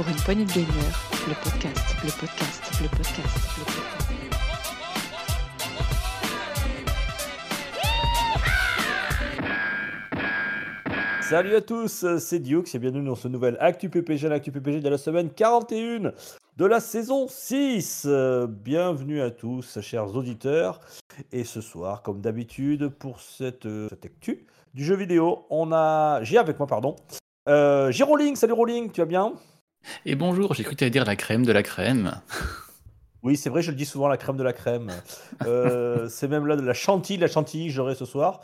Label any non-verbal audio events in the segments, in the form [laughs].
Pour une poignée de gamers, le podcast, le podcast, le podcast, le podcast. Salut à tous, c'est Dukes et bienvenue dans ce nouvel Actu PPG, l'Actu PPG de la semaine 41 de la saison 6. Euh, Bienvenue à tous, chers auditeurs. Et ce soir, comme d'habitude, pour cette, cette actu du jeu vidéo, on a. J'ai avec moi, pardon. Euh, j'ai Rolling, salut Rolling, tu vas bien? Et bonjour, j'ai cru que tu allais dire la crème de la crème. [laughs] Oui, c'est vrai, je le dis souvent, la crème de la crème. Euh, c'est même là de la chantilly, la chantilly que j'aurai ce soir.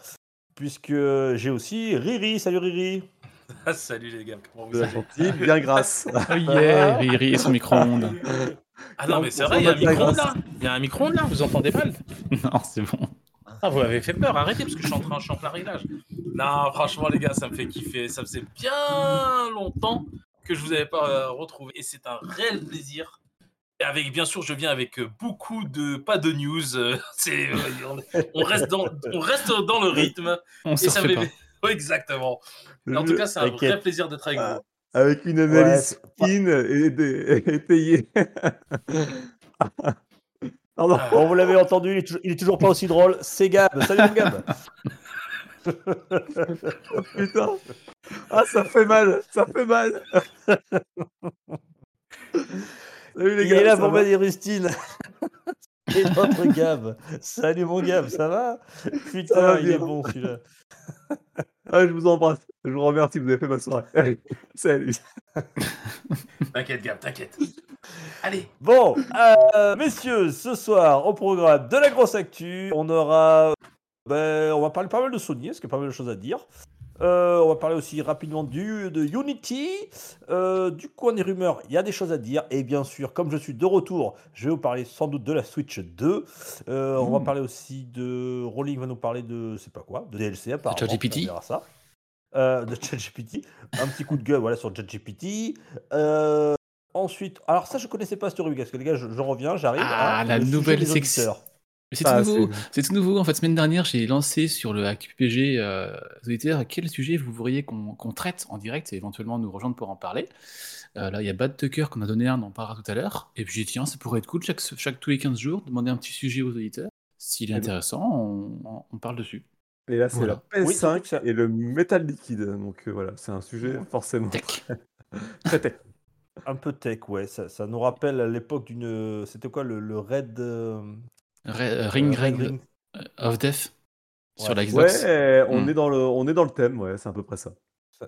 Puisque j'ai aussi Riri, salut Riri. Ah, salut les gars, comment vous De allez chantilly bien grasse. [laughs] Oh yeah, Riri et son micro-ondes. Ah non mais c'est vrai, il y a un micro-ondes là Il y a un micro-ondes là, vous entendez mal [laughs] non, c'est bon. Ah vous m'avez fait peur, arrêtez parce que je suis en train, je suis en plein réglage. Non franchement les gars, ça me fait kiffer, ça faisait bien longtemps que je vous avais pas euh, retrouvé et c'est un réel plaisir. Et avec, bien sûr, je viens avec euh, beaucoup de, pas de news, euh, [laughs] c'est, on, on reste dans, on reste dans le rythme. On Et se ça refait me pas. fait... Ouais, [laughs] exactement. Mais en tout cas, c'est un vrai plaisir d'être avec vous. Avec une analyse fine et, étayée. [laughs] Pardon. Ah. Bon, vous l'avez entendu, il est, toujours, il est toujours pas aussi drôle. C'est Gab, salut mon Gab. [laughs] Putain. Ah, ça fait mal. Ça fait mal. [laughs] Salut les Il gars. est là pour des rustines. [laughs] Et notre Gab. Salut mon Gab, ça va? Putain, Ça va il est bon celui-là. Ah, je vous embrasse. Je vous remercie. Vous avez fait ma soirée. Allez, Salut. T'inquiète, Gab, t'inquiète. Allez. Bon, euh, messieurs, ce soir, au programme de la grosse actu, on aura. Ben, on va parler pas mal de Sony, parce qu'il y a pas mal de choses à dire. Euh, on va parler aussi rapidement du, de Unity. Euh, du coin des rumeurs, il y a des choses à dire. Et bien sûr, comme je suis de retour, je vais vous parler sans doute de la Switch 2. Euh, On va Mmh. parler aussi de. Rolling va nous parler de. C'est pas quoi De DLC apparemment. ChatGPT. On verra ça. De ChatGPT. Un petit coup de gueule voilà, sur ChatGPT. Ensuite, alors ça, je connaissais pas cette rubrique. Parce que les gars, je- j'en reviens, j'arrive. Ah, hein, la nouvelle section. C'est tout nouveau. c'est- tout nouveau. En fait, semaine dernière, j'ai lancé sur le AQPG euh, auditeurs quel sujet vous voudriez qu'on traite en direct et éventuellement nous rejoindre pour en parler. Euh, là, il y a Bad Tucker qu'on a donné un, on en parlera tout à l'heure. Et puis j'ai dit, tiens, ça pourrait être cool chaque, chaque tous les 15 jours, demander un petit sujet aux auditeurs. S'il est Eh ben. intéressant, on, parle dessus. Et là, c'est Voilà. la Oui, surtout PS5 que ça- et le métal liquide. Donc euh, voilà, c'est un sujet forcément Tech. [laughs] très tech. Un peu tech, ouais. Ça, ça nous rappelle à l'époque d'une. C'était quoi le, le Red. Euh, Ring euh, Ring Ring of Death sur la Xbox. Ouais, on Hmm. est dans le, on est dans le thème. Ouais, c'est à peu près ça.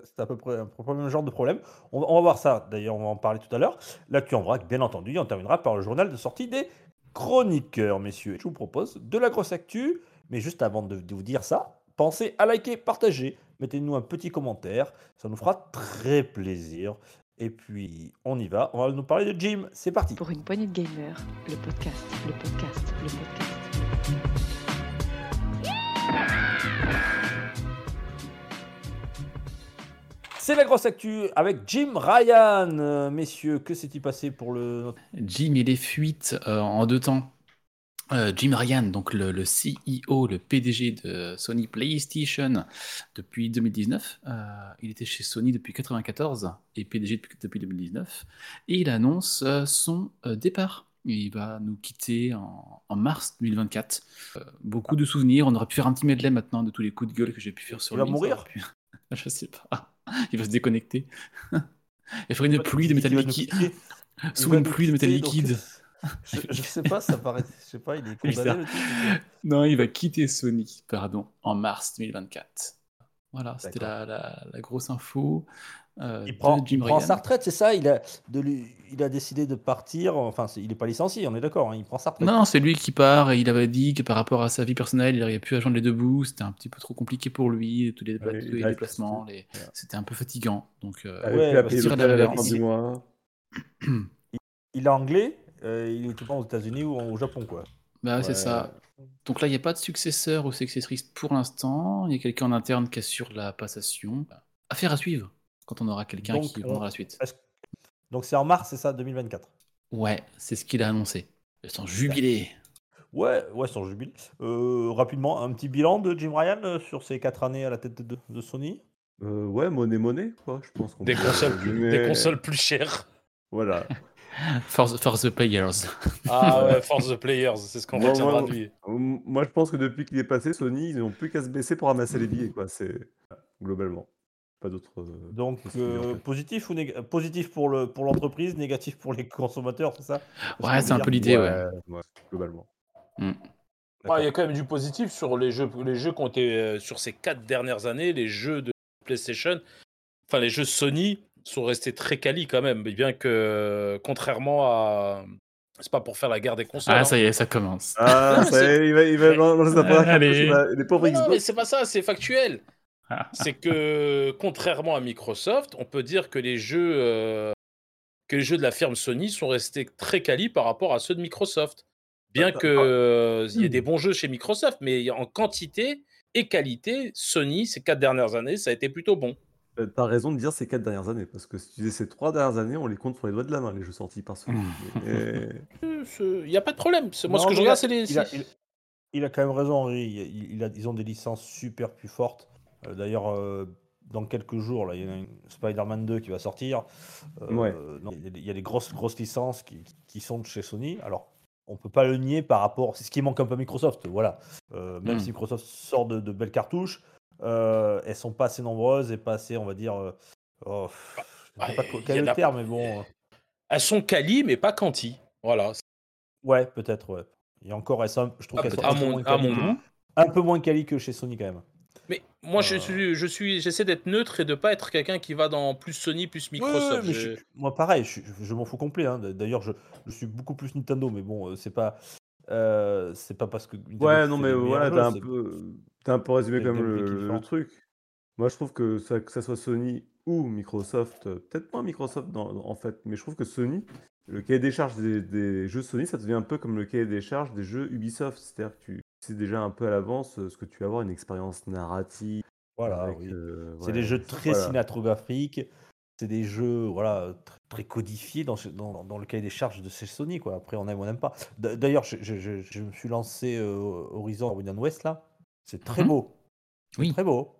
C'est à peu près, le même genre de problème. On, va- on va voir ça, d'ailleurs, on va en parler tout à l'heure. L'actu en vrac, bien entendu, et on terminera par le journal de sortie des chroniqueurs, messieurs. Je vous propose de la grosse actu, mais juste avant de, de vous dire ça, pensez à liker, partager, mettez-nous un petit commentaire, ça nous fera très plaisir. Et puis, on y va, on va nous parler de Jim, c'est parti. Pour une poignée de gamers, le podcast, le podcast, le podcast. C'est la grosse actu avec Jim Ryan. Euh, messieurs, que s'est-il passé pour le... Jim, il est fuite euh, en deux temps. Euh, Jim Ryan, donc le, le CEO, le PDG de Sony PlayStation depuis 2019. Euh, il était chez Sony depuis 1994 et PDG depuis, depuis 2019. Et il annonce euh, son départ. Il va nous quitter en, en mars 2024. Euh, beaucoup de souvenirs. On aurait pu faire un petit medley maintenant de tous les coups de gueule que j'ai pu faire sur Il va lui. Ça mourir aurait pu- [laughs] Je sais pas. [laughs] Il va se déconnecter. [laughs] Il ferait une pluie de va métal liquide. Sous Il va une pluie de métal liquide. Je, je sais pas, ça paraît. Je sais pas, il est condamné. Non, il va quitter Sony, pardon, en mars 2024. Voilà, c'était la, la- la grosse info. euh, Il prend, il sa retraite, c'est ça il a, de lui- il a décidé de partir. Enfin, il n'est pas licencié, on est d'accord. hein, il prend sa retraite. Non, c'est lui qui part et il avait dit que par rapport à sa vie personnelle, il n'aurait pu joindre les deux bouts. C'était un petit peu trop compliqué pour lui, tous les, Ouais, tous les il a- déplacements. les- C'était un peu fatigant. Donc, euh, Avec Ouais, à mois. Il est anglais. Euh, il le temps aux États-Unis ou au Japon, quoi. bah, c'est Ouais. ça. Donc là, il n'y a pas de successeur ou successrice pour l'instant. Il y a quelqu'un en interne qui assure la passation. Affaire à suivre quand on aura quelqu'un qui on- prendra la suite. Donc c'est en mars, c'est ça, 2024. Ouais, c'est ce qu'il a annoncé. Ils sont jubilés. Ouais, ouais, son jubile. Euh, rapidement, un petit bilan de Jim Ryan euh, sur ses 4 années à la tête de, de Sony? Euh, ouais, monnaie, monnaie, quoi. Je pense qu'on Des peut consoles, plus, des consoles plus chères. Voilà. For, the- for the players. Ah ouais, [laughs] Force the Players, c'est ce qu'on Moi- retiendra moi- de lui. Moi, je pense que depuis qu'il est passé, Sony, ils n'ont plus qu'à se baisser pour ramasser les billets, quoi. C'est globalement. Pas d'autre. euh, Donc, en euh, fait. positif ou néga- positif pour le pour l'entreprise, négatif pour les [laughs] consommateurs, c'est ça? Ouais, c'est un peu l'idée, ouais. ouais, globalement. Mm. Il y a quand même du positif sur les jeux, les jeux qui ont été euh, sur ces quatre dernières années, les jeux de PlayStation, enfin les jeux Sony sont restés très quali quand même, bien que contrairement à, c'est pas pour faire la guerre des consoles. Ah, hein. ça y est, ça commence. Ah, Non, ça y est, il va, il va lancer sa première les pauvres Non, mais Xbox. c'est pas ça, c'est factuel. Ah. c'est que contrairement à Microsoft, on peut dire que les jeux euh, que les jeux de la firme Sony sont restés très quali par rapport à ceux de Microsoft. Bien Bah, que bah, euh, il y ait hmm. des bons jeux chez Microsoft, mais en quantité et qualité, Sony ces quatre dernières années, ça a été plutôt bon. Euh, T'as raison de dire ces quatre dernières années, parce que si tu disais ces trois dernières années, on les compte sur les doigts de la main, les jeux sortis par Sony. [laughs] Il n'y a pas de problème. Moi, Non, ce que je mais il a- regarde, c'est les. il a, c'est- il- il a quand même raison, Henri. Il, il a, ils ont des licences super plus fortes. Euh, D'ailleurs, euh, dans quelques jours, là, il y a Spider-Man 2 qui va sortir. Euh, Ouais. non, il y a des- il y a des grosses, grosses licences qui, qui sont de chez Sony. Alors, on peut pas le nier par rapport. C'est ce qui manque un peu à Microsoft. Voilà. Euh, même Mm. si Microsoft sort de, de belles cartouches, euh, elles sont pas assez nombreuses et pas assez, on va dire. euh, oh, je sais ouais, pas y quel le terme, mais bon. euh, Elles sont quali, mais pas quanti. Voilà. Ouais, peut-être, ouais. Et encore, elles sont, je trouve Ah, qu'elles sont à un peu, mon- moins à mon un peu moins quali que chez Sony quand même. Mais moi, je Euh. suis, je suis, j'essaie d'être neutre et de pas être quelqu'un qui va dans plus Sony, plus Microsoft. Ouais, ouais, Je- moi pareil, je, je- je m'en fous complet. hein. D'ailleurs, je, je suis beaucoup plus Nintendo, mais bon, c'est pas, euh, c'est pas parce que. Nintendo Ouais, non, mais voilà, jeux, t'as un, peu, t'as un peu résumé quand le truc. Moi, je trouve que ça, que ça soit Sony ou Microsoft, euh, peut-être pas Microsoft dans- en fait, mais je trouve que Sony, le cahier des charges des, des jeux Sony, ça devient un peu comme le cahier des charges des jeux Ubisoft. C'est-à-dire que tu sais déjà un peu à l'avance euh, ce que tu vas avoir, une expérience narrative. Voilà, avec, oui. euh, C'est ouais, des jeux très voilà. cinématographiques. C'est des jeux voilà, tr- très codifiés dans, dans, dans le cahier des charges de chez Sony. Quoi. Après, on aime ou on n'aime pas. D'ailleurs, je, je- je- je me suis lancé euh, Horizon Forbidden West là. C'est très Mhm. beau. Oui. Très beau.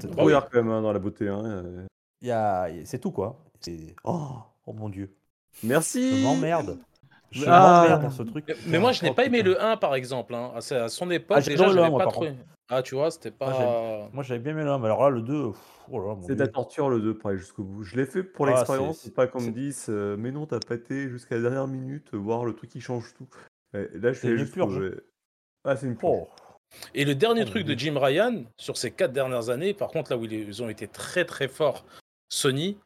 C'est Trop regarde quand même hein, dans la beauté. hein, euh. Il y a- C'est tout quoi. C'est- Oh, oh mon dieu. Merci. Je m'emmerde. Je Ah. m'emmerde dans ce truc. Mais- Mais moi, je n'ai Oh, pas aimé le 1, par exemple. hein. À sa- à son époque, Ah, déjà, adoré le j'avais 1, moi, pas par trop. Ah, tu vois, c'était pas. Moi j'avais bien aimé le 1, mais alors là le 2, pff, oh là là, mon C'est de la torture le 2 pour aller jusqu'au bout. Je l'ai fait pour Ah, l'expérience, c'est- pas qu'on c'est- me dise euh, mais non, t'as pâté jusqu'à la dernière minute, voir le truc qui change tout. Et là, je suis allé une jusqu'au- purge. ouais. Ah, c'est une purge. Oh. Et le dernier Oh, truc de Jim Ryan, sur ces quatre dernières années, par contre, là où ils ont été très très forts, Sony,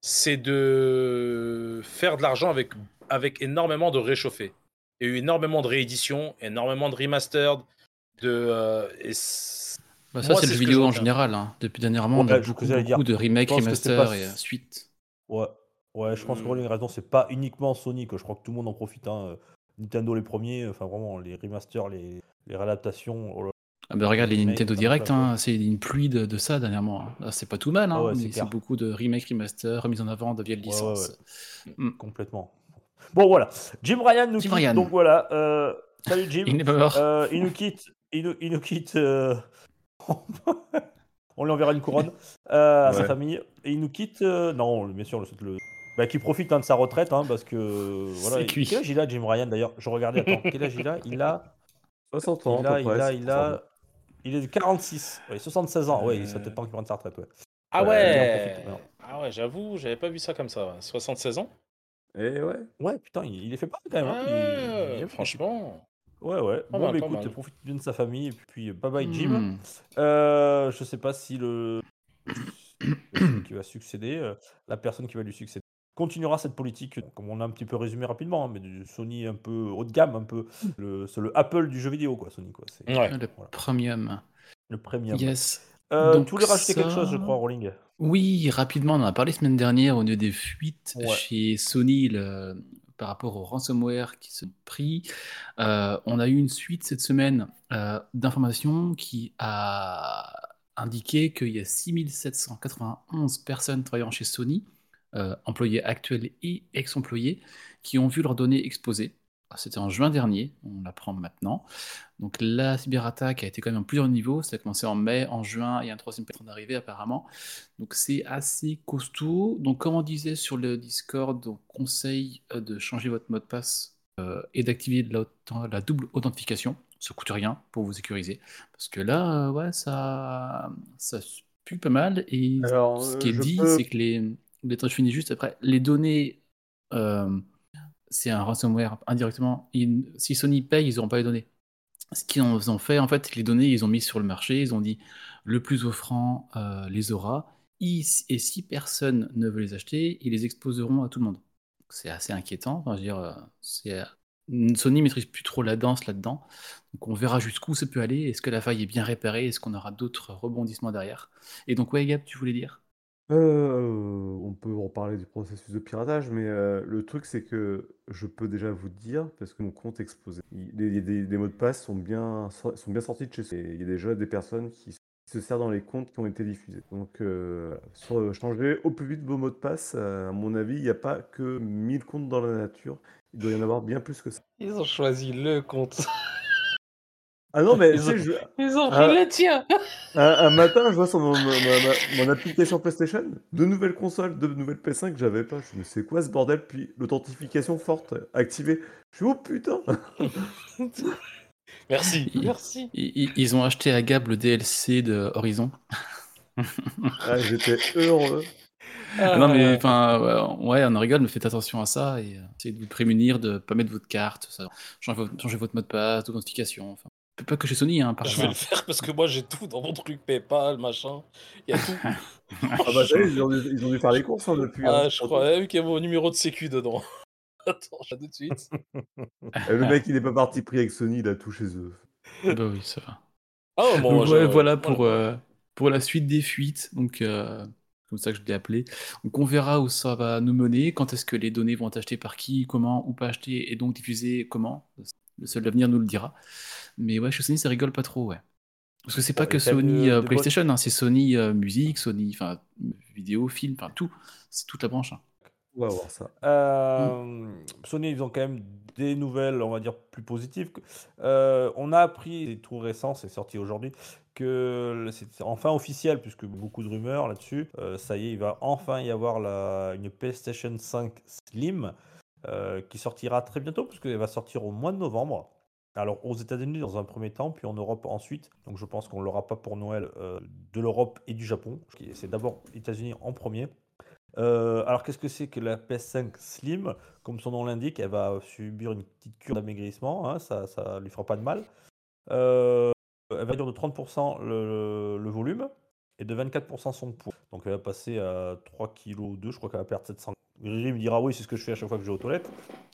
c'est de faire de l'argent avec, avec énormément de réchauffés. Il y a eu énormément de rééditions, énormément de remastered, de. euh, et Bah, ça, c'est le vidéo en général. hein. Depuis dernièrement, on Ouais, a je- ce beaucoup, beaucoup de remake, Je pense que c'est remaster pas- et euh, suite. Ouais. Ouais, je pense que. Rolling a raison, c'est pas uniquement Sony que je crois que tout le monde en profite. hein. euh, Nintendo les premiers, enfin vraiment les remasters, les, les réadaptations. oh Ah bah, regarde les remake, Nintendo Direct, hein, c'est une pluie de, de ça dernièrement. hein. Là, c'est pas tout mal, hein, Ah ouais, c'est beaucoup de remake, remaster, remise en avant de vieilles Ouais, ouais, licences. Mm. Complètement. Bon voilà, Jim Ryan nous Jim quitte, Ryan. donc voilà. euh, salut Jim. [laughs] Il. Euh, il nous quitte. Il nous, il nous quitte. euh, [laughs] on lui enverra une couronne euh, à sa famille. Et il nous quitte. euh, Non, bien sûr, le. le... Bah, qui profite hein, de sa retraite, hein, parce que voilà. C'est il- cuit. Quel âge il a, Jim Ryan d'ailleurs? Je regardais. Attends, quel âge il a? Il a. 60 ans, Il à a, il près, a, il a. Il est de 46. Ouais, 76 ans. Ouais, il serait peut-être pas qu'il prenne sa retraite. Ouais. Ah Ouais, profite. Ah ouais, j'avoue, j'avais pas vu ça comme ça. ouais. 76 ans Et ouais. Ouais, putain, il, il est fait pas quand même. hein. Il- Ouais, il est- Franchement. Ouais, ouais. Pas bon, mal, bah, écoute, profite bien de sa famille. Et puis, bye bye, Jim. Mm. Euh, je sais pas si le [coughs] [coughs] qui va succéder, euh, la personne qui va lui succéder, continuera cette politique, comme on a un petit peu résumé rapidement, hein, mais du Sony un peu haut de gamme, un peu le, c'est le Apple du jeu vidéo, quoi, Sony, quoi. C'est Ouais. Le Voilà. premium. le premium. Yes. Euh, Donc tu voulais rajouter quelque chose, je crois, Rolling. Oui, rapidement, on en a parlé semaine dernière au niveau des fuites Ouais. chez Sony le- par rapport au ransomware qui se pris. Euh, on a eu une suite cette semaine euh, d'informations qui a indiqué qu'il y a 6791 personnes travaillant chez Sony, euh, employés actuels et ex-employés, qui ont vu leurs données exposées. C'était en juin dernier, on l'apprend maintenant. Donc la cyberattaque a été quand même en plusieurs niveaux. Ça a commencé en mai, en juin, et un troisième patron d'arrivée apparemment. Donc c'est assez costaud. Donc comme on disait sur le Discord, on conseille euh, de changer votre mot de passe euh, et d'activer la, la double authentification. Ça coûte rien pour vous sécuriser. Parce que là, euh, ouais, ça, ça pue pas mal. Et Alors, ce qui est dit, peux- c'est que les, les je finis juste après, les données, euh, c'est un ransomware indirectement. Si Sony paye, ils n'auront pas les données. Ce qu'ils ont, fait, en fait, les données, ils ont mis sur le marché, ils ont dit le plus offrant euh, les aura, et si personne ne veut les acheter, ils les exposeront à tout le monde. C'est assez inquiétant. Enfin, je veux dire, euh, Sony maîtrise plus trop la danse là-dedans. Donc on verra jusqu'où ça peut aller. Est-ce que la faille est bien réparée? Est-ce qu'on aura d'autres rebondissements derrière? Et donc, ouais, Gab, tu voulais dire? Euh, on peut reparler du processus de piratage, mais euh, le truc c'est que je peux déjà vous dire, parce que mon compte est explosé. Il, les, les- des, mots de passe sont bien, so- sont bien sortis de chez soi. Il y a déjà des personnes qui se servent dans les comptes qui ont été diffusés. Donc, euh, euh, changez au plus vite vos mots de passe. Euh, à mon avis, il n'y a pas que 1000 comptes dans la nature. Il doit y en avoir bien plus que ça. Ils ont choisi le compte. [laughs] Ah non, mais Ils sais, ont- je- Ils ont Ah. pris le tien. un, un matin, je vois sur mon, ma- ma- mon application PlayStation, deux nouvelles consoles, deux nouvelles PS5 que j'avais pas. Je me sais quoi ce bordel, puis l'authentification forte activée. Je suis oh putain [laughs] Merci, Il- merci. ils, ils- ils ont acheté à Gab le DLC de Horizon. ah, J'étais heureux. Ah non, Euh, mais enfin, ouais, on en rigole, mais faites attention à ça et euh, essayez de vous prémunir de pas mettre votre carte, ça. Changez, votre, changez votre mot de passe, d'authentification. Enfin, pas que chez Sony, hein, par Je vais le faire parce que moi j'ai tout dans mon truc PayPal, machin. Il y a tout. [laughs] Ah bah ça ils ont, dû, ils ont dû faire les courses hein, depuis. Ah, hein. je crois même qu'il y a mon numéro de sécu dedans. [laughs] Attends, je tout de suite. [laughs] Et Le mec, il est pas parti pris avec Sony, il a tout chez eux. bah oui, ça va. Ah, bon, Donc, je- ouais, voilà pour, voilà. euh, pour la suite des fuites. Donc, euh, comme ça que je l'ai appelé. Donc, on verra où ça va nous mener. Quand est-ce que les données vont être achetées par qui, comment, ou pas achetées, et donc diffusées comment. Le seul avenir nous le dira. Mais ouais, chez Sony, ça rigole pas trop, ouais. Parce que c'est pas que Sony de- euh, de bonnes- PlayStation, hein, c'est Sony euh, musique, Sony enfin vidéo, film, enfin tout. C'est toute la branche. hein. On va voir ça. Euh, Sony, ils ont quand même des nouvelles, on va dire, plus positives. Euh, on a appris, c'est tout récent, c'est sorti aujourd'hui, que c'est enfin officiel, puisque beaucoup de rumeurs là-dessus. Euh, ça y est, il va enfin y avoir la, une PlayStation 5 Slim euh, qui sortira très bientôt, puisqu'elle va sortir au mois de novembre. Alors aux États-Unis dans un premier temps, puis en Europe ensuite. Donc je pense qu'on l'aura pas pour Noël euh, de l'Europe et du Japon. C'est d'abord États-Unis en premier. Euh, alors qu'est-ce que c'est que la PS5 Slim? Comme son nom l'indique, elle va subir une petite cure d'amaigrissement, hein, ça ne lui fera pas de mal. Elle va réduire de 30% le, volume et de 24% son poids. Donc elle va passer à 3 kg 2, je crois qu'elle va perdre 700 Grégory me dira oui, c'est ce que je fais à chaque fois que je vais aux toilettes.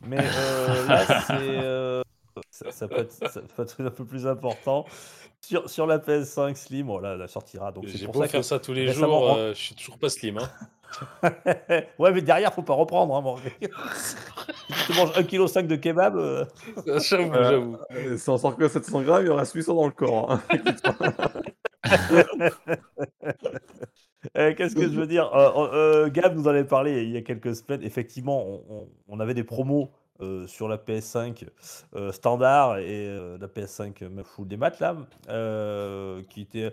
Mais euh, [laughs] là, c'est, euh, ça, ça peut être, ça peut être un peu plus important. Sur, sur la PS5 Slim, voilà, elle sortira. Donc c'est J'ai pour beau ça faire que ça tous les jours, euh, je suis toujours pas slim. Hein. [laughs] ouais, mais derrière, faut pas reprendre. Hein, si [laughs] tu manges 1,5 kg de kebab, euh, j'avoue, j'avoue. Si on sort que 700 grammes, il y aura 800 dans le corps. hein. Euh, qu'est-ce que je veux dire? Euh, euh, Gab nous en avait parlé il y a quelques semaines. Effectivement, on, on- on avait des promos euh, sur la PS5 euh, standard et euh, la PS5 euh, full des maths là, euh, qui étaient.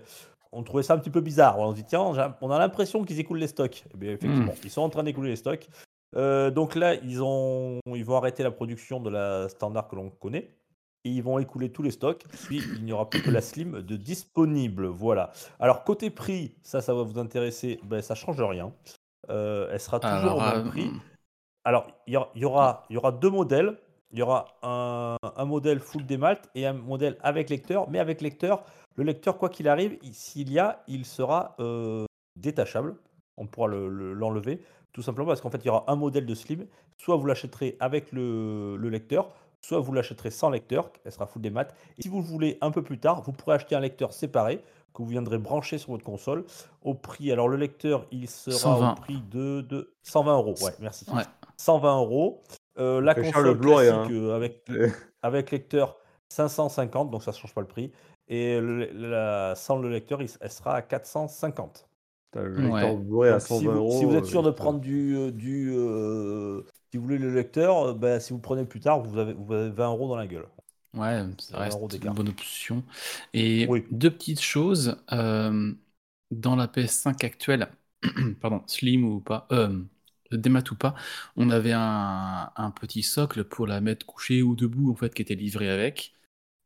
On trouvait ça un petit peu bizarre. On se dit tiens, j'ai- on a l'impression qu'ils écoulent les stocks. Eh bien, effectivement, ils sont en train d'écouler les stocks. Euh, donc là, ils, ont, ils vont arrêter la production de la standard que l'on connaît. Et ils vont écouler tous les stocks. Puis il n'y aura plus que la Slim de disponible. Voilà. Alors côté prix, ça, ça va vous intéresser. Ben, ça change rien. Euh, elle sera toujours au même euh, prix. Alors il y, aura- il y aura, il y aura deux modèles. Il y aura un, un modèle full démalt et un modèle avec lecteur. Mais avec lecteur, le lecteur, quoi qu'il arrive, il- s'il y a, il sera euh, détachable. On pourra le- le- l'enlever. tout simplement parce qu'en fait, il y aura un modèle de Slim. Soit vous l'achèterez avec le, le lecteur, soit vous l'achèterez sans lecteur. Elle sera full démat. Et si vous le voulez un peu plus tard, vous pourrez acheter un lecteur séparé que vous viendrez brancher sur votre console au prix. Alors le lecteur, il sera 120. au prix de, de 120 euros. Ouais, merci. Ouais. 120 euros. Euh, la console le classique euh, avec, [laughs] avec lecteur 550, donc ça ne change pas le prix. Et le- la, sans le lecteur, il- elle sera à 450. T'as le lecteur Ouais. Blu-ray à Donc, si, 120 vous, euros. si vous êtes sûr de euh, prendre du, euh, du, euh, Si vous voulez le lecteur, euh, bah, si vous prenez plus tard, vous avez, vous avez 20 euros dans la gueule. Ouais, ça reste une bonne option. Et Oui. deux petites choses. euh, dans la PS5 actuelle, [clears throat] pardon, Slim ou pas, euh, démat ou pas, on avait un, un petit socle pour la mettre couchée ou debout, en fait, qui était livré avec.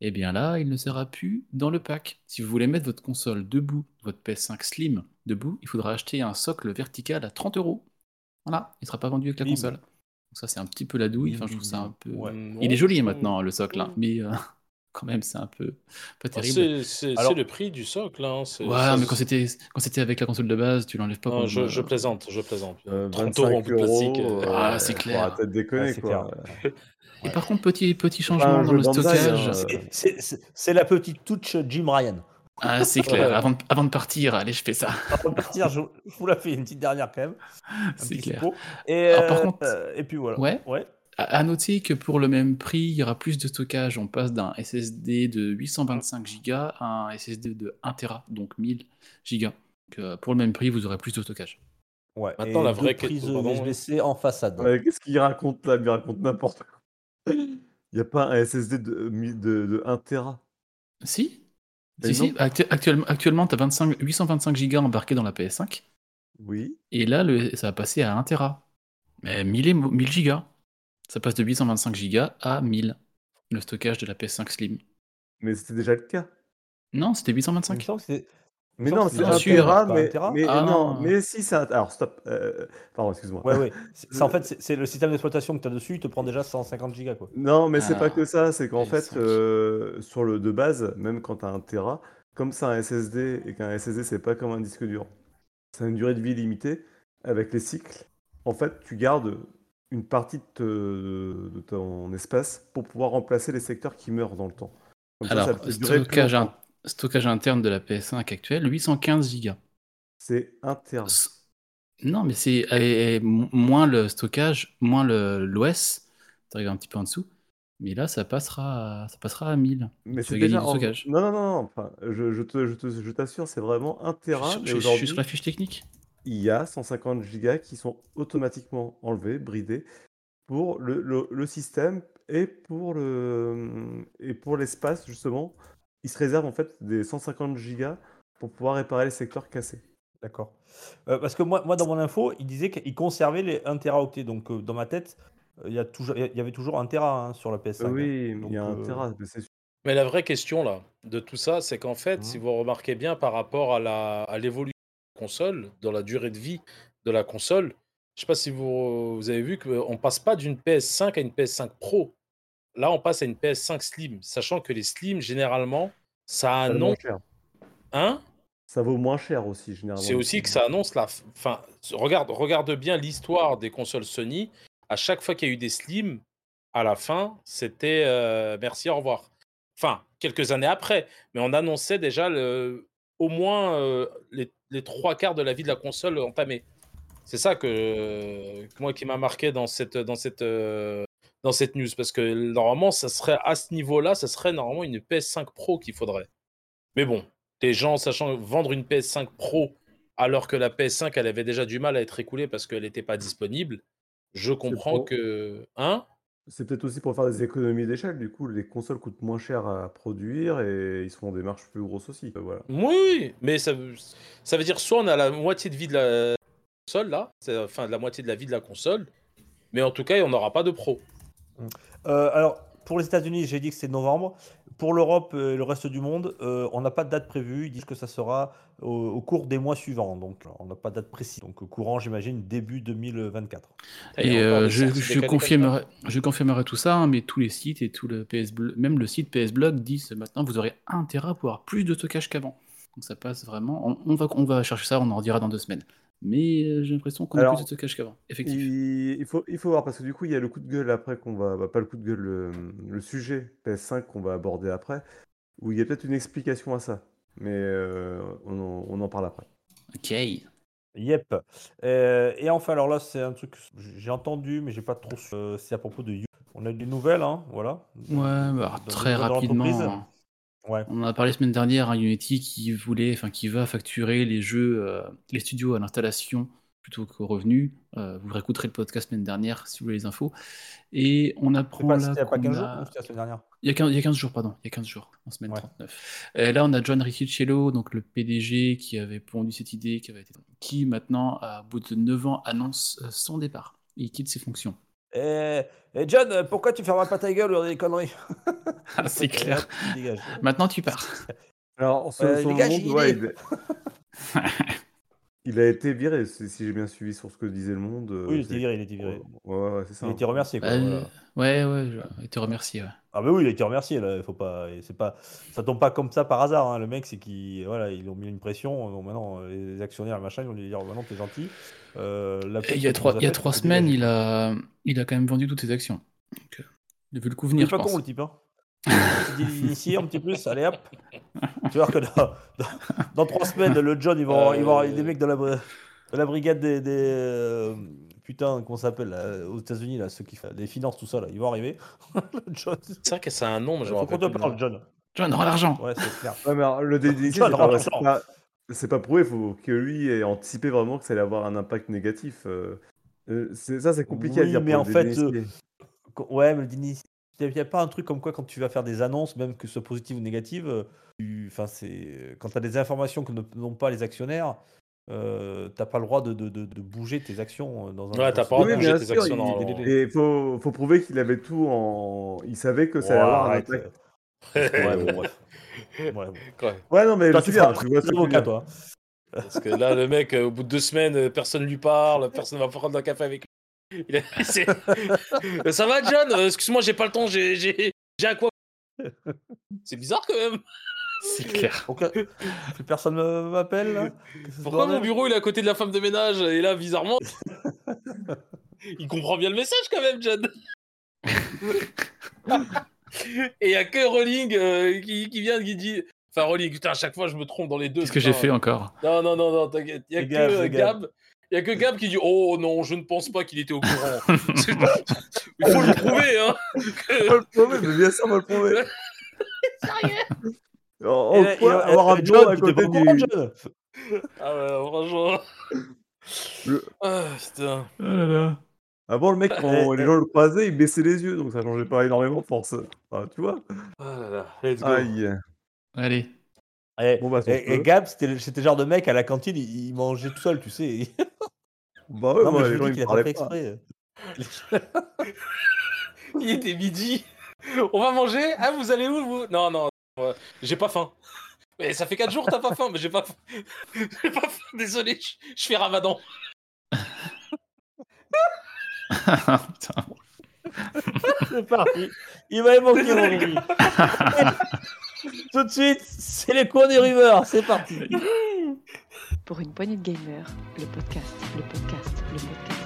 Et bien là, il ne sera plus dans le pack. Si vous voulez mettre votre console debout, votre PS5 Slim debout, il faudra acheter un socle vertical à 30 euros. Voilà, il ne sera pas vendu avec la console. Donc ça, c'est un petit peu la douille. Enfin, je trouve ça un peu... Ouais. Non, Il est joli je- maintenant, le socle, hein, mais euh, [laughs] quand même, c'est un peu pas Ah, terrible. C'est c'est- Alors- c'est le prix du socle. Hein. c'est- Ouais, ça, mais quand c'était quand c'était avec la console de base, tu l'enlèves pas. Non, je, je euh, plaisante, je plaisante. Euh, 30 euros en 25 bout de plastique. euh, Ah, euh, c'est clair. de déconner, c'est quoi. Et par contre, petit petit changement dans le stockage. hein. C'est- c'est- C'est c'est la petite touch Jim Ryan. Ah, c'est clair. Ouais. Avant, de, avant de partir, allez, je fais ça. Avant de partir, je, je vous la fais une petite dernière quand même. C'est clair. suppôt. Et, Alors, par euh, contre- euh, et puis voilà. Ouais. Ouais. À, à noter que pour le même prix, il y aura plus de stockage. On passe d'un SSD de 825 Go à un SSD de 1 Tera, donc 1000 Go. Donc, euh, pour le même prix, vous aurez plus de stockage. ouais. Maintenant, Et la vraie prises pardon, USB-C en façade. Ouais, Qu'est-ce qu'il raconte là? Il raconte n'importe quoi. Il n'y a pas un SSD de, de, de 1 Tera? Si Si, si. non. Actu- actuellement, actuellement tu as 25, 825 Go embarqués dans la PS5. Oui. Et là, le, ça va passer à 1 Tera. Mais 1000, et mo- 1000 gigas. Ça passe de 825 gigas à 1000. Le stockage de la PS5 Slim. Mais c'était déjà le cas. Non, c'était Il me 825. Mais non, c'est un Tera, mais, mais Ah, non, mais si c'est un. Alors stop. euh, Pardon, excuse-moi. Ouais, ouais. En fait, c'est- le système d'exploitation que tu as dessus, il te prend déjà 150 gigas. Quoi. Non, mais c'est Ah, pas que ça. C'est qu'en fait, euh, sur le de base, même quand tu as un Tera, comme c'est un SSD et qu'un SSD c'est pas comme un disque dur, c'est une durée de vie limitée. Avec les cycles, en fait, tu gardes une partie de, te- de ton espace pour pouvoir remplacer les secteurs qui meurent dans le temps. Comme ça, Alors, ça plus stockage. Stockage interne de la PS5 actuelle, 815 gigas. C'est. S- Non, mais c'est moins le stockage, moins le- l'OS. Tu arrives un petit peu en dessous. Mais là, ça passera, à- ça passera à 1000. Mais c'est déjà en- stockage. Non, non, non, non. Enfin, je, je te, je te- je t'assure, c'est vraiment un Je Tera. suis, mais je- je suis sur la fiche technique. il y a 150 gigas qui sont automatiquement enlevés, bridés, pour le, le- le système et pour le et pour l'espace justement. Il se réserve en fait des 150 gigas pour pouvoir réparer les secteurs cassés. D'accord. Euh, parce que moi, moi, dans mon info, il disait qu'il conservait les 1 teraoctet. Donc, euh, dans ma tête, euh, il y, a toujours, il y avait toujours 1 tera hein, sur la PS5. hein. oui, Donc, il y a un euh, Tera, mais c'est sûr. Mais la vraie question là, de tout ça, c'est qu'en fait, Mhm. si vous remarquez bien par rapport à la à l'évolution de la console, dans la durée de vie de la console, je sais pas si vous, vous avez vu qu'on passe pas d'une PS5 à une PS5 Pro. Là, on passe à une PS5 Slim, sachant que les Slim, généralement, ça annonce. Hein? Ça vaut moins cher aussi généralement. C'est aussi que ça annonce la. Enfin, regarde, regarde bien l'histoire des consoles Sony. À chaque fois qu'il y a eu des Slim, à la fin, c'était euh, merci, au revoir. Enfin, quelques années après, mais on annonçait déjà le, au moins euh, les, les trois quarts de la vie de la console entamée. C'est ça que, que moi qui m'a marqué dans cette, dans cette, euh, dans cette news, parce que normalement, ça serait à ce niveau-là, ça serait normalement une PS5 Pro qu'il faudrait. Mais bon, les gens sachant vendre une PS5 Pro alors que la PS5 elle avait déjà du mal à être écoulée parce qu'elle n'était pas disponible, je comprends que hein? C'est peut-être aussi pour faire des économies d'échelle. Du coup, les consoles coûtent moins cher à produire et ils se font des marges plus grosses aussi. Euh, Voilà. Oui, mais ça, veut- ça veut dire soit on a la moitié de vie de la console là, enfin de la moitié de la vie de la console, mais en tout cas on n'aura pas de pro. Euh, alors, pour les États-Unis, j'ai dit que c'est novembre. Pour l'Europe et le reste du monde, euh, on n'a pas de date prévue. Ils disent que ça sera au, au cours des mois suivants. Donc, on n'a pas de date précise. Donc, courant, j'imagine, début 2024. Il y Et encore euh, je, je confirmerai, je confirmerai tout ça, hein, mais tous les sites et tout le PS même le site PS Blog disent maintenant vous aurez 1 Tera pour avoir plus de stockage qu'avant. Donc ça passe vraiment. On, on va, on va chercher ça, on en redira dans deux semaines. Mais euh, j'ai l'impression qu'on a plus de stockage qu'avant. Effectivement. Il, il faut, il faut voir parce que du coup, il y a le coup de gueule après qu'on va, bah, pas le coup de gueule, le, le sujet PS5 qu'on va aborder après, où il y a peut-être une explication à ça, mais euh, on, en, on en parle après. Ok. Yep. Euh, et enfin, alors là, c'est un truc que j'ai entendu, mais j'ai pas trop. su- euh, c'est à propos de You. On a eu des nouvelles, hein, voilà. Ouais, bah, très rapidement. hein. Ouais. On en a parlé la semaine dernière, hein, Unity qui voulait, enfin qui va facturer les jeux, euh, les studios à l'installation plutôt qu'aux revenus. Euh, vous réécouterez le podcast semaine dernière si vous voulez les infos. Et on apprend pas, là il y a pas qu'on 15 jours a- ou c'était la semaine dernière il y, a 15, il y a 15 jours, pardon. Il y a 15 jours, en semaine Ouais. 39. Et là, on a John Riccicello, donc le PDG qui avait pondu cette idée, qui, avait été... qui maintenant, à bout de 9 ans, annonce euh, son départ. Il quitte ses fonctions. Eh, John, euh, pourquoi tu fermes pas ta gueule ou des conneries? Ah, c'est clair. Maintenant, tu pars. Alors, Euh, les gars, monde, j'ai une ouais. [laughs] il... a été viré, si si j'ai bien suivi sur ce que disait le monde. euh, Oui, il c'est- était viré, il était viré. Ouais, ouais, ouais, c'est ça. Il a été remercié. Quoi, Euh, voilà. Ouais, ouais, je... et te remercier. Ouais. Ah bah oui, il a été remercié là. Il faut pas, et c'est pas, ça tombe pas comme ça par hasard. hein. Le mec, c'est qu'ils, voilà, ils ont mis une pression. Donc maintenant, euh, les actionnaires, machin, ils vont lui dire, maintenant t'es gentil. Euh, la Et il y a trois, il y a faite, trois semaines, dégager. il a, il a quand même vendu toutes ses actions. Donc, euh, il a vu le coup Il venir, est je pas pense. con le type. Hein. Il initié un petit plus, allez hop. Tu vois que dans, dans, dans trois semaines, le John, vont, avoir- ils vont avoir des mecs de la, de la brigade des, des euh, putain, ça s'appelle là, aux États-Unis là, ceux qui font des finances, tout ça là, ils vont arriver. [laughs] John, C'est vrai que c'est un nom, mais je faut qu'on te parle. John. John, rends l'argent. Ouais, c'est clair. Ouais, mais alors, le DDC, c'est John, pas, c'est prouvé, il faut que lui ait anticipé vraiment que ça allait avoir un impact négatif. euh. Euh, c'est- ça, c'est compliqué à Oui, dire. mais pour en le fait, euh, Ouais, mais le il n'y a pas un truc comme quoi quand tu vas faire des annonces, même que ce soit positive ou négative, euh, tu- enfin c'est quand tu as des informations que ne- n'ont pas les actionnaires, euh, t'as pas le droit de, de- de- de bouger tes actions euh, dans un. Ouais, t'as pas le droit de bouger tes sûr, actions il- dans- Et il faut, faut prouver qu'il avait tout en. Il savait que ça allait Ouais, avoir un arrête. impact. Ouais, bon, bref. Ouais, bon. Ouais, Ouais, non, mais Toi, je tu tu vois avocat, toi. Parce que là, le mec, euh, au bout de deux semaines, euh, personne lui parle, personne va prendre un café avec lui. Il a- [laughs] c'est- Euh, Ça va, John Euh, Excuse-moi, j'ai pas le temps, j'ai j'ai- j'ai à quoi [laughs] C'est bizarre quand même. C'est [laughs] clair. Aucun- Plus personne me- m'appelle. Pourquoi mon bureau il est à côté de la femme de ménage? Et là, bizarrement, il comprend bien le message quand même, John. Et il y a que Rowling euh, qui, qui vient qui dit. Enfin, Rowling, putain, à chaque fois je me trompe dans les deux. Qu'est-ce que j'ai fait encore? Non, non, non, non, t'inquiète. Il y a que Gab, euh, Gab. Il y a que Gab qui dit Oh non, je ne pense pas qu'il était au courant. [laughs] Il faut le prouver, hein. que- Faut le prouver, mais bien sûr, on va le prouver. Et quoi il- avoir un John, à côté du. Ah ouais, franchement. Le- Ah putain. Oh là là. Avant, le mec, quand Eh, les gens le croisaient, il baissait les yeux, donc ça changeait pas énormément de force. Enfin, tu vois Ah là là, let's go. Aïe. Allez. Bon, bah, et, et peut. Gab, c'était le genre de mec à la cantine, il, il mangeait tout seul, tu sais. [laughs] Bah ouais, non, moi, mais je gens, dis a pas fait exprès. [laughs] Il était midi. On va manger Ah, vous allez où vous? Non, non, euh, j'ai pas faim. Mais ça fait 4 jours que t'as pas faim, mais j'ai pas faim. [laughs] j'ai pas faim, désolé, je, je fais ramadan. Putain. [laughs] C'est parti. Il m'avait manqué mon. [laughs] Tout de suite, c'est les cours des rumeurs. C'est parti. Pour une poignée de gamers, le podcast, le podcast, le podcast.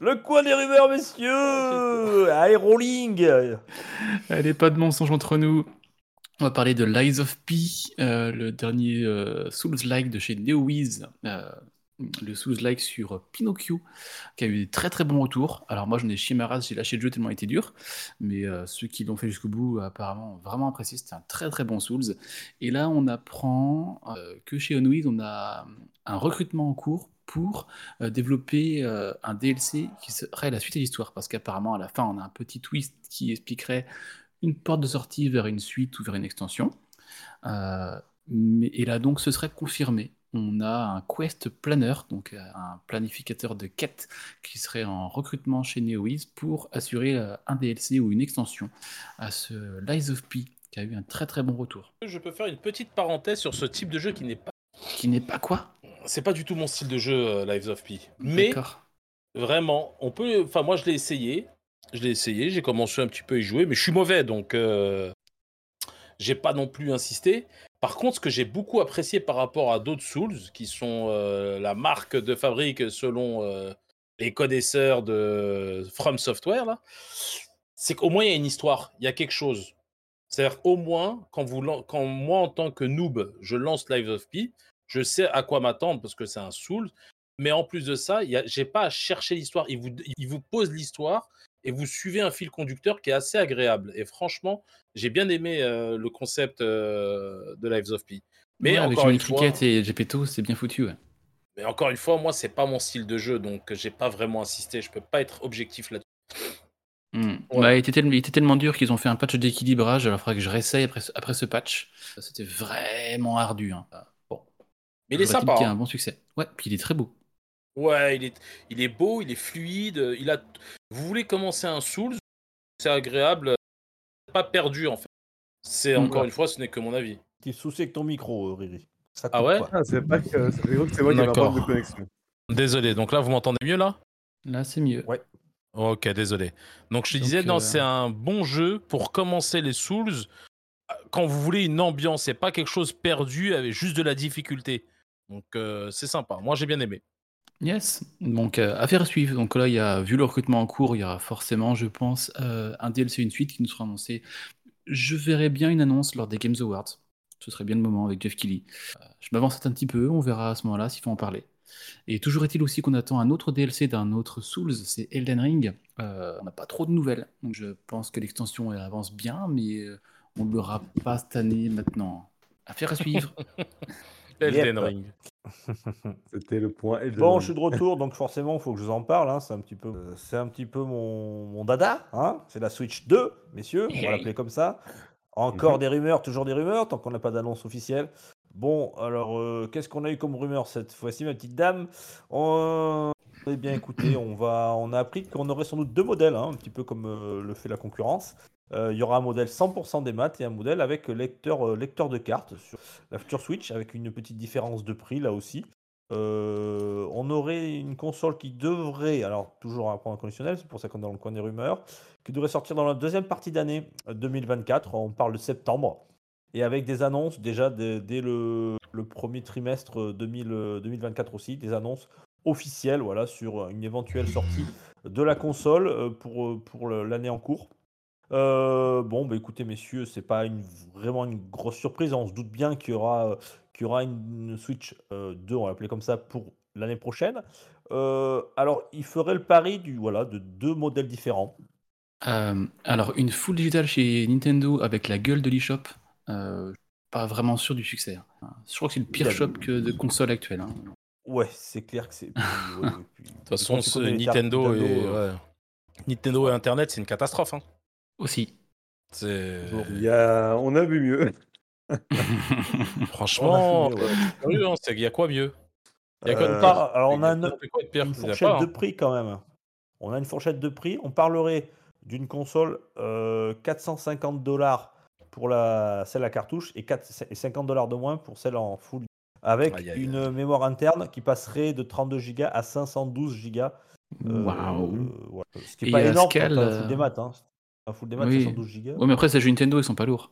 Le coin des rumeurs, messieurs. Allez, rolling. Allez, pas de mensonges entre nous. On va parler de Lies of P, euh, le dernier euh, Souls-like de chez NeoWiz, euh, le Souls-like sur Pinocchio, qui a eu des très très bons retours. Alors moi j'en ai chié ma race, j'ai lâché le jeu tellement il était dur, mais ceux qui l'ont fait jusqu'au bout apparemment ont vraiment apprécié, c'était un très très bon Souls. Et là on apprend que chez NeoWiz on a un recrutement en cours pour développer un DLC qui serait la suite de l'histoire, parce qu'apparemment à la fin on a un petit twist qui expliquerait une porte de sortie vers une suite ou vers une extension. Euh, mais, et là donc ce serait confirmé. On a un quest planner, donc euh, un planificateur de quêtes qui serait en recrutement chez NeoWiz pour assurer euh, un DLC ou une extension à ce Lies of P qui a eu un très très bon retour. Je peux faire une petite parenthèse sur ce type de jeu qui n'est pas. Qui n'est pas quoi? C'est pas du tout mon style de jeu, Lives of Pi. Mais vraiment, on peut. Enfin, moi, je l'ai essayé. Je l'ai essayé. J'ai commencé un petit peu à y jouer, mais je suis mauvais, donc euh, j'ai pas non plus insisté. Par contre, ce que j'ai beaucoup apprécié par rapport à d'autres Souls, qui sont euh, la marque de fabrique selon euh, les connaisseurs de From Software, c'est qu'au moins il y a une histoire, il y a quelque chose. C'est-à-dire au moins, quand, vous, quand moi en tant que noob, je lance Lives of Pi, je sais à quoi m'attendre parce que c'est un Souls. Mais en plus de ça, j'ai pas à chercher l'histoire. Il vous, il vous pose l'histoire et vous suivez un fil conducteur qui est assez agréable. Et franchement, j'ai bien aimé euh, le concept euh, de Lives of Pi. Mais avec encore Johnny une fois, Cricket et Gepetto, c'est bien foutu. Ouais. mais encore une fois, moi, c'est pas mon style de jeu, donc j'ai pas vraiment insisté. Je peux pas être objectif là-dessus. Hmm. Ouais. Bah, il, était tellement, il était tellement dur qu'ils ont fait un patch d'équilibrage. Alors, il faudrait que je réessaye après, ce- après ce patch. C'était vraiment ardu. Hein. Bon, Mais il est sympa. y ait hein. un bon succès. Ouais, puis il est très beau. Ouais, il est, il est beau, il est fluide. Il a. Vous voulez commencer un Souls, c'est agréable, pas perdu en fait. C'est encore une fois, ce n'est que mon avis. Petit souci avec ton micro, euh, Riri. Ça Ah ouais? Ah, c'est pas que c'est que c'est moi qui un problème de connexion. Désolé. Donc là, vous m'entendez mieux là? Là, c'est mieux. Ouais. Ok, désolé. Donc je te disais, non, euh, c'est un bon jeu pour commencer les Souls. Quand vous voulez une ambiance, c'est pas quelque chose perdu avec juste de la difficulté. Donc euh, c'est sympa. Moi j'ai bien aimé. Yes. Donc, euh, affaire à suivre. Donc là, il y a, vu le recrutement en cours, il y aura forcément, je pense, euh, un DLC, une suite qui nous sera annoncé. Je verrai bien une annonce lors des Games Awards. Ce serait bien le moment avec Jeff Keighley. Euh, je m'avance un petit peu, on verra à ce moment-là s'il faut en parler. Et toujours est-il aussi qu'on attend un autre DLC d'un autre Souls, c'est Elden Ring. Euh, on n'a pas trop de nouvelles. Donc je pense que l'extension avance bien, mais euh, on ne l'aura pas cette année maintenant. Affaire à suivre. [laughs] Elden. Ring. [laughs] C'était le point Bon, je suis de retour, donc forcément, il faut que je vous en parle. hein, C'est un petit peu, euh, c'est un petit peu mon, mon dada. Hein c'est la Switch 2, messieurs. On va l'appeler comme ça. Encore Mhm. des rumeurs, toujours des rumeurs, tant qu'on n'a pas d'annonce officielle. Bon, alors, euh, qu'est-ce qu'on a eu comme rumeur cette fois-ci, ma petite dame? On- Eh bien, écoutez, on, va, on a appris qu'on aurait sans doute deux modèles, hein, un petit peu comme euh, le fait la concurrence. Euh, Il y aura un modèle 100% des maths et un modèle avec lecteur, euh, lecteur de cartes sur la future Switch, avec une petite différence de prix là aussi. Euh, on aurait une console qui devrait, alors toujours un point conditionnel, c'est pour ça qu'on est dans le coin des rumeurs, qui devrait sortir dans la deuxième partie d'année euh, 2024, on parle de septembre, et avec des annonces déjà dès, le, premier trimestre euh, 2000, euh, 2024 aussi, des annonces officielles voilà, sur une éventuelle sortie de la console pour, pour l'année en cours. Euh, bon, bah écoutez, messieurs, c'est pas une, vraiment une grosse surprise. On se doute bien qu'il y aura, euh, qu'il y aura une, Switch euh, 2, on va l'appeler comme ça, pour l'année prochaine. Euh, alors, il ferait le pari du, voilà, de deux modèles différents. Euh, alors, une full digital chez Nintendo avec la gueule de l'eShop, euh, pas vraiment sûr du succès. hein. Je crois que c'est le pire shop que de console actuelle. hein. Ouais, c'est clair que c'est. puis, ouais, [laughs] puis- De toute façon, Nintendo, et, euh, ouais. Nintendo et Internet, c'est une catastrophe. hein. Aussi. C'est Il y a... On a vu mieux. [laughs] franchement, on a fumé, ouais. euh, hein, il y a quoi mieux? Il y a quoi de Euh, Ah, alors, on a Il y un- quoi de pire une Il fourchette pas, de hein. prix quand même. On a une fourchette de prix. On parlerait d'une console euh, 450 dollars pour la, celle à cartouche et, 4, et 50 dollars de moins pour celle en full. Avec Aïe, aïe, une mémoire interne qui passerait de 32 Go à 512 Go. Euh, Waouh. euh, voilà. Ce qui n'est pas il énorme Scal, quand t'as un full euh, des maths. Hein. Un full des maths, Oui. 512 Go. Ouais, mais après, ces jeux Nintendo, ils sont pas lourds.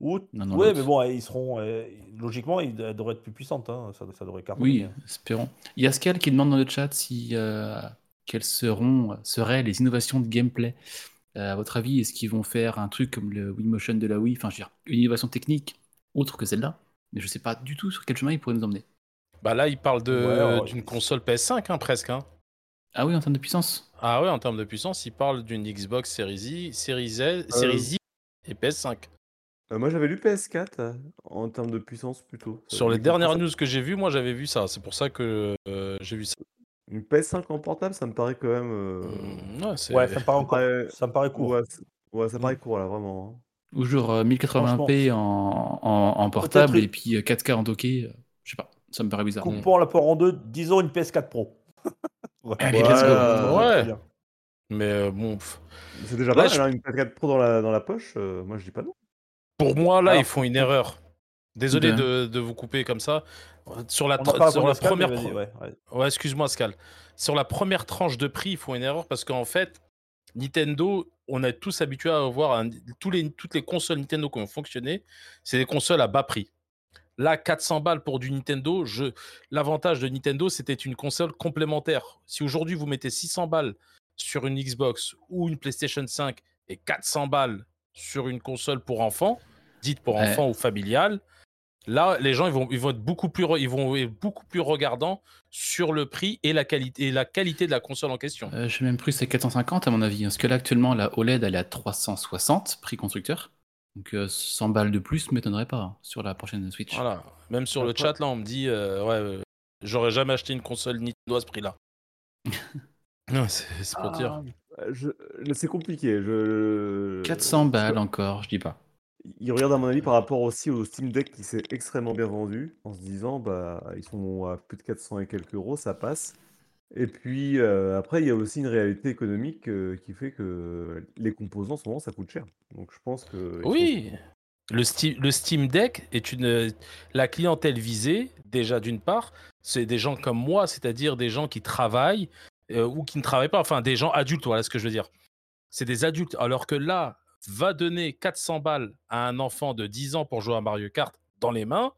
Ou... Non, non, ouais, mais bon, ils seront. euh, logiquement, ils elles devraient être plus puissantes. hein. Ça, ça devrait cartonner. Oui, hein. espérons. Il y a Scal qui demande dans le chat si euh, quelles seront seraient les innovations de gameplay. Euh, à votre avis, est-ce qu'ils vont faire un truc comme le Wii Motion de la Wii, enfin, je veux dire, une innovation technique autre que celle-là? Mais je sais pas du tout sur quel chemin ils pourraient nous emmener. Bah là, il parle Ouais, d'une console PS5 hein, presque. hein. Ah oui, en termes de puissance. Ah ouais, en termes de puissance, il parle d'une Xbox Series I, Series, Euh. S, Series I et PS5. Euh, moi, j'avais lu PS4 euh, en termes de puissance plutôt. Ça Sur les dernières news que j'ai vues, moi j'avais vu ça. C'est pour ça que euh, j'ai vu ça. Une PS5 en portable, ça me paraît quand même. euh, Mm, ouais, ça me paraît encore. Ouais. Ça me paraît court. Ouais, c'est- ouais, ça paraît Mm. court là, vraiment. hein. Ou genre euh, 1080p en, en, en portable et puis euh, 4K en docké. je sais pas, ça me paraît bizarre. Coupons la port en deux, disons une PS4 Pro. [laughs] Allez, let's go. Ouais. Mais euh, bon. C'est déjà Là, pas mal, hein, une PS4 Pro dans la, dans la poche, euh, moi je dis pas non. pour moi là, Alors, ils font une erreur. Désolé de, de vous couper comme ça. Sur la, sur la Pascal, première, ouais, ouais. Ouais, excuse-moi, Scal. Sur la première tranche de prix, ils font une erreur parce qu'en fait, Nintendo, on est tous habitués à voir un- tous les, toutes les consoles Nintendo qui ont fonctionné, c'est des consoles à bas prix. Là, 400 balles pour du Nintendo, je... l'avantage de Nintendo, c'était une console complémentaire. Si aujourd'hui vous mettez 600 balles sur une Xbox ou une PlayStation 5 et 400 balles sur une console pour enfants, dite pour Ouais. enfants ou familiale, Là, les gens ils vont, ils vont être beaucoup plus, ils vont être beaucoup plus regardants sur le prix et la qualité, et la qualité de la console en question. Euh, J'ai même plus c'est 450 à mon avis. Parce que là, actuellement, la OLED, elle est à 360, prix constructeur. Donc euh, 100 balles de plus m'étonnerait pas hein, sur la prochaine Switch. Voilà. Même sur le chat, là, on me dit, euh, ouais, euh, j'aurais jamais acheté une console Nintendo à ce prix-là. [laughs] Ouais, c'est pour dire. Euh, je- C'est compliqué. Je... 400 je- balles encore, je dis pas. Il regarde à mon avis par rapport aussi au Steam Deck qui s'est extrêmement bien vendu en se disant bah ils sont à plus de 400 et quelques euros, ça passe. Et puis après il y a aussi une réalité économique qui fait que les composants souvent ça coûte cher. Donc je pense que Oui, le Steam, Deck est une. La clientèle visée, déjà d'une part, c'est des gens comme moi, c'est-à-dire des gens qui travaillent ou qui ne travaillent pas, enfin des gens adultes, voilà ce que je veux dire. C'est des adultes. Alors que là, va donner 400 balles à un enfant de 10 ans pour jouer à Mario Kart dans les mains,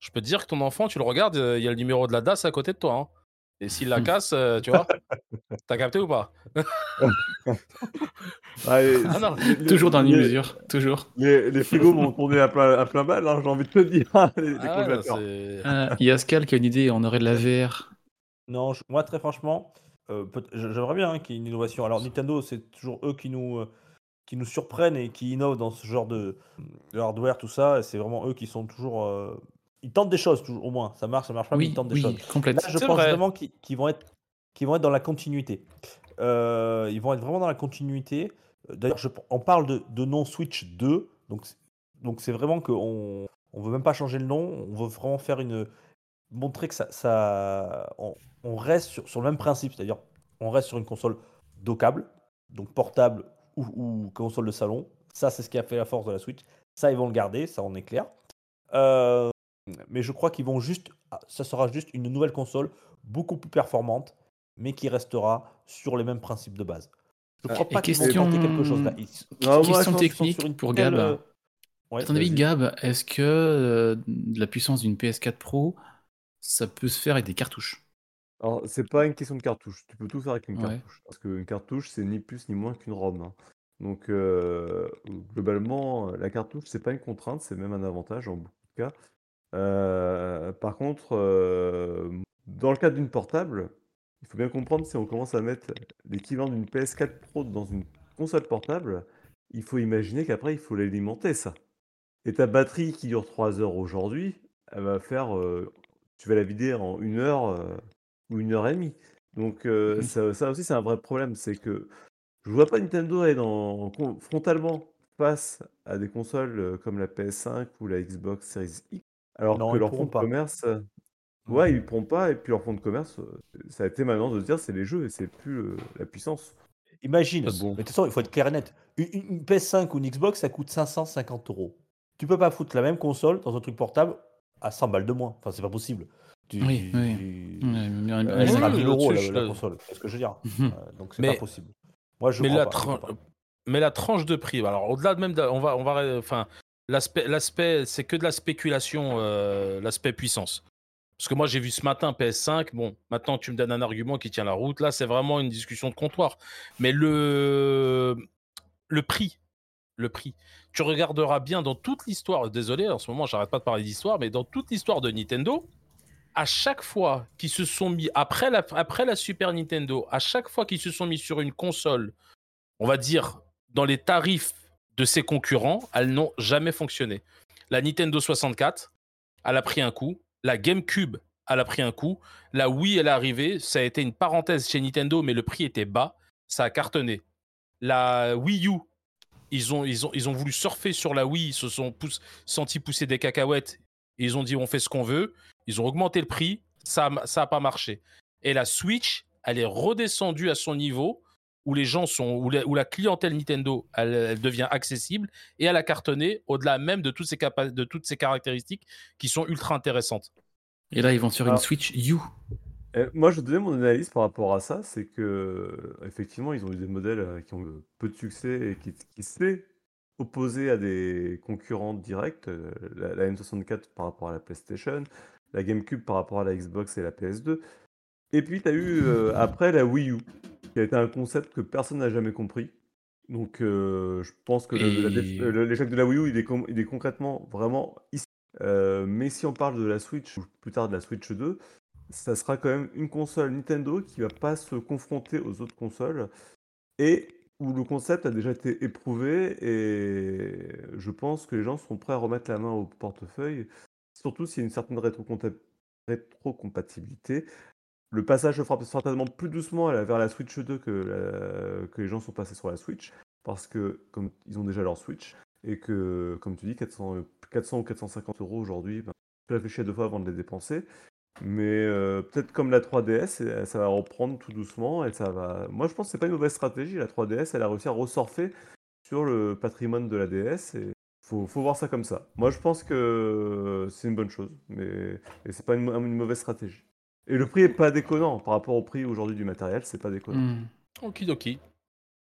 je peux te dire que ton enfant, tu le regardes, il y a le numéro de la DAS à côté de toi. hein. Et s'il la casse, euh, tu vois, t'as capté ou pas? [laughs] Ah, et- Ah non. les- Toujours dans les- une-mesure, toujours. Les, les frigos vont tourner à plein, à plein balle, hein, j'ai envie de te dire. les, les Ah, Il y a Scal qui a une idée, on aurait de la VR. Non, je- moi très franchement, euh, peut- j'aimerais bien hein, qu'il y ait une innovation. Alors Nintendo, c'est toujours eux qui nous, euh, qui nous surprennent et qui innovent dans ce genre de, de hardware, tout ça. Et c'est vraiment eux qui sont toujours. Ils tentent des choses, au moins. Ça marche, ça marche pas, mais Oui, ils tentent des oui, choses. complète. Là, je pense vrai. vraiment qu'ils vont être, qu'ils vont être dans la continuité. Euh, ils vont être vraiment dans la continuité. Euh, D'ailleurs, on parle de, de non Switch 2, donc c'est- donc c'est vraiment qu'on on veut même pas changer le nom. On veut vraiment faire une montrer que ça, ça on, on reste sur, sur le même principe, c'est-à-dire on reste sur une console dockable, donc portable ou, ou console de salon. Ça, c'est ce qui a fait la force de la Switch. Ça, ils vont le garder, ça, on est clair. Euh, mais je crois qu'ils vont juste, ah, ça sera juste une nouvelle console beaucoup plus performante, mais qui restera sur les mêmes principes de base. Je Ah, crois pas qu'ils vont question- tenter quelque chose là. Ils- Non, je Question technique sur une pour telle, Gab. euh, ouais, À ton avis. Gab, est-ce que euh, de la puissance d'une PS4 Pro, ça peut se faire avec des cartouches? Alors, c'est pas une question de cartouche. Tu peux tout faire avec une Ouais. cartouche. Parce qu'une cartouche, c'est ni plus ni moins qu'une ROM. hein. Donc, euh, globalement, la cartouche, c'est pas une contrainte, c'est même un avantage en beaucoup de cas. Euh, par contre, euh, dans le cas d'une portable, il faut bien comprendre si on commence à mettre l'équivalent d'une PS4 Pro dans une console portable, il faut imaginer qu'après, il faut l'alimenter, ça. Et ta batterie qui dure 3 heures aujourd'hui, elle va faire. euh, tu vas la vider en une heure ou une heure et demie. Donc, Mhm. ça, ça aussi, c'est un vrai problème. C'est que je vois pas Nintendo aller dans, frontalement face à des consoles comme la PS5 ou la Xbox Series X, alors Non, que ils leur pourront fond de pas. commerce. euh, Ouais, ils pourront pas. Et puis leur fond de commerce, euh, ça a été maintenant de se dire c'est les jeux et c'est plus euh, la puissance. Imagine, Ah mais bon. de toute façon, il faut être clair et net. Une, une- une PS5 ou une Xbox, ça coûte 550 euros. Tu peux pas foutre la même console dans un truc portable à 100 balles de moins. Enfin, c'est pas possible. Tu, Oui, oui. mais- euh, mais- sera oui, 1000 euros la, console. C'est ce que je veux dire? [laughs] Mhm. Euh, donc c'est Mais- pas possible. Moi, je mais la, pas, pas. mais tranche de prix, alors au-delà de même, de- on va, on va, enfin, l'aspect, c'est que de la spéculation, euh, l'aspect puissance. Parce que moi, j'ai vu ce matin PS5. Bon, maintenant, tu me donnes un argument qui tient la route. Là, c'est vraiment une discussion de comptoir. Mais le, le prix, le prix. Tu regarderas bien dans toute l'histoire. Désolé, en ce moment, j'arrête pas de parler d'histoire, mais dans toute l'histoire de Nintendo, à chaque fois qu'ils se sont mis après la, après la Super Nintendo, à chaque fois qu'ils se sont mis sur une console, on va dire dans les tarifs de ses concurrents, elles n'ont jamais fonctionné. La Nintendo 64, elle a pris un coup. La GameCube, elle a pris un coup. La Wii, elle est arrivée. Ça a été une parenthèse chez Nintendo, mais le prix était bas. Ça a cartonné. La Wii U, ils ont, voulu surfer sur la Wii. Ils se sont sentis pousser des cacahuètes. Ils ont dit on fait ce qu'on veut. Ils ont augmenté le prix. Ça n'a ça pas marché. Et la Switch, elle est redescendue à son niveau où les gens sont, où la, où la clientèle Nintendo, elle, elle devient accessible et elle a cartonné au-delà même de toutes, ces capa- de toutes ces caractéristiques qui sont ultra intéressantes. Et là, ils vont sur une Alors- Switch U. Euh, moi, je donner mon analyse par rapport à ça, c'est que euh, effectivement, ils ont eu des modèles euh, qui ont eu peu de succès et qui, qui s'est opposé à des concurrents directs, la, la N64 par rapport à la PlayStation, la GameCube par rapport à la Xbox et la PS2. Et puis, tu as eu euh, après la Wii U, qui a été un concept que personne n'a jamais compris. Donc, euh, je pense que Et- euh, l'échec de la Wii U, il est, il est concrètement vraiment ici. Euh, mais si on parle de la Switch, ou plus tard de la Switch 2, ça sera quand même une console Nintendo qui va pas se confronter aux autres consoles et où le concept a déjà été éprouvé et je pense que les gens seront prêts à remettre la main au portefeuille, surtout s'il y a une certaine rétrocompatibilité. Le passage se fera certainement plus doucement vers la Switch 2 que, les gens sont passés sur la Switch, parce que comme ils ont déjà leur Switch, et que, comme tu dis, 400, 400 ou 450 euros aujourd'hui, ben, à deux fois avant de les dépenser. Mais euh, peut-être comme la 3DS, et- ça va reprendre tout doucement et ça va. Moi, je pense que c'est pas une mauvaise stratégie. La 3DS, elle a réussi à ressurfer sur le patrimoine de la DS et faut, faut voir ça comme ça. Moi, je pense que c'est une bonne chose, mais c'est pas une mauvaise stratégie. Et le prix est pas déconnant par rapport au prix aujourd'hui du matériel, c'est pas déconnant. Hmm. Okidoki.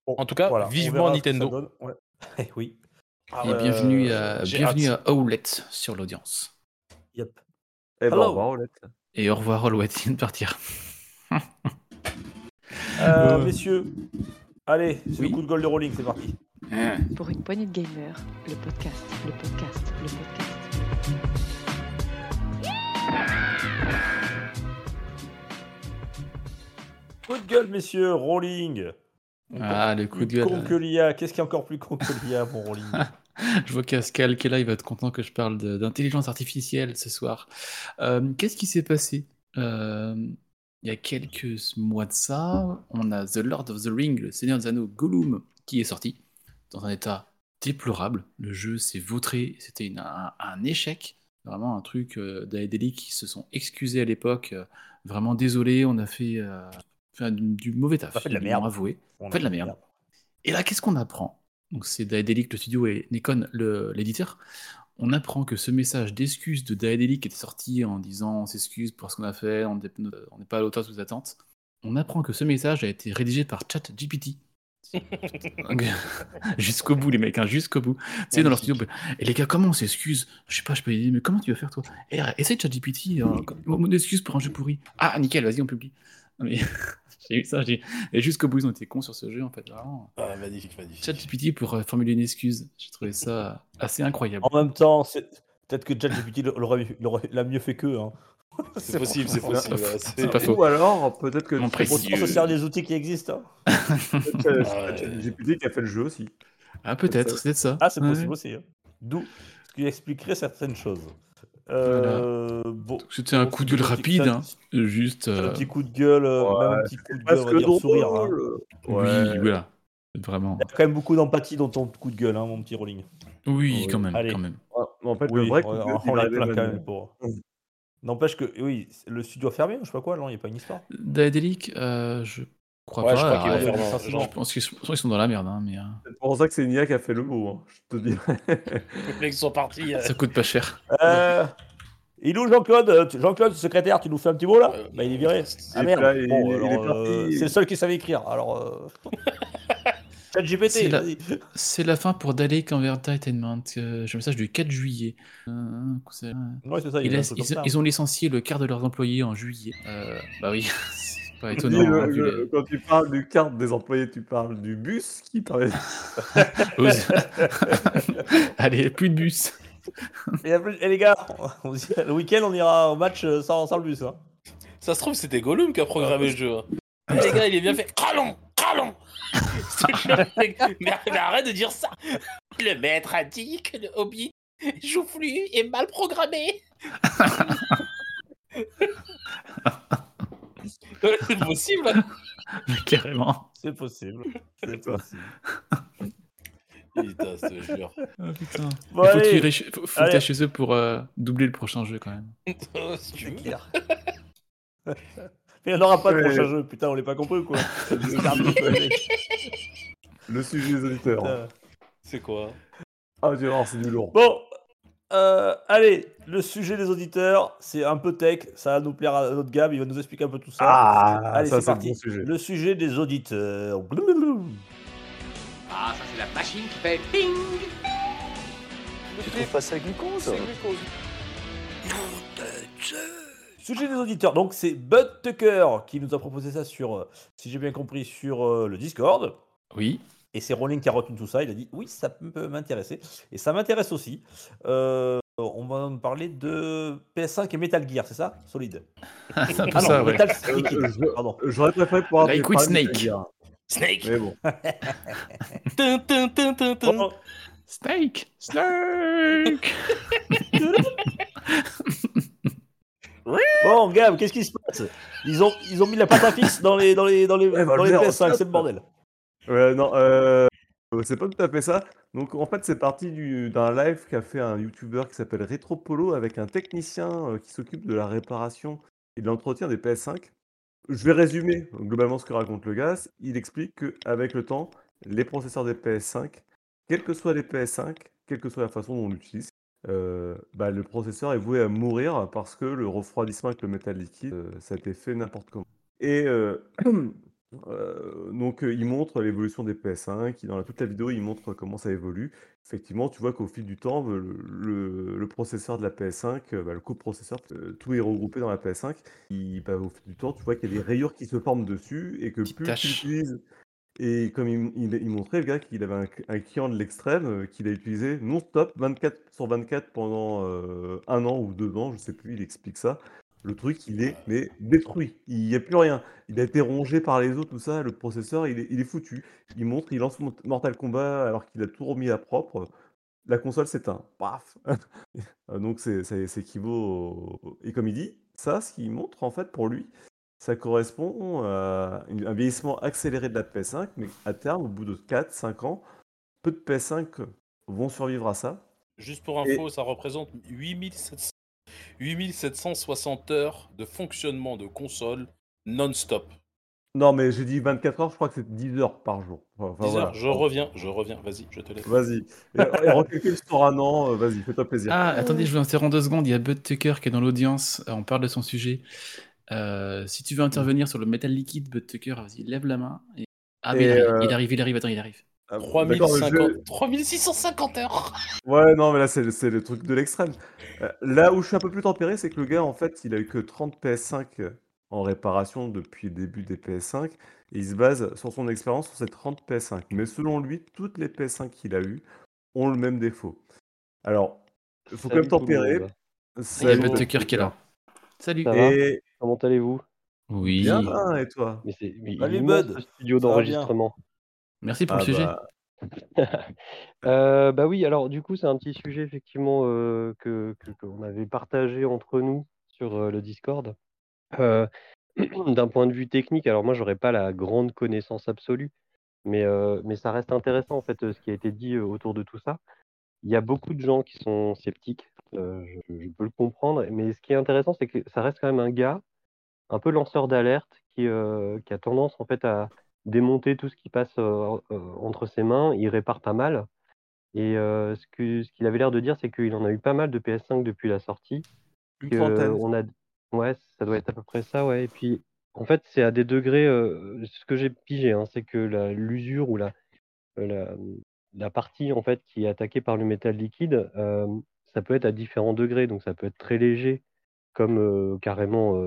Bon, En tout cas, voilà, vivement Nintendo. Ouais. [laughs] Eh oui. Et Euh, bienvenue à, bienvenue hâte. à Owlette sur l'audience. Yep. Eh ben, Hello. au revoir, Olette. Et au revoir, Owlette, il vient de partir. [laughs] Euh, Ouais. Messieurs, allez, c'est Oui. le coup de gueule de Rolling, c'est parti. Pour une poignée de gamers, le podcast, le podcast, le podcast. Coup de gueule, messieurs, Rolling. Ah, le coup de gueule. con que l'IA. Qu'est-ce qui est encore plus con que l'IA, mon Rolling [laughs] Je vois qu'Ascal qui est là, il va être content que je parle d'intelligence artificielle ce soir. Euh, Qu'est-ce qui s'est passé? Euh, Il y a quelques mois de ça, on a The Lord of the Ring, le Seigneur des Anneaux, Gollum, qui est sorti dans un état déplorable. Le jeu s'est vautré, c'était un, un échec, vraiment un truc euh, qui se sont excusés à l'époque. euh, vraiment désolé, on a fait, du, du mauvais taf. On a fait de la merde. avoué. On Fait de la merde. Et là, qu'est-ce qu'on apprend? Donc, c'est Daedalic le studio et Nikon l'éditeur. On apprend que ce message d'excuse de Daedalic était sorti en disant on s'excuse pour ce qu'on a fait, on n'est pas à l'auteur de vos attentes. On apprend que ce message a été rédigé par ChatGPT. [laughs] [laughs] Jusqu'au bout, les mecs, hein, jusqu'au bout. Tu sais, dans leur studio. Et les gars, comment on s'excuse? Je sais pas, je peux aider, mais comment tu vas faire toi? Eh, Essaye ChatGPT, euh, mot d'excuse pour un jeu pourri. Ah, nickel, vas-y, on publie. Mais [laughs] j'ai eu ça, j'ai. Et jusqu'au bout, ils ont été cons sur ce jeu, en fait, vraiment. Ah, magnifique, magnifique. ChatGPT pour euh, formuler une excuse. J'ai trouvé ça assez incroyable. En même temps, c'est- peut-être que ChatGPT l'a mieux fait qu'eux. Hein. [laughs] C'est possible, c'est possible. pas- ouais, c'est pas faux. Ou alors, peut-être que. Autant se sert des outils qui existent. hein. [laughs] Ah, c'est ouais. GPT qui a fait le jeu aussi. Ah, peut-être, c'est peut-être ça. Ah, c'est Ouais. possible aussi. hein. D'où ce qui expliquerait certaines choses. Euh, bon, C'était un coup de gueule un petit- rapide, hein. un- juste. c'est euh, Un petit coup de gueule, euh, Ouais, même un petit coup de gueule, on va dire sourire. hein. drôle. Oui, Ouais. voilà. Vraiment. Il y a quand même beaucoup d'empathie dans ton coup de gueule, hein, mon petit Rolling. Oui, Oui. quand même, Allez. quand même. Ouais, en fait, Oui, le vrai coup on, de gueule, on l'a plein quand même pour. N'empêche que, oui, le studio a fermé, je sais pas quoi, non, il n'y a pas une histoire. Daedalic, euh, je crois Ouais, pas. je crois qu'ils vont alors, faire ça, un- c'est genre, Je pense qu'ils sont, ils sont dans la merde, hein, mais euh, C'est pour ça que c'est Nia qui a fait le mot, hein, je te dis. [laughs] Les mecs sont partis. euh, ça coûte pas cher. Euh, il est où Jean-Claude? Euh, Jean-Claude, secrétaire, tu nous fais un petit mot là? Euh, Bah, il est viré. Ah merde. là, il- Bon, il est alors, parti. euh, c'est le seul qui savait écrire. Alors. Euh... [laughs] C'est la-. C'est la fin pour Dalek Entertainment. Euh, J'ai un message du 4 juillet. Euh, c'est- Ouais, c'est ça. Il ils, ont licencié le quart de leurs employés en juillet. Euh, bah oui, [laughs] pas Tu étonnant. dis, le- hein, vu le- les- Quand tu parles du carte des employés, tu parles du bus qui parlait. [laughs] [laughs] Allez, plus de bus. Et, et les gars, on le week-end, on ira au match euh, sans, sans le bus. Hein. Ça se trouve, c'était Gollum qui a programmé le jeu. hein. Eh, les gars, il est bien fait. Cralon Cralon [laughs] mais, mais arrête de dire ça Le maître a dit que le hobby joufflu est mal programmé. C'est possible. hein. [laughs] Carrément. C'est possible. C'est possible. Putain, je te jure. Ah, putain. Bon, Il faut que tu allez, faut, faut que Allez. t'ailles chez eux pour euh, doubler le prochain jeu quand même. [laughs] Si tu veux. clair. [laughs] Mais il n'y en aura pas de Ouais. prochain jeu. Putain, on l'a pas compris ou quoi? Le sujet des auditeurs. C'est quoi? Ah, tu vas voir, c'est du lourd. Bon, euh, allez, le sujet des auditeurs, c'est un peu tech, ça va nous plaire à notre Gab, il va nous expliquer un peu tout ça. Ah, allez, ça, c'est c'est parti. bon sujet. Le sujet des auditeurs. Blablabla. Ah, ça c'est la machine qui fait ping Tu trouves pas ça glucose Sujet des auditeurs, donc c'est Bud Tucker qui nous a proposé ça sur, euh, si j'ai bien compris, sur euh, le Discord. Oui. Et c'est Rolling qui a retenu tout ça. Il a dit oui, ça peut m'intéresser. Et ça m'intéresse aussi. Euh, on va me parler de PS5 et Metal Gear, c'est ça? Solide. Peu Ah non, ça, ouais. Metal Euh, je- pardon. J'aurais préféré pouvoir Like parler with Snake. Snake Mais bon. [laughs] Tum, tum, tum, tum, tum. Bon, Snake Snake [laughs] Bon, Gab, qu'est-ce qui se passe? Ils ont, ils ont mis la pâte à fixe dans les, dans les, dans les, Ouais, bah, dans le les verre, PS5, hop. c'est le bordel. Ouais, non, euh, c'est pas tout à fait ça. Donc en fait, c'est parti du- d'un live qu'a fait un YouTuber qui s'appelle Retropolo avec un technicien euh, qui s'occupe de la réparation et de l'entretien des PS5. Je vais résumer globalement ce que raconte le gars. Il explique qu'avec le temps, les processeurs des PS5, quels que soient les PS5, quelle que soit la façon dont on l'utilise, euh, bah, le processeur est voué à mourir parce que le refroidissement avec le métal liquide, euh, ça a été fait n'importe comment. Et euh, [clears throat] euh, donc, euh, il montre l'évolution des PS5. il- Dans la- toute la vidéo, il montre comment ça évolue. Effectivement, tu vois qu'au fil du temps, le, le- le processeur de la PS5, euh, bah, le coprocesseur, tout est regroupé dans la PS5. Il- bah, au fil du temps, tu vois qu'il y a des rayures qui se forment dessus et que plus tu taches. l'utilises. Et comme il, il- il montrait, le gars, qu'il avait un, un client de l'extrême qu'il a utilisé non-stop, 24 sur 24 pendant un an ou deux ans, je sais plus, il explique ça. Le truc, il est mais détruit. Il n'y a plus rien. Il a été rongé par les os, tout ça. Le processeur, il est, il est foutu. Il montre, il lance Mortal Kombat alors qu'il a tout remis à propre. La console s'éteint. Paf [laughs] Donc, c'est, ça, ça équivaut. au- Et comme il dit, ça, ce qu'il montre, en fait, pour lui, ça correspond à un vieillissement accéléré de la PS5, mais à terme, au bout de 4-5 ans, peu de PS5 vont survivre à ça. Juste pour info, ça représente 8700 8760 heures de fonctionnement de console non-stop. Non, mais j'ai dit 24 heures, je crois que c'est 10 heures par jour. Enfin, 10 voilà. heures, je reviens, je reviens, vas-y, je te laisse. Vas-y. Et, et [laughs] recalcule sur un an, euh, vas-y, fais-toi plaisir. Ah, attendez, je vous interromps deux secondes. Il y a Bud Tucker qui est dans l'audience. Euh, On parle de son sujet. Euh, si tu veux intervenir sur le métal liquide, Bud Tucker, vas-y, lève la main. Et... Ah, mais Et, il, arrive, euh, il arrive, il arrive, attends, il arrive. Ah, d'accord, le 3050 jeu- 3650 heures Ouais, non, mais là, c'est le- truc de l'extrême. Euh, là où je suis un peu plus tempéré, c'est que le gars, en fait, il a eu que 30 PS5 en réparation depuis le début des PS5. Et il se base sur son expérience sur ces 30 PS5. Mais selon lui, toutes les PS5 qu'il a eues ont le même défaut. Alors, il faut quand même tempérer. Il y a qui est là. Salut. Et Comment allez-vous? Oui. bien, et toi? Mais c'est mais il Salut, est immense, Bud. ce studio d'enregistrement. Merci pour Ah le sujet. bah, [laughs] Euh, bah oui, alors du coup, c'est un petit sujet effectivement euh, que qu'on avait partagé entre nous sur euh, le Discord. [clears throat] D'un point de vue technique, alors moi, j'aurais pas la grande connaissance absolue, mais, mais ça reste intéressant en fait ce qui a été dit autour de tout ça. Il y a beaucoup de gens qui sont sceptiques, je, je peux le comprendre, mais ce qui est intéressant, c'est que ça reste quand même un gars un peu lanceur d'alerte qui, qui a tendance en fait à démonter tout ce qui passe euh, euh, entre ses mains. Il répare pas mal. Et euh, ce qu'il avait l'air de dire, c'est qu'il en a eu pas mal de PS5 depuis la sortie. une que trentaine. on a, ouais, ça doit être à peu près ça, ouais. Et puis, en fait, c'est à des degrés. euh, ce que j'ai pigé, hein, c'est que l'usure ou la, la, la partie en fait qui est attaquée par le métal liquide, euh, ça peut être à différents degrés. Donc, ça peut être très léger, comme euh, carrément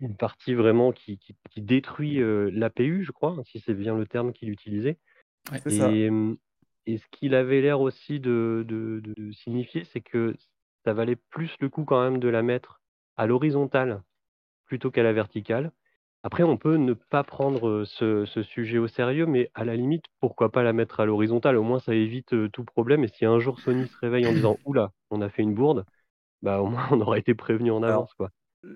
une partie vraiment qui, qui, qui détruit euh, l'APU, je crois, si c'est bien le terme qu'il utilisait. Ouais. Ça. Et, ce qu'il avait l'air aussi de, de- de signifier, c'est que ça valait plus le coup quand même de la mettre à l'horizontale plutôt qu'à la verticale. Après, on peut ne pas prendre ce, ce sujet au sérieux, mais à la limite, pourquoi pas la mettre à l'horizontale? Au moins, ça évite tout problème. Et si un jour Sony se réveille en disant [laughs] Oula, on a fait une bourde, bah au moins on aura été prévenu en Alors, avance. Quoi.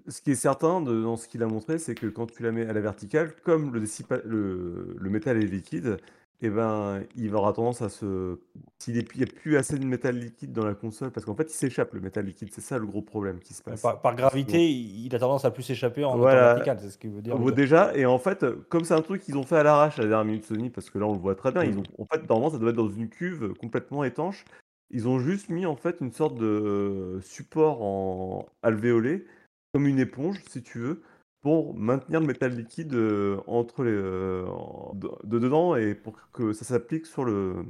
Ce qui est certain de- dans ce qu'il a montré, c'est que quand tu la mets à la verticale, comme le, le, le métal est liquide, eh ben, il aura tendance à se... S'il n'y a plus assez de métal liquide dans la console, parce qu'en fait, il s'échappe le métal liquide, c'est ça le gros problème qui se passe. Par, par gravité, il il a tendance à plus s'échapper en Voilà. vertical, c'est ce qu'il veut dire. Bon, déjà, et en fait, comme c'est un truc qu'ils ont fait à l'arrache à la dernière minute Sony, parce que là on le voit très bien, ils Mm. ont, en fait, normalement ça doit être dans une cuve complètement étanche. Ils ont juste mis en fait une sorte de support en alvéolé, comme une éponge si tu veux, pour maintenir le métal liquide euh, entre euh, de, de dedans et pour que ça s'applique sur le,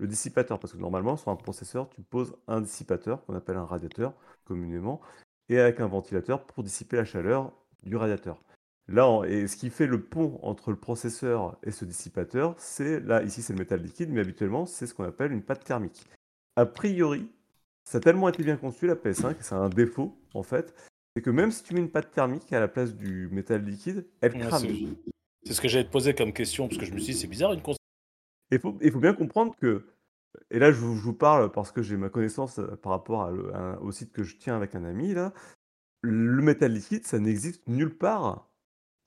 dissipateur. Parce que normalement, sur un processeur, tu poses un dissipateur, qu'on appelle un radiateur communément, et avec un ventilateur pour dissiper la chaleur du radiateur. Là, et ce qui fait le pont entre le processeur et ce dissipateur, c'est là, ici c'est le métal liquide, mais habituellement c'est ce qu'on appelle une pâte thermique. A priori, ça a tellement été bien conçu la PS5, et c'est un défaut en fait, c'est que même si tu mets une pâte thermique à la place du métal liquide, elle crame. c'est c'est ce que j'allais te poser comme question, parce que je me suis dit, c'est bizarre une. Il faut, faut bien comprendre que, et là je vous, je vous parle parce que j'ai ma connaissance euh, par rapport à le- à- au site que je tiens avec un ami là, le métal liquide ça n'existe nulle part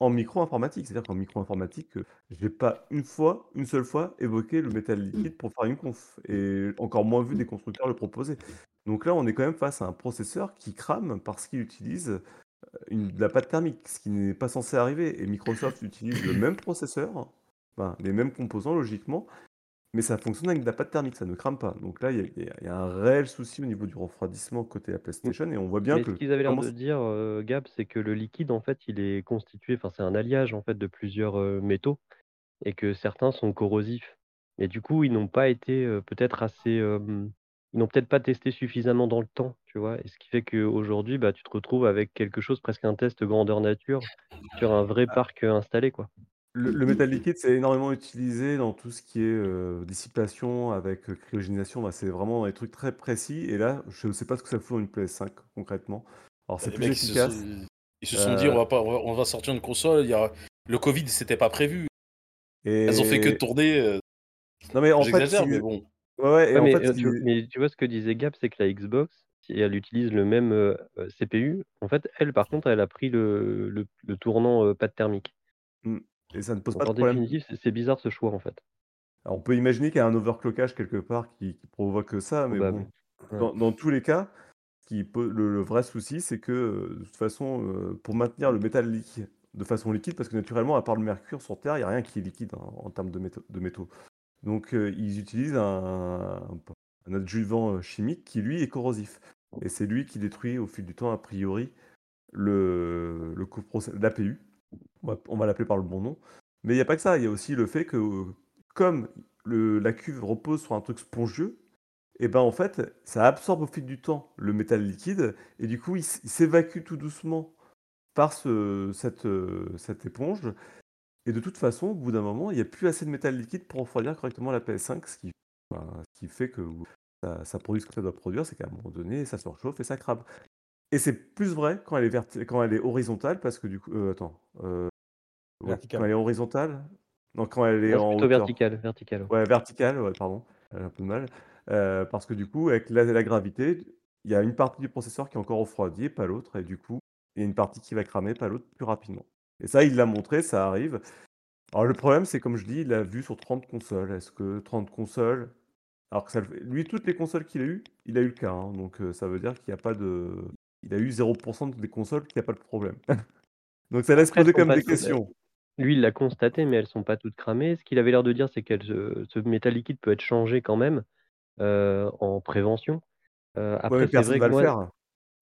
en micro-informatique. C'est-à-dire qu'en micro-informatique, euh, j'ai pas une fois, une seule fois évoqué le métal liquide pour faire une conf, et encore moins vu des constructeurs le proposer. Donc là on est quand même face à un processeur qui crame parce qu'il utilise euh, une, de la pâte thermique, ce qui n'est pas censé arriver. Et Microsoft utilise le même processeur, les mêmes composants logiquement, mais ça fonctionne avec de la pâte thermique, ça ne crame pas. Donc là, il y, a- il y a- il y a un réel souci au niveau du refroidissement côté la PlayStation, et on voit bien Mais que ce qu'ils avaient l'air comment de dire, euh, Gab, c'est que le liquide, en fait, il est constitué, enfin, c'est un alliage en fait de plusieurs euh, métaux et que certains sont corrosifs. Et du coup, ils n'ont pas été euh, peut-être assez, euh, ils n'ont peut-être pas testé suffisamment dans le temps, tu vois. Et ce qui fait qu'aujourd'hui, bah, tu te retrouves avec quelque chose presque un test grandeur nature sur un vrai parc euh, installé, quoi. Le, le métal liquide, c'est énormément utilisé dans tout ce qui est euh, dissipation avec euh, cryogénisation. Bah, c'est vraiment des trucs très précis. Et là, je ne sais pas ce que ça fout dans une PS5 concrètement. Alors, c'est Les plus mecs, ils se efficace. sont, ils se sont dit, Euh, on va, pas, on va- on va sortir une console. Il y a... Le Covid, c'était pas prévu. et... Elles ont fait que tourner. euh, Non, mais en fait, J'exagère, mais bon. Ouais, ouais, et Ouais, en mais, fait, euh, tu, mais tu vois ce que disait Gab, c'est que la Xbox, si elle utilise le même euh, euh, CPU. En fait, elle, par contre, elle a pris le, le, le tournant euh, pâte thermique. Hmm. Et ça ne pose Donc, pas de en problème. définitive, c'est- bizarre ce choix, en fait. Alors, on peut imaginer qu'il y a un overclockage quelque part qui, qui provoque ça, mais bon, Ouais. dans, dans tous les cas, ce qui peut- le, le vrai souci, c'est que euh, de toute façon, euh, pour maintenir le métal liquide de façon liquide, parce que naturellement, à part le mercure sur Terre, il n'y a rien qui est liquide hein, en termes de, métaux. de métaux. Donc, euh, ils utilisent un, un adjuvant chimique qui, lui, est corrosif. Et c'est lui qui détruit au fil du temps, a priori, le, l'APU. On va, l'appeler par le bon nom. Mais il n'y a pas que ça, il y a aussi le fait que, euh, comme la cuve repose sur un truc spongieux, et ben en fait, ça absorbe au fil du temps le métal liquide, et du coup, il, s'évacue tout doucement par euh, cette éponge. Et de toute façon, au bout d'un moment, il n'y a plus assez de métal liquide pour refroidir correctement la PS5, ce qui, fait que ça, ça produit ce que ça doit produire, c'est qu'à un moment donné, ça se réchauffe et ça crame. Et c'est plus vrai quand elle est, verti- quand elle est horizontale, parce que du coup, euh, attends, euh, ouais, Verticale. quand elle est horizontale, non, quand elle est Non, en plutôt hauteur. vertical, vertical. ouais. Ouais, verticale, ouais, pardon, j'ai un peu de mal. Euh, parce que du coup, avec la, la gravité, il y a une partie du processeur qui est encore refroidie, pas l'autre, et du coup, il y a une partie qui va cramer, pas l'autre, plus rapidement. Et ça, il l'a montré, ça arrive. Alors le problème, c'est comme je dis, il l'a vu sur 30 consoles. Est-ce que 30 consoles... Alors que ça, le fait- lui, toutes les consoles qu'il a eues, il a eu le cas. hein. donc euh, ça veut dire qu'il n'y a pas de... Il a eu 0% des consoles qui a pas de problème. [laughs] donc ça laisse Après, poser quand même des questions. Lui, il l'a constaté, mais elles sont pas toutes cramées. Ce qu'il avait l'air de dire, c'est que ce métal liquide peut être changé quand même euh, en prévention. Euh, Ouais, après, c'est personne vrai va que le moi, faire.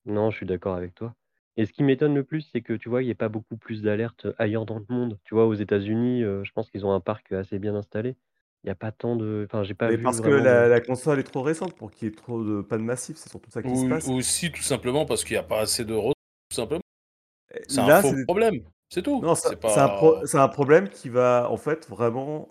non, je suis d'accord avec toi. Et ce qui m'étonne le plus, c'est que tu vois, il n'y a pas beaucoup plus d'alertes ailleurs dans le monde. Tu vois, aux États-Unis, euh, je pense qu'ils ont un parc assez bien installé. Il n'y a pas tant de. Enfin, j'ai pas Mais vu parce que la, de- la console est trop récente pour qu'il y ait trop de panne massive, c'est surtout ça qui se Ou, passe. aussi, tout simplement, parce qu'il n'y a pas assez de retours, tout simplement. C'est un faux c'est- problème. C'est tout. Non, c'est c'est un, pas. pro- c'est un problème qui va en fait vraiment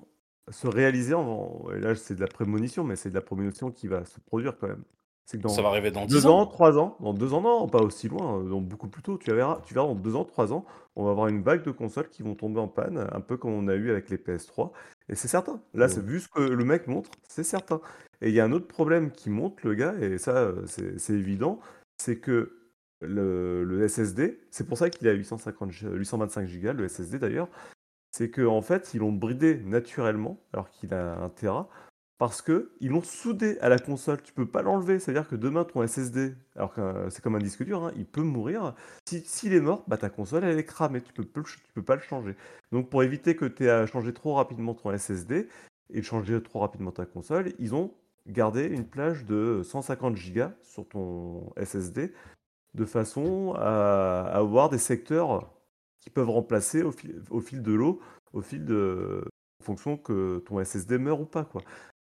se réaliser. En, et là, c'est de la prémonition, mais c'est de la prémonition qui va se produire quand même. C'est que dans Ça va arriver dans deux 10 ans, ans. trois ans, dans deux ans, non, pas aussi loin, euh, dans beaucoup plus tôt. Tu verras, tu verras dans deux ans, trois ans, on va avoir une vague de consoles qui vont tomber en panne, un peu comme on a eu avec les PS3. Et c'est certain. Là, c'est vu ce que le mec montre, c'est certain. Et il y a un autre problème qui monte, le gars, et ça, euh, c'est évident, c'est que le, le SSD, c'est pour ça qu'il est à 850, Go- 825 Go, le SSD d'ailleurs, c'est qu'en en fait, ils l'ont bridé naturellement, alors qu'il a un Tera, parce que ils l'ont soudé à la console. Tu peux pas l'enlever. C'est-à-dire que demain, ton SSD, alors que euh, c'est comme un disque dur, hein, il peut mourir. Si- S'il est mort, bah, ta console, elle est cramée. Tu peux, peux pas le changer. Donc, pour éviter que tu aies à changer trop rapidement ton SSD et changer trop rapidement ta console, ils ont gardé une plage de 150 Go sur ton SSD de façon à avoir des secteurs qui peuvent remplacer au fil, au fil de l'eau, au fil de, en fonction que ton SSD meurt ou pas, quoi.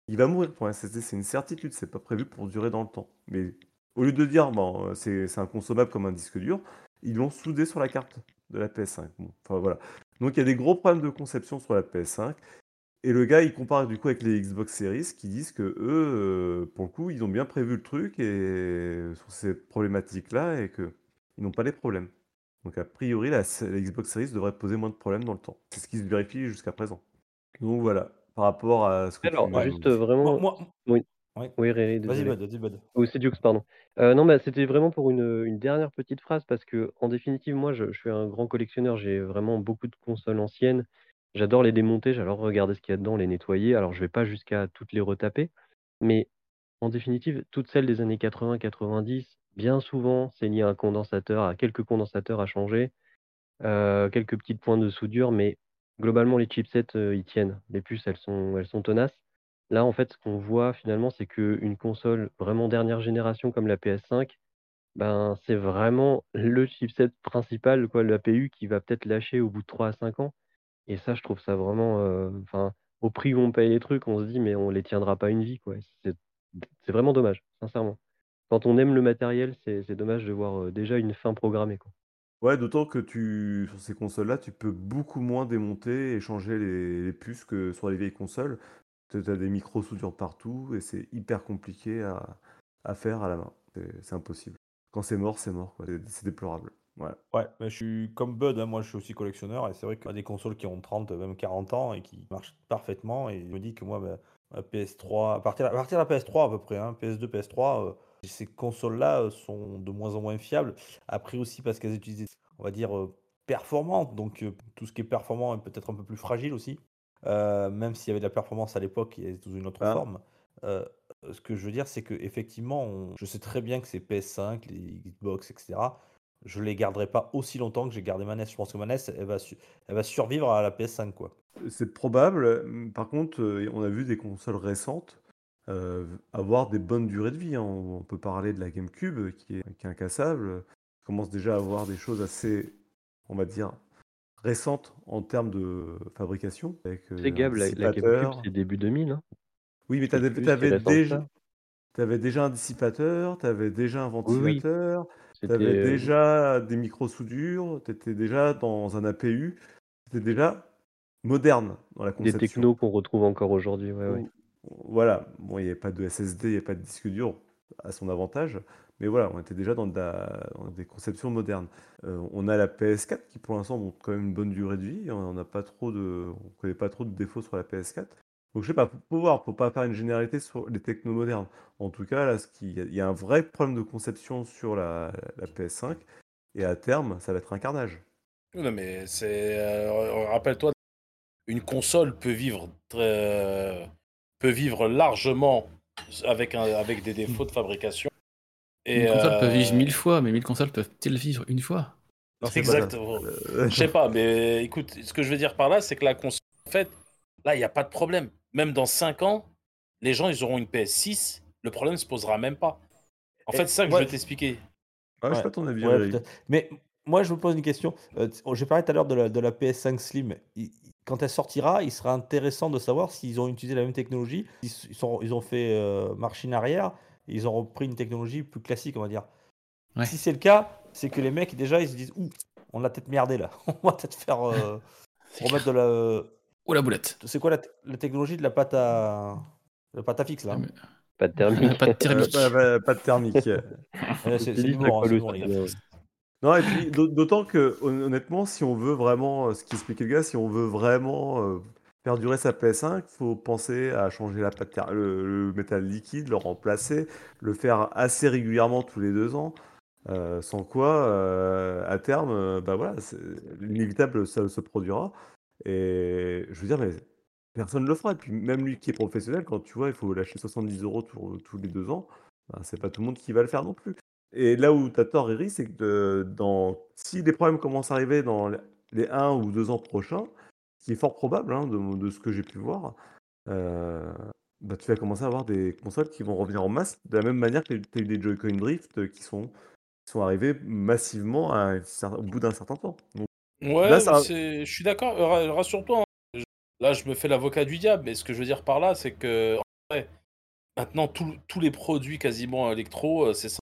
Il va mourir ton SSD, c'est une certitude, c'est pas prévu pour durer dans le temps. Mais au lieu de dire, bon, euh, c'est inconsommable comme un disque dur, ils l'ont soudé sur la carte de la PS5. Bon, enfin voilà. Donc il y a des gros problèmes de conception sur la PS5. Et le gars, il compare du coup avec les Xbox Series qui disent que eux, euh, pour le coup, ils ont bien prévu le truc et sur cette problématique-là et que ils n'ont pas les problèmes. Donc a priori, la Xbox Series devrait poser moins de problèmes dans le temps. C'est ce qui se vérifie jusqu'à présent. Donc voilà, par rapport à ce que Alors, tu juste dit. euh, vraiment. Moi, moi- Oui. Ouais. Oui, Ré, Vas-y, désolé. Bud, vas-y, Bud. Ou c'est Dukes, pardon. Euh, non, bah, c'était vraiment pour une, une dernière petite phrase parce que, en définitive, moi, je, je suis un grand collectionneur. J'ai vraiment beaucoup de consoles anciennes. J'adore les démonter, j'adore regarder ce qu'il y a dedans, les nettoyer. Alors, je vais pas jusqu'à toutes les retaper, mais en définitive, toutes celles des années 80-90, bien souvent, c'est lié à un condensateur, à quelques condensateurs à changer, euh, quelques petits points de soudure, mais globalement, les chipsets, euh, ils tiennent. Les puces, elles sont, tenaces. Là, en fait, ce qu'on voit finalement, c'est qu'une console vraiment dernière génération comme la PS5, ben, c'est vraiment le chipset principal, quoi, l'APU, qui va peut-être lâcher au bout de 3 à 5 ans. Et ça, je trouve ça vraiment. euh, au prix où on paye les trucs, on se dit, mais on les tiendra pas une vie. C'est vraiment dommage, sincèrement. Quand on aime le matériel, c'est dommage de voir euh, déjà une fin programmée. Ouais, d'autant que tu, sur ces consoles-là, tu peux beaucoup moins démonter et changer les, les puces que sur les vieilles consoles. Tu as des micro-soudures partout et c'est hyper compliqué à, à faire à la main. C'est impossible. Quand c'est mort, c'est mort. C'est déplorable. Voilà. Ouais, mais je suis comme Bud, hein, moi je suis aussi collectionneur et c'est vrai qu'il a des consoles qui ont 30, même 40 ans et qui marchent parfaitement. Et je me dis que moi, bah, ma PS3, à partir, à partir de la PS3 à peu près, hein, PS2, PS3, euh, ces consoles-là euh, sont de moins en moins fiables. Après aussi parce qu'elles utilisent, des- on va dire, euh, performantes. Donc euh, tout ce qui est performant est peut-être un peu plus fragile aussi. Euh, même s'il y avait de la performance à l'époque, il y avait sous une autre Ah. forme. Euh, ce que je veux dire, c'est que effectivement, on- je sais très bien que ces PS5, les Xbox, etc., je les garderai pas aussi longtemps que j'ai gardé ma NES. Je pense que ma NES, elle va, su- elle va survivre à la PS5, quoi. C'est probable. Par contre, on a vu des consoles récentes euh, avoir des bonnes durées de vie. hein. On peut parler de la GameCube qui est, qui est incassable. On commence déjà à avoir des choses assez, on va dire, récentes en termes de fabrication. Avec euh, C'est Gab, la, la GameCube, c'est début 2000, hein. Oui, mais tu C'est avais, déjà, ça. t'avais déjà un dissipateur, tu avais déjà un oui. ventilateur, tu C'était avais euh, déjà des micro-soudures, tu étais déjà dans un APU. C'était déjà moderne dans la des conception. technos qu'on retrouve encore aujourd'hui. Ouais, ouais. Voilà, bon, il n'y avait pas de SSD, il n'y avait pas de disque dur à son avantage, mais voilà, on était déjà dans, des conceptions modernes. Euh, on a la PS4 qui pour l'instant montre quand même une bonne durée de vie, on n'a pas trop de, on connaît pas trop de défauts sur la PS4. Donc je sais pas, faut, faut voir, faut pas faire une généralité sur les technos modernes. En tout cas, là, ce qui, il y a un vrai problème de conception sur la, la PS5, et à terme, ça va être un carnage. Non, mais c'est. euh, Rappelle-toi, une console peut vivre très- peut vivre largement avec, un, avec des défauts de fabrication. Et, Une console peut euh, vivre mille fois, mais mille consoles peuvent-elles vivre une fois? Non. Exactement. Euh, Je sais pas, mais écoute, ce que je veux dire par là, c'est que la console, en fait, là, il n'y a pas de problème. Même dans 5 ans, les gens, ils auront une PS6, le problème ne se posera même pas. En Et- fait, c'est ça que ouais. je veux t'expliquer. Ah, je sais Ouais. pas ton avis, Ouais. Mais moi, je me pose une question. Euh, J'ai parlé tout à l'heure de la, de la PS5 Slim. Il- quand elle sortira, il sera intéressant de savoir s'ils ont utilisé la même technologie. Ils, sont, ont fait euh, machine arrière. Et ils ont repris une technologie plus classique, on va dire. Ouais. Si c'est le cas, c'est que les mecs, déjà, ils se disent Ouh, on a peut-être merdé là. [laughs] on va peut-être faire. euh, [laughs] remettre de la. Ou la boulette C'est quoi la, technologie de la pâte à. La pâte à fixe là? Pas de thermique. [laughs] Pas de thermique. pas, de thermique. Du c'est Non, et puis d'aut- d'autant que, hon- honnêtement, si on veut vraiment, euh, ce qui expliquait le gars, si on veut vraiment euh, faire durer sa PS5, il faut penser à changer la le, métal liquide, le remplacer, le faire assez régulièrement tous les deux ans. euh, sans quoi, euh, à terme, euh, bah voilà, l'inévitable, se produira. Et je veux dire, personne ne le fera. Et puis même lui qui est professionnel, quand tu vois, il faut lâcher 70 euros tous tous les deux ans, bah, c'est pas tout le monde qui va le faire non plus. Et là où tu as tort, Eri, c'est que de- dans, si les problèmes commencent à arriver dans les- les 1 ou 2 ans prochains, ce qui est fort probable hein, de, de ce que j'ai pu voir, euh, bah, tu vas commencer à avoir des consoles qui vont revenir en masse, de la même manière que tu as eu des Joy-Con Drift qui sont, qui sont arrivés massivement à au bout d'un certain temps. Donc, Ouais, Là, ça- c'est- je suis d'accord, ra- rassure-toi. hein. Là, je me fais l'avocat du diable, mais ce que je veux dire par là, c'est que en vrai, maintenant, tout- tous les produits quasiment électro, euh, c'est ça.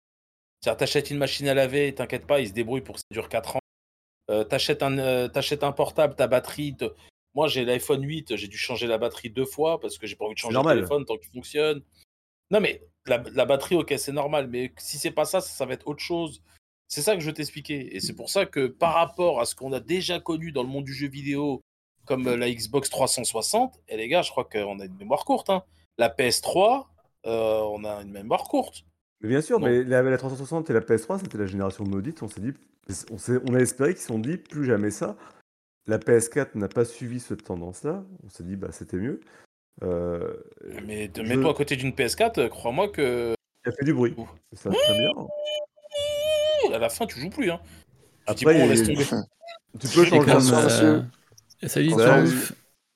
C'est-à-dire, t'achètes une machine à laver, t'inquiète pas, il se débrouille pour que ça dure 4 ans. Euh, t'achètes un, euh, t'achètes un portable, ta batterie, te- Moi, j'ai l'iPhone 8, j'ai dû changer la batterie deux fois parce que j'ai pas envie de changer le téléphone tant qu'il fonctionne. Non, mais la, la batterie, ok, c'est normal, mais si c'est pas ça, ça, ça va être autre chose. C'est ça que je veux t'expliquer. Et c'est pour ça que par rapport à ce qu'on a déjà connu dans le monde du jeu vidéo, comme euh, la Xbox 360, et les gars, je crois qu'on a une mémoire courte. hein. La PS3, euh, on a une mémoire courte. Mais bien sûr, Non. mais la, la 360 et la PS3, c'était la génération maudite. On s'est dit, on, s'est- on a espéré qu'ils se sont dit plus jamais ça. La PS4 n'a pas suivi cette tendance-là. On s'est dit, bah c'était mieux. Euh, Mais te- je- mets-toi à côté d'une PS4, euh, crois-moi que Il a fait du bruit. Ouh. Ça très bien. à la fin, tu joues plus. Hein. Tu dis, Après, bon, on [laughs] tu peux Et changer ça. euh, oui. ouf.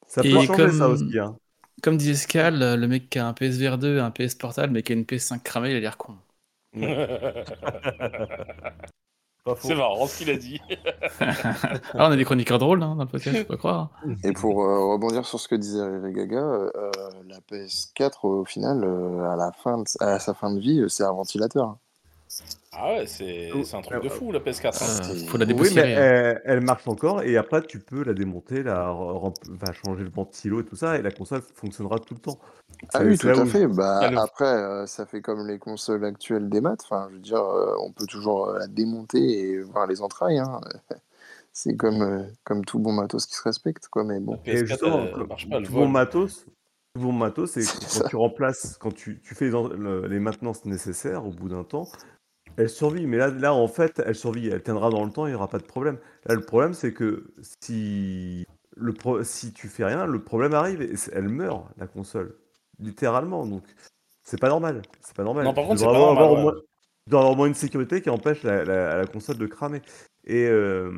Ça peut Et changer ça aussi. Hein. Comme disait Scal, le mec qui a un PSVR 2, un PS Portable, mais qui a une PS5 cramée, il a l'air con. [laughs] C'est marrant ce qu'il a dit. [laughs] Ah, on a des chroniqueurs drôles hein, dans le podcast, faut pas croire. Et pour euh, rebondir sur ce que disait Gaga, euh, la PS4, au final, euh, à, la fin de- à sa fin de vie, euh, c'est un ventilateur. Ah ouais, c'est c'est un truc de fou la PS4. hein. Euh, c'est- faut la Oui, mais hein. elle, elle marche encore et après tu peux la démonter, la enfin, changer le ventilo et tout ça et la console fonctionnera tout le temps. Ah oui, tout à où- fait. Bah, Ah, Après, euh, ça fait comme les consoles actuelles des maths. Enfin, je veux dire, euh, on peut toujours euh, la démonter et voir les entrailles. hein. [laughs] C'est comme, euh, comme tout bon matos qui se respecte, quoi. Mais bon. La Et PS4, justement, elle, comme- marche pas, elle tout bon matos, tout bon matos, [laughs] c'est quand ça. tu remplaces, quand tu, tu fais les, en- le- les maintenances nécessaires au bout d'un temps, elle survit. Mais là, là, en fait, elle survit, elle tiendra dans le temps, il n'y aura pas de problème. Là, le problème, c'est que si, le pro- si tu fais rien, le problème arrive et elle meurt, la console, littéralement. Donc, c'est pas normal. C'est pas normal. Non, par Tu contre, c'est pas avoir, normal, avoir ouais. moins- tu dois avoir au moins une sécurité qui empêche la, la- la console de cramer. Et euh,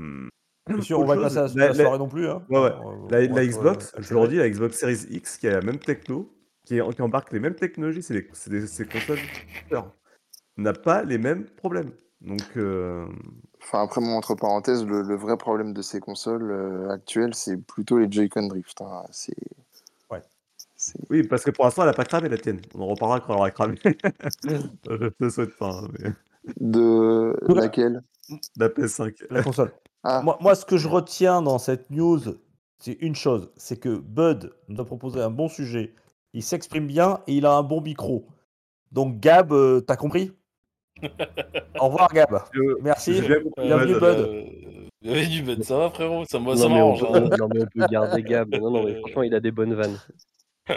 on va chose, passer à la- la, la- soirée non plus. Hein. Ouais, ouais. La, être, Xbox, euh, je le redis, la Xbox Series X qui a la même techno, qui, est- qui embarque les mêmes technologies, c'est des- c'est consoles n'a pas les mêmes problèmes. Donc, euh, Enfin, après, moi, entre parenthèses, le, le vrai problème de ces consoles euh, actuelles, c'est plutôt les Joy-Con Drift. hein. C'est. Ouais. c'est- oui, parce que pour l'instant, elle n'a pas cramé la tienne. On en reparlera quand elle aura cramé. [laughs] je te souhaite pas, hein, mais De laquelle? La PS5. La console. [laughs] Ah, Moi, moi, ce que je retiens dans cette news, c'est une chose c'est que Bud nous a proposé un bon sujet. Il s'exprime bien et il a un bon micro. Donc, Gab, euh, t'as compris? Au revoir, Gab. Je- Merci. Bienvenue, Bud. Bud. Euh, Bienvenue, Bud. Ça va, frérot? Ça, Non ça mais, on m'arrange. peut, hein. non, mais on peut garder Gab. Non, non, mais franchement, il a des bonnes vannes. ah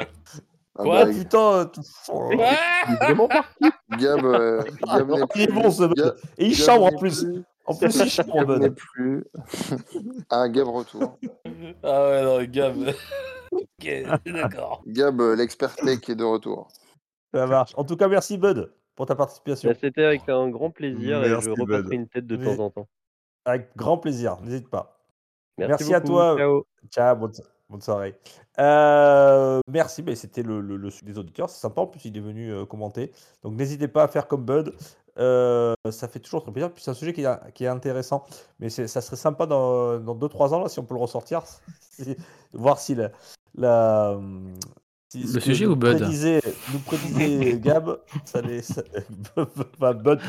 Quoi? bah, putain euh, tout- Il est vraiment pas. Gab, euh, Gab Il est bon, ce. Gab- Et il chambre en plus. plus- En plus, il chambre, Gab n'est Bud. plus. ah, Gab retour. Ah ouais, non, Gab. [laughs] ok, d'accord. Gab, euh, l'expert tech est de retour. Ça marche. En tout cas, merci, Bud, pour ta participation. Bah, C'était avec un grand plaisir Merci, et je repasserai une tête de Mais- temps en temps. Avec grand plaisir. N'hésite pas. Merci, Merci à toi. Ciao. Ciao, bonne, bonne soirée. Euh, merci, mais c'était le, le, le sujet des auditeurs. C'est sympa, en plus, il est venu euh, commenter. Donc, n'hésitez pas à faire comme Bud. Euh, ça fait toujours très plaisir. Puis, c'est un sujet qui est, qui est intéressant. Mais ça serait sympa dans 2-3 ans, là, si on peut le ressortir. [laughs] voir si la. la ce sujet nous ou Bud prédisait, Nous prédisait Gab, [laughs] ça les. ça- [laughs] enfin, Bud,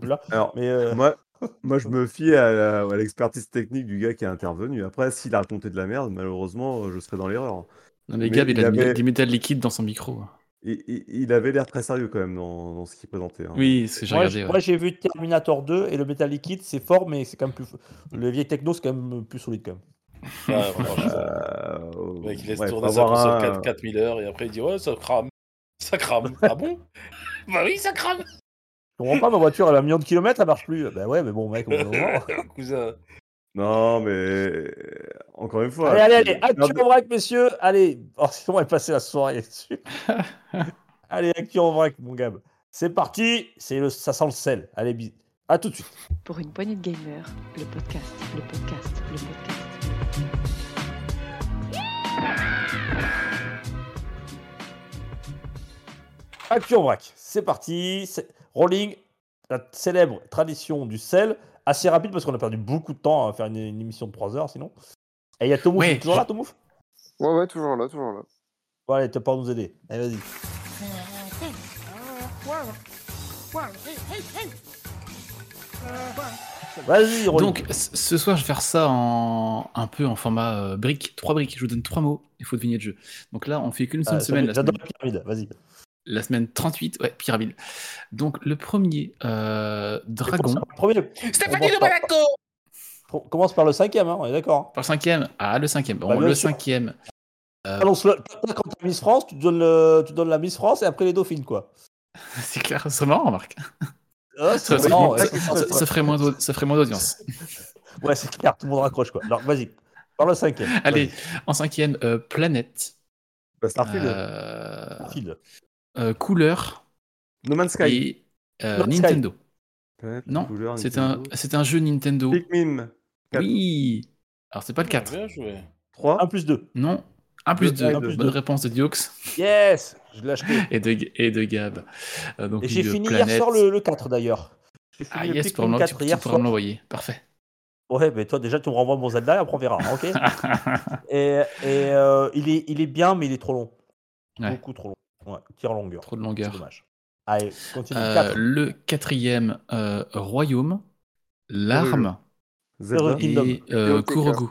plus là. Alors, Mais. euh, moi, [laughs] moi, je me fie à, l'expertise technique du gars qui est intervenu. Après, s'il a raconté de la merde, malheureusement, je serai dans l'erreur. Non, mais Mais Gab, il, il a avait- du métal liquide dans son micro. Il, il- il avait l'air très sérieux quand même dans, dans ce qu'il présentait. hein. Oui, c'est que j'ai regardé. ouais. moi, j'ai vu Terminator 2 et le métal liquide, c'est fort, mais c'est quand même plus. Le vieil techno, c'est quand même plus solide quand même. Euh, Le mec, il laisse ouais, tourner faut sa avoir console un- 4 4000 heures et après il dit Ouais, ça crame. Ça crame. ah bon? [laughs] Bah oui, ça crame. Je comprends pas, ma voiture, elle a un million de kilomètres, elle marche plus. Bah ouais, mais bon, mec, d'un moment. [laughs] Cousin. Non, mais encore une fois. Allez, allez, allez, actu en vrac, messieurs. Allez, oh, [laughs] sinon on va passer la soirée dessus. allez, actu en vrac, mon Gab. C'est parti, c'est le, ça sent le sel. Allez, bis. À tout de suite. Pour une poignée de gamers, le podcast, le podcast, le podcast. Actu en vrac, c'est parti. c'est- Rolling, la célèbre tradition du sel. Assez rapide parce qu'on a perdu beaucoup de temps à faire une, une émission de 3 heures sinon. Et il y a Tomouf, est toujours je- là, Tomouf? Ouais, ouais, toujours là, toujours là. Bon, allez, t'as pas à nous aider. Allez, vas-y. Vas-y. Donc, ce soir, je vais faire ça en un peu en format euh, briques. Trois briques. Je vous donne trois mots. Il faut deviner le jeu. Donc là, on fait qu'une seule Ah, ça semaine. J'adore semaine, la pyramide, vas-y. la semaine 38. Ouais, pyramide. Donc, le premier, euh, Dragon. Le Premier, Stéphanie on de Monaco par- on commence par le cinquième, hein, on est d'accord. Par le cinquième. Ah, le cinquième. Bon, Bah, le sûr. cinquième. euh. Quand t'as Miss France, tu donnes, le... tu donnes la Miss France et après les Dauphines, quoi. [laughs] c'est clair. Ce serait marrant, Marc. Ah, Ça, c'est ça- marrant, ça- ouais. ça- ça ferait moins d'au- ça ferait moins d'audience. [laughs] Ouais, c'est clair, tout le monde raccroche, quoi. Alors, vas-y. Par le cinquième. Allez, en cinquième, euh, Planète. Bah, Starfield. Euh, Starfield. euh, couleur. No Man's Sky. Et euh, No Man's Sky. Nintendo. Planète, Non, couleur, c'est un, Nintendo. c'est un jeu Nintendo. Pikmin. Quatre. Oui. Alors, c'est pas le 4. Bien joué. 3. 1 plus 2. Non. 1 plus Deux, 2. un plus Bonne deux. réponse de Diox Yes Je l'ai acheté. et de, et de Gab. Euh, donc, Et j'ai fini Planète. hier soir le, le 4 d'ailleurs. Ah yes, pour me, 4 tu, tu hier pourras soir. me l'envoyer. Parfait. Ouais, mais toi déjà tu me renvoies mon Zelda et après on verra, ok [laughs] Et, et euh, il, est, il est bien, mais il est trop long. Ouais. Beaucoup trop long. Ouais, tire longueur. Trop de C'est longueur. dommage. Allez, continue. Euh, 4. le quatrième, euh, Royaume. L'arme. Zelda. Kingdom. Et euh, Kurogu.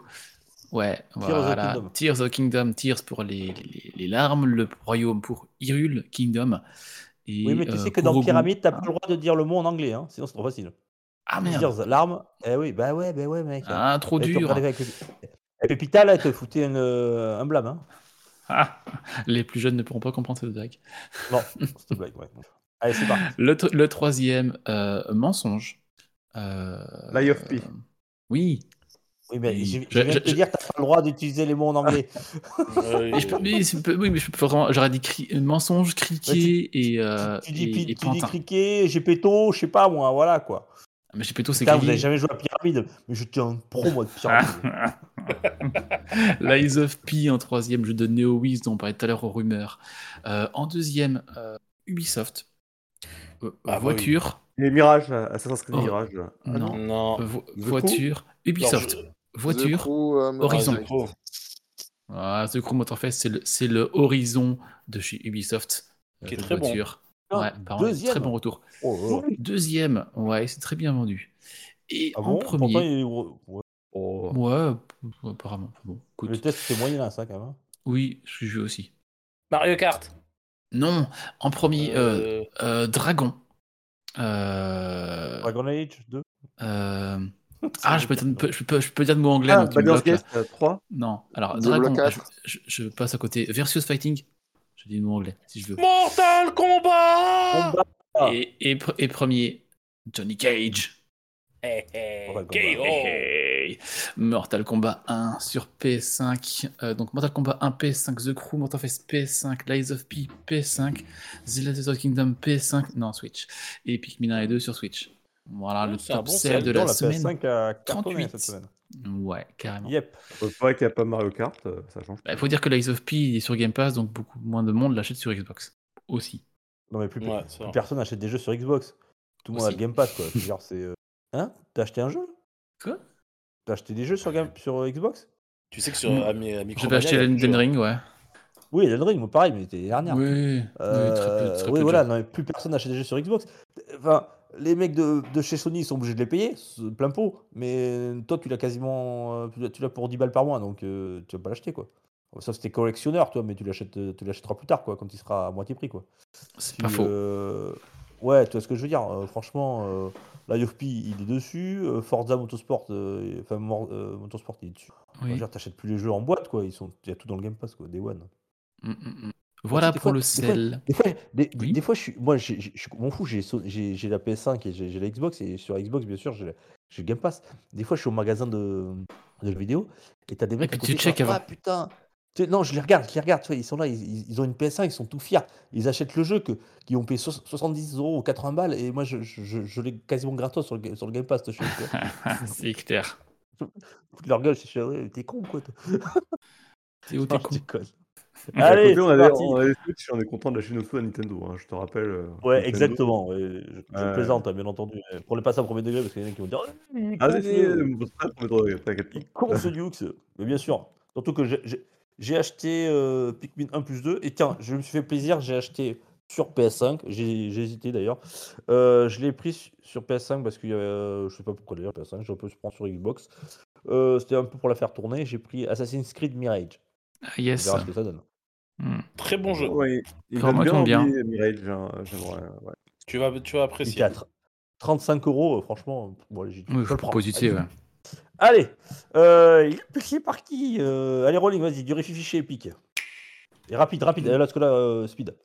Ouais, of the voilà. Kingdom. Tears of Kingdom, Tears pour les, les, les larmes, le royaume pour Hyrule Kingdom. Et, Oui, mais tu euh, sais que dans. Pyramide, t'as pas le droit de dire le mot en anglais, hein, sinon c'est trop facile. Ah merde, Dire l'arme, eh oui, bah ouais, bah ouais, mec. ah, trop Et tu dur. avec Et Pépita, là, elle te foutait une, euh, un blâme, hein. Ah, les plus jeunes ne pourront pas comprendre cette blague. Non, c'est une blague, ouais. Allez, c'est parti. Le, le troisième, euh, mensonge. Euh, Lie of P. Oui. Oui, mais Oui. je, Je- je viens de te dire, t'as pas le droit d'utiliser les mots en anglais. [laughs] Mais je peux- mais c'est peu- oui, mais je peux vraiment. J'aurais dit cri- mensonge, criquet et, euh, tu dis, et, et tu dis pantin. criquet, j'ai péto, je sais pas moi, voilà quoi. Mais j'ai plutôt c'est vous grillé. avez jamais joué à Pyramide, mais je tiens un pro moi de Pyramide. [laughs] Lies of P en troisième, jeu de NeoWiz dont on parlait tout à l'heure aux rumeurs. Euh, en deuxième, euh, Ubisoft. Euh, Ah bah voiture. Et Mirage, Assassin's Creed Oh. Mirage. Ah non. Non. euh, vo- The voiture. Ubisoft. Voiture. The Crew, euh, Horizon. Pro. Ah, The Crew Motorfest, c'est le, c'est le Horizon de chez Ubisoft. Qui est jeu de très bon. voiture. Ah, Ouais, par deuxième. très bon retour. Oh, oh. Deuxième, ouais, c'est très bien vendu. Et Ah en bon? Pourtant, premier, il est- ouais. Oh. ouais, apparemment. Bon, écoute. Le test c'est moyen là, ça quand même. hein. Oui, je joue aussi. Mario Kart. Non, en premier, euh, Euh, euh, Dragon. Euh, Dragon Age 2. Euh, [laughs] ah, je peux, dire, je, peux, je peux dire de mots anglais. Ah, donc tu me Baldur's bloques, là. Gate 3. Non, alors Dragon, 4. je, je- passe à côté. Versus Fighting, je dis le mot anglais si je veux. Mortal Kombat. Et, et, pre- et premier, Johnny Cage. Hey, hey, Mortal KO. Kombat. Hey. Mortal Kombat 1 sur PS5. euh, donc Mortal Kombat 1 PS5, The Crew, Mortal Fest PS5, Lies of P PS5, The Last of Kingdom PS5, non Switch. Et Pikmin 1 et 2 sur Switch. Voilà Oh, le top bon sell sell. de Dans la la semaine. PS5 a cartonné 38. cette semaine. Ouais, carrément. Yep. C'est vrai qu'il n'y a pas Mario Kart, euh, ça change. Il faut dire que Lies of P est sur Game Pass, donc beaucoup moins de monde l'achète sur Xbox. Aussi. Non mais plus, personne achète des jeux sur Xbox. Tout le monde a le Game Pass quoi. Dire, c'est. euh, Hein? T'as acheté un jeu? Quoi? T'as acheté des jeux sur, Game... sur euh, Xbox? Tu sais que sur à, Mi- à Je Micromania, vais acheter il y a Elden plus de jeux. Ring, ouais. Oui, Elden Ring, moi, pareil, mais c'était l'année dernière. Oui, oui, Euh, très peu, très oui, de voilà, non, mais plus personne n'achète des jeux sur Xbox. Enfin, les mecs de, de chez Sony sont obligés de les payer, plein pot. Mais toi, tu l'as quasiment, euh, tu l'as- pour 10 balles par mois, donc euh, tu vas pas l'acheter quoi. Sauf si t'es collectionneur, toi, mais tu l'achètes, tu l'achèteras plus tard quoi, quand il sera à moitié prix quoi. C'est pas faux. euh, Ouais, tu vois ce que je veux dire. euh, franchement, la UFP il est dessus, Forza Motorsport, enfin Motorsport il est dessus. Oui. t'achètes plus les jeux en boîte quoi, ils sont, il y a tout dans le Game Pass quoi, Day One. Mm, mm. Voilà pour fois- le des fois- sel. Des fois, des, Oui. des fois je suis, moi, je m'en fous, j'ai la PS5 et j'ai la Xbox, et sur la Xbox, bien sûr, j'ai Game Pass. Des fois, je suis au magasin de, de jeux vidéo, et t'as des mecs à tu côté qui avant. Ah putain Non, je les regarde, je les regarde, vois, ils sont là, ils, ont une PS5, ils sont tout fiers. Ils achètent le jeu, que, qui ont payé so- 70 euros ou 80 balles, et moi, je, je, je- je l'ai quasiment gratos sur le, ga- sur le Game Pass. [laughs] C'est clair. Leur gueule, je suis t'es con, quoi. T'es où t'es con? Et [laughs] Allez, côté, on c'est a, parti. on Switch on est content de lâcher nos sous à Nintendo, hein, je te rappelle. euh, Ouais, Nintendo. exactement. ouais, Je, je Ouais. plaisante, hein, bien entendu. Prenez pas ça au premier degré parce qu'il y en a qui vont dire Ah, est Ah, c'est euh, euh, mon frère, premier degré, t'inquiète il est pas. con ce Dukes. Mais bien sûr. Surtout que j'ai- acheté euh, Pikmin 1 plus 2. Et tiens, je me suis fait plaisir, j'ai acheté sur PS5. J'ai hésité d'ailleurs. Euh, je l'ai pris su- sur PS5 parce qu'il y avait, euh, je sais pas pourquoi d'ailleurs PS5, j'aurais pu le prendre sur Xbox. Euh, C'était un peu pour la faire tourner. J'ai pris Assassin's Creed Mirage. Ah, On yes. verra ce que ça donne. Hmm. Très bon jeu. Oui, il tombe bien. envie, Mirage, j'aimerais. ouais. Tu vas, tu vas Il apprécier. était à tr- 35 euros, euh, franchement. Bon, j'ai dit, Oui, je le prends. Allez. ouais. Allez, euh, il est piqué par qui Euh, Allez, Rolling, vas-y, du fichier épique. Et rapide, rapide. Là, parce que là, euh, speed.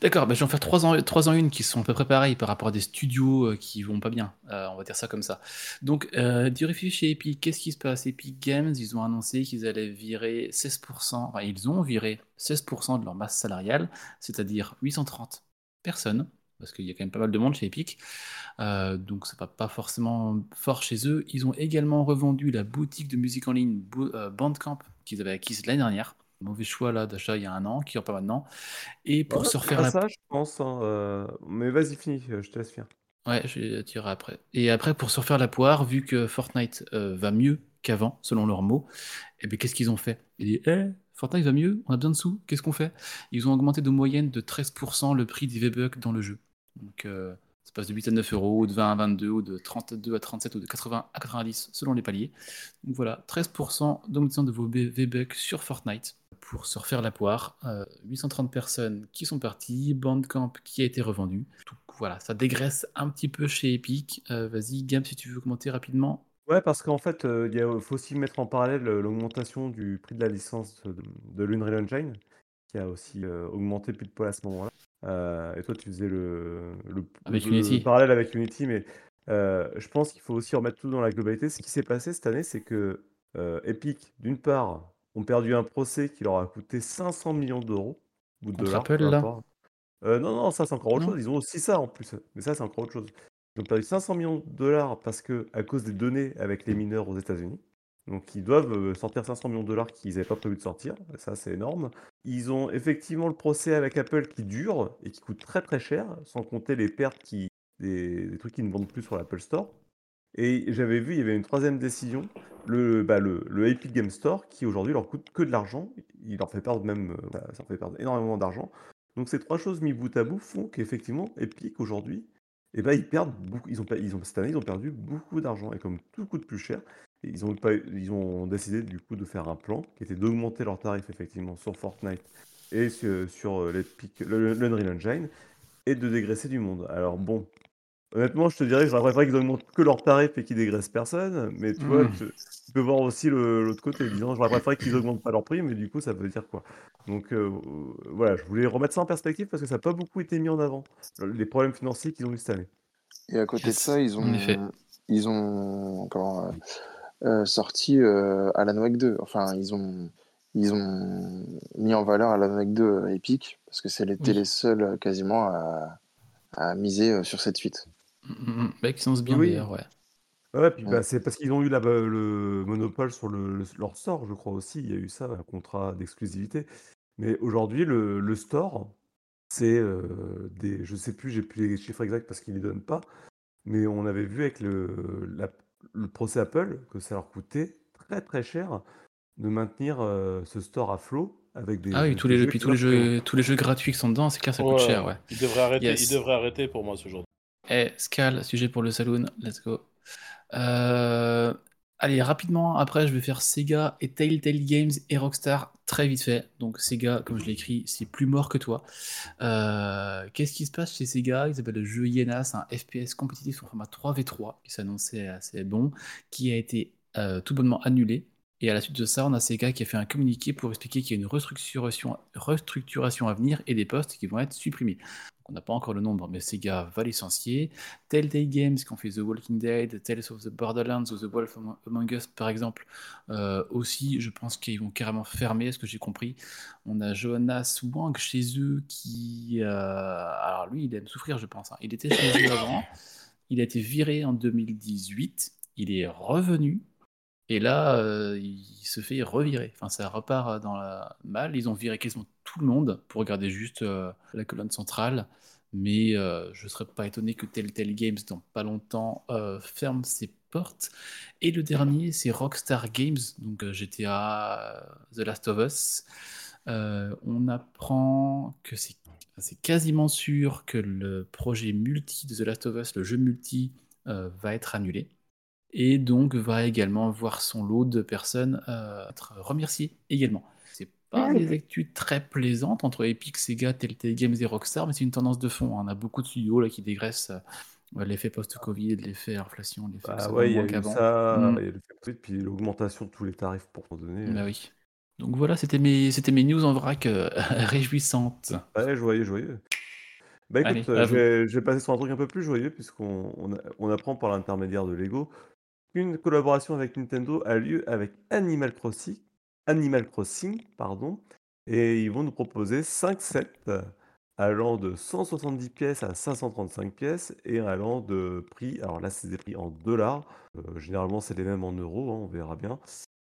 D'accord, bah, je vais en faire trois en, trois une qui sont à peu près pareilles par rapport à des studios euh, qui vont pas bien. Euh, on va dire ça comme ça. Donc, euh, du refuge chez Epic, qu'est-ce qui se passe? Epic Games, ils ont annoncé qu'ils allaient virer 16%, enfin, ils ont viré 16% de leur masse salariale, c'est-à-dire 830 personnes, parce qu'il y a quand même pas mal de monde chez Epic. Donc, ça va pas forcément fort chez eux. Ils ont également revendu la boutique de musique en ligne Bandcamp qu'ils avaient acquise l'année dernière. Mauvais choix là d'achat il y a un an, qui en pas maintenant. Et pour Ouais, se refaire la ça, je pense. hein, euh, Mais vas-y, finis, euh, je te laisse finir. Ouais, je vais tirer après. Et après, pour se refaire la poire, vu que Fortnite euh, va mieux qu'avant, selon leurs mots, eh bien, qu'est-ce qu'ils ont fait? Ils disent, eh, Fortnite va mieux, on a besoin de sous, qu'est-ce qu'on fait? Ils ont augmenté de moyenne de 13% le prix des V-Bucks dans le jeu. Donc, euh, ça passe de 8 à 9 euros, ou de 20 à 22, ou de 32 à 37, ou de 80 à 90, selon les paliers. Donc voilà, 13% d'augmentation de vos V-Bucks sur Fortnite pour se refaire la poire. Euh, 830 personnes qui sont parties, Bandcamp qui a été revendu. Donc voilà, ça dégraisse un petit peu chez Epic. Euh, Vas-y, Gab, si tu veux commenter rapidement. Ouais, parce qu'en fait, euh, il faut aussi mettre en parallèle euh, l'augmentation du prix de la licence de, de l'Unreal Engine, qui a aussi euh, augmenté plus de poil à ce moment-là. Euh, et toi, tu faisais le, le, Avec le- Unity. le parallèle avec Unity, mais euh, je pense qu'il faut aussi remettre tout dans la globalité. Ce qui s'est passé cette année, c'est que euh, Epic, d'une part, ont perdu un procès qui leur a coûté 500 millions d'euros ou de dollars, Apple, là. Euh, non, non, ça c'est encore autre Non chose. Ils ont aussi ça en plus, mais ça c'est encore autre chose. Ils ont perdu 500 millions de dollars parce que à cause des données avec les mineurs aux États-Unis. Donc ils doivent euh, sortir 500 millions de dollars qu'ils n'avaient pas prévu de sortir. Ça c'est énorme. Ils ont effectivement le procès avec Apple qui dure et qui coûte très très cher, sans compter les pertes qui des, des trucs qui ne vendent plus sur l'Apple Store. Et j'avais vu, il y avait une troisième décision, le, bah, le, le Epic Game Store, qui aujourd'hui leur coûte que de l'argent. Il leur fait perdre même, euh, bah, ça fait perdre énormément d'argent. Donc ces trois choses mis bout à bout font qu'effectivement, Epic aujourd'hui, eh ben, ils perdent beaucoup. Ils ont, ils ont, cette année, ils ont perdu beaucoup d'argent. Et comme tout coûte plus cher, ils ont, ils ont décidé du coup de faire un plan qui était d'augmenter leurs tarifs effectivement sur Fortnite et sur, sur euh, l'Epic- le- l'Unreal Engine et de dégraisser du monde. Alors bon, honnêtement, je te dirais que j'aurais préféré qu'ils augmentent que leurs tarifs et qu'ils dégraissent personne. Mais tu vois, Mm. tu, tu peux voir aussi l'autre côté, disant j'aurais préféré qu'ils augmentent pas leur prix, mais du coup, ça veut dire quoi? Donc euh, voilà, je voulais remettre ça en perspective parce que ça n'a pas beaucoup été mis en avant, les problèmes financiers qu'ils ont eu cette année. Et à côté de ça, ils en ont, effet. ils ont comment, euh, euh, sorti euh, Alan Wake 2. Enfin, ils ont, ils ont mis en valeur Alan Wake 2 euh, Epic parce que c'était Oui. les seuls euh, quasiment à, à miser euh, sur cette suite. Mm, mm, Bah, qui se bien Oui. d'ailleurs, ouais. Ouais, puis Ouais. bah, c'est parce qu'ils ont eu bah, le monopole sur le, le- leur store, je crois aussi. Il y a eu ça, un contrat d'exclusivité. Mais aujourd'hui, le, le store, c'est euh, des. Je sais plus, j'ai plus les chiffres exacts parce qu'ils ne les donnent pas. Mais on avait vu avec le, la- le procès Apple que ça leur coûtait très très cher de maintenir euh, ce store à flot avec des, Ah oui, des tous les, jeux puis tous les jeux, tous les jeux gratuits qui sont dedans, c'est clair, ça coûte cher, ouais. Il devrait arrêter, Yes. il devrait arrêter pour moi ce genre. Eh, Scal, sujet pour le saloon, let's go. Euh, allez, rapidement, après, je vais faire Sega et Telltale Games et Rockstar très vite fait. Donc, Sega, comme je l'ai écrit, c'est plus mort que toi. Euh, Qu'est-ce qui se passe chez Sega? Il s'appelle le jeu Iena, c'est un FPS compétitif en format 3v3 qui s'annonçait assez bon, qui a été euh, tout bonnement annulé. Et à la suite de ça, on a Sega qui a fait un communiqué pour expliquer qu'il y a une restructuration, restructuration à venir et des postes qui vont être supprimés. Donc, on n'a pas encore le nombre, mais Sega va licencier. Telltale Games qui ont fait The Walking Dead, Tales of the Borderlands ou The Wolf Among Us par exemple, euh, aussi je pense qu'ils vont carrément fermer, ce que j'ai compris. On a Jonas Wang chez eux qui... euh, alors lui il aime souffrir je pense, hein. il était chez eux [coughs] avant, il a été viré en 2018, il est revenu, et là, euh, il se fait revirer. Enfin, ça repart dans la mal. Ils ont viré quasiment tout le monde pour regarder juste euh, la colonne centrale. Mais euh, je ne serais pas étonné que Telltale Games, dans pas longtemps, euh, ferme ses portes. Et le dernier, c'est Rockstar Games, donc euh, GTA, euh, The Last of Us. Euh, on apprend que c'est quasiment sûr que le projet multi de The Last of Us, le jeu multi, euh, va être annulé. Et donc va également voir son lot de personnes euh, être remerciées également. C'est pas des actus très plaisantes entre Epic, Sega, Telltale Games et Rockstar, mais c'est une tendance de fond. On a beaucoup de studios là, qui dégraissent euh, l'effet post-Covid, l'effet inflation, l'effet ça ouais, il y a eu ça, Mm. y a le puis l'augmentation de tous les tarifs pour donner. Bah oui. Donc voilà, c'était mes, c'était mes news en vrac euh, [laughs] réjouissantes. Ouais, joyeux, joyeux. Bah écoute, Allez, euh, je, vais, je vais passer sur un truc un peu plus joyeux, puisqu'on on apprend par l'intermédiaire de Lego qu'une collaboration avec Nintendo a lieu avec Animal Crossing, Animal Crossing, pardon, et ils vont nous proposer 5 sets euh, allant de 170 pièces à 535 pièces et allant de prix, alors là c'est des prix en dollars, euh, généralement c'est les mêmes en euros, hein, on verra bien.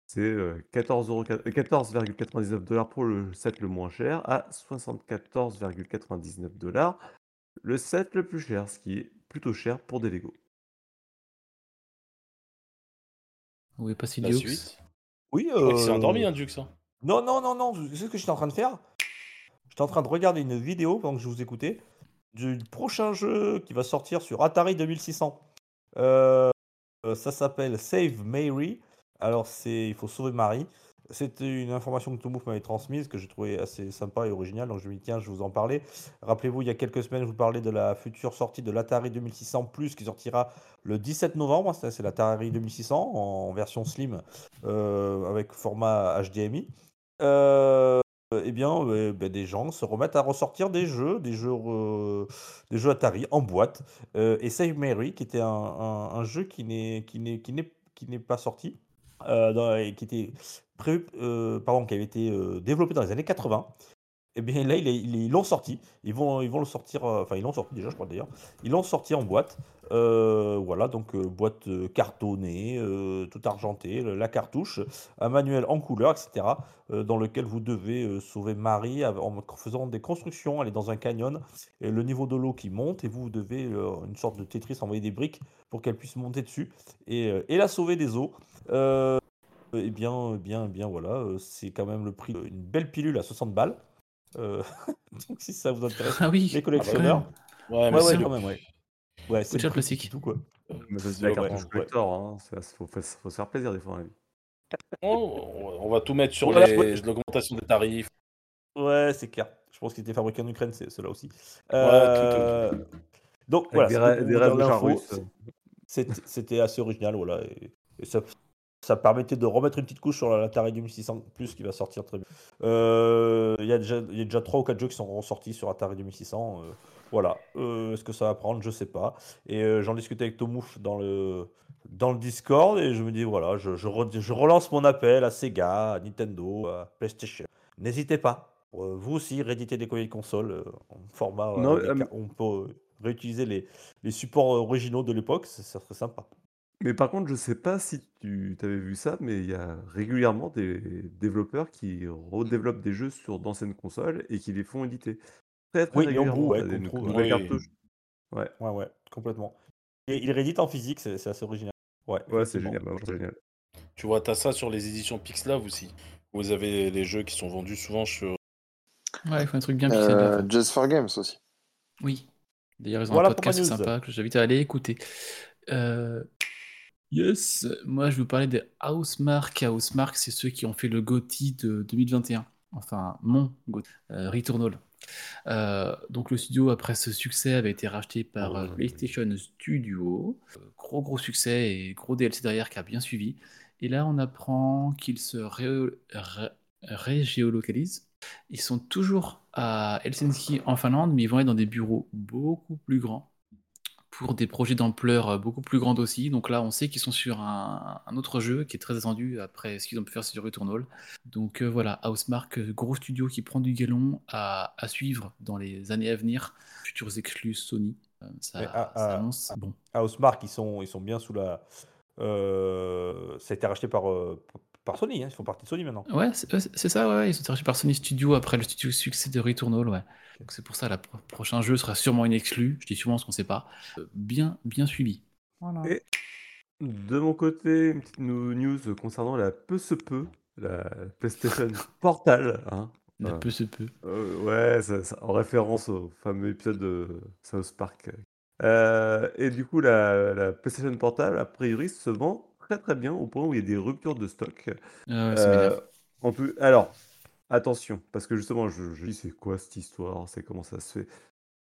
C'est euh, 14 euros- euh, 14,99 dollars pour le set le moins cher à 74,99 dollars le set le plus cher, ce qui est plutôt cher pour des Lego. Où est passé La Dukes suite. Oui, s'est euh, endormi, hein, Dux. hein. Non, non, non, non. Tu sais ce que j'étais en train de faire? J'étais en train de regarder une vidéo pendant que je vous écoutais du prochain jeu qui va sortir sur Atari 2600. Euh, euh, ça s'appelle Save Mary. Alors, c'est il faut sauver Marie. C'était une information que Tomouf m'avait transmise, que j'ai trouvé assez sympa et originale. Donc, je me dis, tiens, je vous en parler. Rappelez-vous, il y a quelques semaines, je vous parlais de la future sortie de l'Atari 2600 Plus qui sortira le 17 novembre. C'est l'Atari 2600 en version slim euh, avec format HDMI. Euh, eh bien, euh, ben, des gens se remettent à ressortir des jeux, des jeux, des jeux Atari en boîte. Et Save Mary, qui était un, un- jeu qui n'est pas sorti, euh, euh, qui avait été euh, développé dans les années 80. Et bien là, ils l'ont sorti. Ils vont, ils vont le sortir. euh, Enfin, ils l'ont sorti déjà, je crois d'ailleurs. Ils l'ont sorti en boîte. Euh, voilà, donc euh, boîte cartonnée, tout argentée, la cartouche, un manuel en couleur, etc. dans lequel vous devez sauver Marie en faisant des constructions, aller dans un canyon, et le niveau de l'eau qui monte, et vous devez, une sorte de Tetris, envoyer des briques pour qu'elle puisse monter dessus et, la sauver des eaux. Et bien, eh bien, eh bien, voilà, c'est quand même le prix d'une belle pilule à 60 balles. Euh, [laughs] donc si ça vous intéresse, Ah oui, les collectionneurs. quand Ouais, Ouais, mais ouais, c'est quand le- même, ouais. Ouais, c'est le c'est tout quoi. Mais ça, c'est la cartouche ouais. collector, hein. Il faut, faut- faut se faire plaisir des fois vie. Oh, on va tout mettre sur Voilà, les- ouais. l'augmentation des tarifs. Ouais, c'est clair. Je pense qu'il était fabriqué en Ukraine, c'est cela aussi. tout, Euh, Donc Avec voilà, des c'était ra- des de assez original, voilà. Et, et ça, ça permettait de remettre une petite couche sur l'Atari 2600 Plus qui va sortir très bien. Euh, Il y, a déjà- il y a déjà 3 ou 4 jeux qui sont ressortis sur Atari 2600. euh, voilà. Euh, Est-ce que ça va prendre? Je sais pas. Et j'en discutais avec Tomouf dans le, dans le Discord et je me dis voilà, je, je re- je relance mon appel à Sega, à Nintendo, à PlayStation. N'hésitez pas. Vous aussi, rééditez des colliers de console en format. Non, on peut réutiliser les, les supports originaux de l'époque, ça serait sympa. Mais par contre, je sais pas si tu avais vu ça, mais il y a régulièrement des développeurs qui redéveloppent des jeux sur d'anciennes consoles et qui les font éditer. Très très Oui, et régulièrement. trouve, ouais, t'as des qu'on nou- trouve, nouvelles oui. cartouches. Ouais, Ouais, ouais, complètement. Et il réédite en physique, c'est c'est assez original. Ouais, ouais, c'est effectivement. génial. vraiment, c'est génial. Tu vois, t'as ça sur les éditions Pixlab aussi. Vous avez les jeux qui sont vendus souvent sur. Ouais, il faut un truc bien pixel. Euh, Just for Games aussi. Oui. D'ailleurs, ils ont Voilà un pour podcast news. sympa que j'invite à aller écouter. Euh, Yes, moi je vais vous parler des Housemark. Housemark, c'est ceux qui ont fait le GOTY de 2021. Enfin, mon GOTY, euh, Returnal. Euh, donc le studio, après ce succès, avait été racheté par euh, PlayStation Studio. Euh, gros gros succès et gros DLC derrière qui a bien suivi. Et là, on apprend qu'ils se ré- ré- régéolocalisent. Ils sont toujours à Helsinki en Finlande, mais ils vont être dans des bureaux beaucoup plus grands pour des projets d'ampleur euh, beaucoup plus grande aussi. Donc là, on sait qu'ils sont sur un, un autre jeu qui est très attendu après ce qu'ils ont pu faire sur Returnal. Donc euh, voilà, Housemark, euh, gros studio qui prend du galon à, à suivre dans les années à venir. Futurs exclus Sony, euh, ça, à- ça à- annonce bon. à Housemark, ils sont, ils sont bien sous la. euh, ça a été racheté par, par Sony, hein, ils font partie de Sony maintenant. Ouais, c'est ça, ouais, ouais, ils sont rachetés par Sony Studio après le studio succès de Returnal, ouais. Donc c'est pour ça, le prochain jeu sera sûrement une exclue. Je dis sûrement ce qu'on sait pas. Euh, bien, bien suivi. Voilà. Et de mon côté, une petite news concernant la peu se peut, la PlayStation [laughs] Portal. hein. Ne Ah. peut se peut. Euh, ouais, ça- ça- en référence au fameux épisode de South Park. Euh, et du coup, la, la PlayStation Portable, a priori, se vend très très bien au point où il y a des ruptures de stock. Ah ouais. Euh, on peut... Alors, attention, parce que justement, je, je dis c'est quoi cette histoire, c'est comment ça se fait?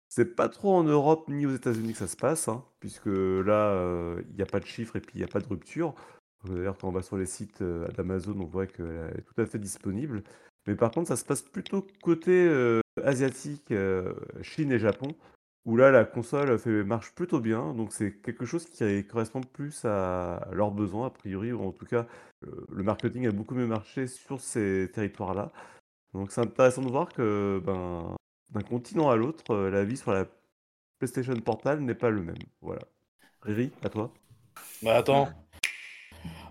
C'est pas trop en Europe ni aux États-Unis que ça se passe, hein, puisque là, euh, il n'y a pas de chiffres et puis il n'y a pas de rupture. D'ailleurs, quand on va sur les sites euh, d'Amazon, on voit qu'elle est tout à fait disponible. Mais par contre, ça se passe plutôt côté euh, asiatique, euh, Chine et Japon, où là, la console fait, marche plutôt bien. Donc, c'est quelque chose qui correspond plus à leurs besoins, a priori, ou en tout cas, le marketing a beaucoup mieux marché sur ces territoires-là. Donc, c'est intéressant de voir que ben, d'un continent à l'autre, euh, la vie sur la PlayStation Portable n'est pas le même. Voilà. Riri, à toi. Bah attends.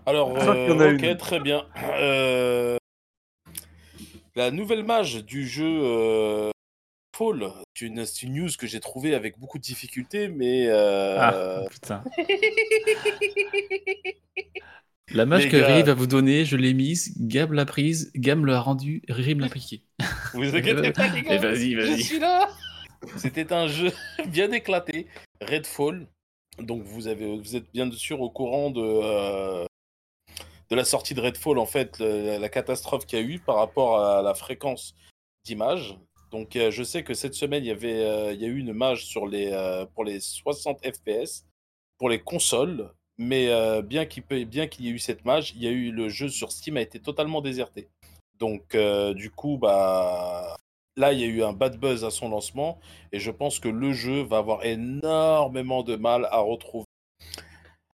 Alors, euh, ok, très bien. Euh, La nouvelle mage du jeu euh, Fall, c'est une, news que j'ai trouvée avec beaucoup de difficultés, mais... euh, Ah, putain. [laughs] La mage Les que. Riri va vous donner, je l'ai mise, Gab l'a prise, Gab l'a rendue, Riri me l'a piqué. Vous inquiétez [laughs] pas, les gars. Et vas-y, Je vas-y. suis là. C'était un jeu [laughs] bien éclaté, Redfall. Donc vous avez, vous êtes bien sûr au courant de euh, de la sortie de Redfall en fait, le- la catastrophe qu'il y a eu par rapport à la fréquence d'image. Donc euh, je sais que cette semaine il y avait, euh, il y a eu une mage sur les euh, pour les 60 FPS pour les consoles. Mais bien qu'il qu'il y ait eu cette mage, il y a eu le jeu sur Steam a été totalement déserté. Donc du coup bah là il y a eu un bad buzz à son lancement et je pense que le jeu va avoir énormément de mal à retrouver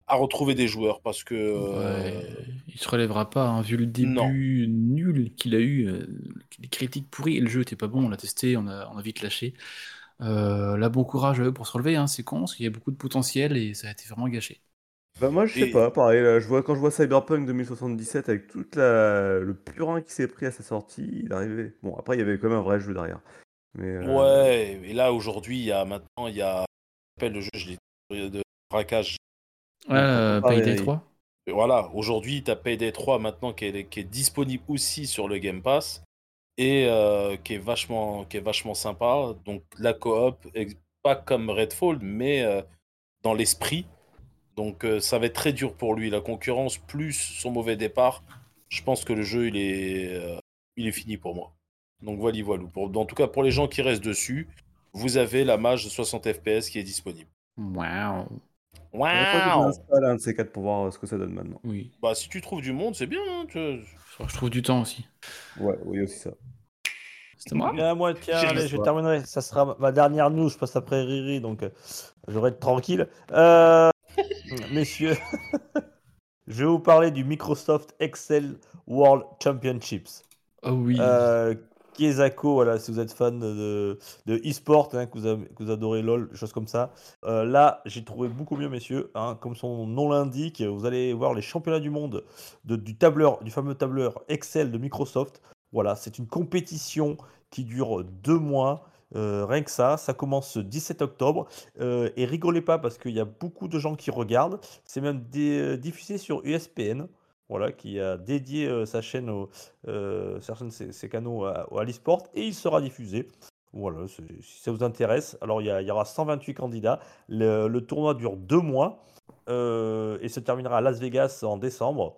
à retrouver des joueurs parce que euh, Ouais, il se relèvera pas, hein, vu le début nul qu'il a eu, euh, les critiques pourries, et le jeu était pas bon, on l'a testé, on a, on a vite lâché. Euh, là, bon courage à eux pour se relever, hein, c'est con, parce qu'il y a beaucoup de potentiel et ça a été vraiment gâché. Bah moi je sais Et- pas, pareil, là, je vois, quand je vois Cyberpunk 2077 avec tout le purin qui s'est pris à sa sortie, il arrivait. Bon après il y avait quand même un vrai jeu derrière. Mais, euh, ouais et là aujourd'hui il y a maintenant il y a le jeu je l'ai de braquage Ouais, pareil. Payday 3 Et voilà, aujourd'hui, tu as Payday 3 maintenant qui est, qui est disponible aussi sur le Game Pass et euh, qui, est vachement, qui est vachement sympa. Donc la coop, pas comme Redfall, mais euh, dans l'esprit. Donc euh, ça va être très dur pour lui. La concurrence, plus son mauvais départ, je pense que le jeu, il est, il est fini pour moi. Donc voilà, voilà. Pour, en tout cas, pour les gens qui restent dessus, vous avez la mage de 60 FPS qui est disponible. Waouh faudrait pas de ces quatre pour voir euh, ce que ça donne maintenant. Oui, Bah si tu trouves du monde, c'est bien. hein, tu- je trouve du temps aussi. Ouais, oui aussi ça. C'était moi Ah, moi, tiens, allez, le je terminerai. Ça sera ma- dernière news. Je passe après Riri, donc euh, je vais être tranquille. Euh, [laughs] messieurs, [laughs] je vais vous parler du Microsoft Excel World Championships. Oh oui. Euh, Kiesako, si vous êtes fan de, e-sport, hein, que, vous adorez LoL, choses comme ça. Euh, là, j'ai trouvé beaucoup mieux, messieurs. hein, comme son nom l'indique, vous allez voir les championnats du monde de- du tableur, du fameux tableur Excel de Microsoft. Voilà, c'est une compétition qui dure deux mois. euh, rien que ça, ça commence ce 17 octobre. Euh, et rigolez pas parce qu'il y a beaucoup de gens qui regardent. C'est même diffusé sur USPN, voilà, qui a dédié euh, sa chaîne, euh, ses, canaux à, à l'e-sport et il sera diffusé. Voilà, si ça vous intéresse. Alors, il y, aura 128 candidats. Le, tournoi dure deux mois euh, et se terminera à Las Vegas en décembre.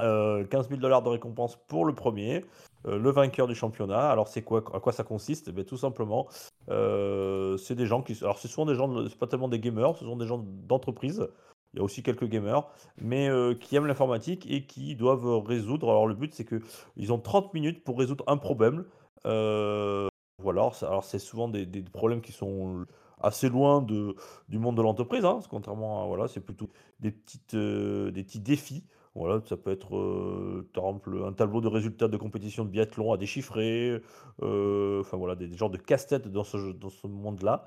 Euh, 15 000 dollars de récompense pour le premier, le vainqueur du championnat. Alors, c'est quoi, à quoi ça consiste? Eh Tout simplement, c'est des gens qui. Alors, sont des gens, c'est pas tellement des gamers, ce sont des gens d'entreprise. Il y a aussi quelques gamers, mais euh, qui aiment l'informatique et qui doivent résoudre. Alors, le but, c'est que ils ont 30 minutes pour résoudre un problème. Euh, voilà, alors, c'est- souvent des, problèmes qui sont assez loin de, du monde de l'entreprise, hein, contrairement à voilà, c'est plutôt des petites, euh, des petits défis. Voilà, ça peut être euh, par exemple un tableau de résultats de compétition de biathlon à déchiffrer, euh, enfin voilà, des, des genres de casse-tête dans ce, dans ce monde-là.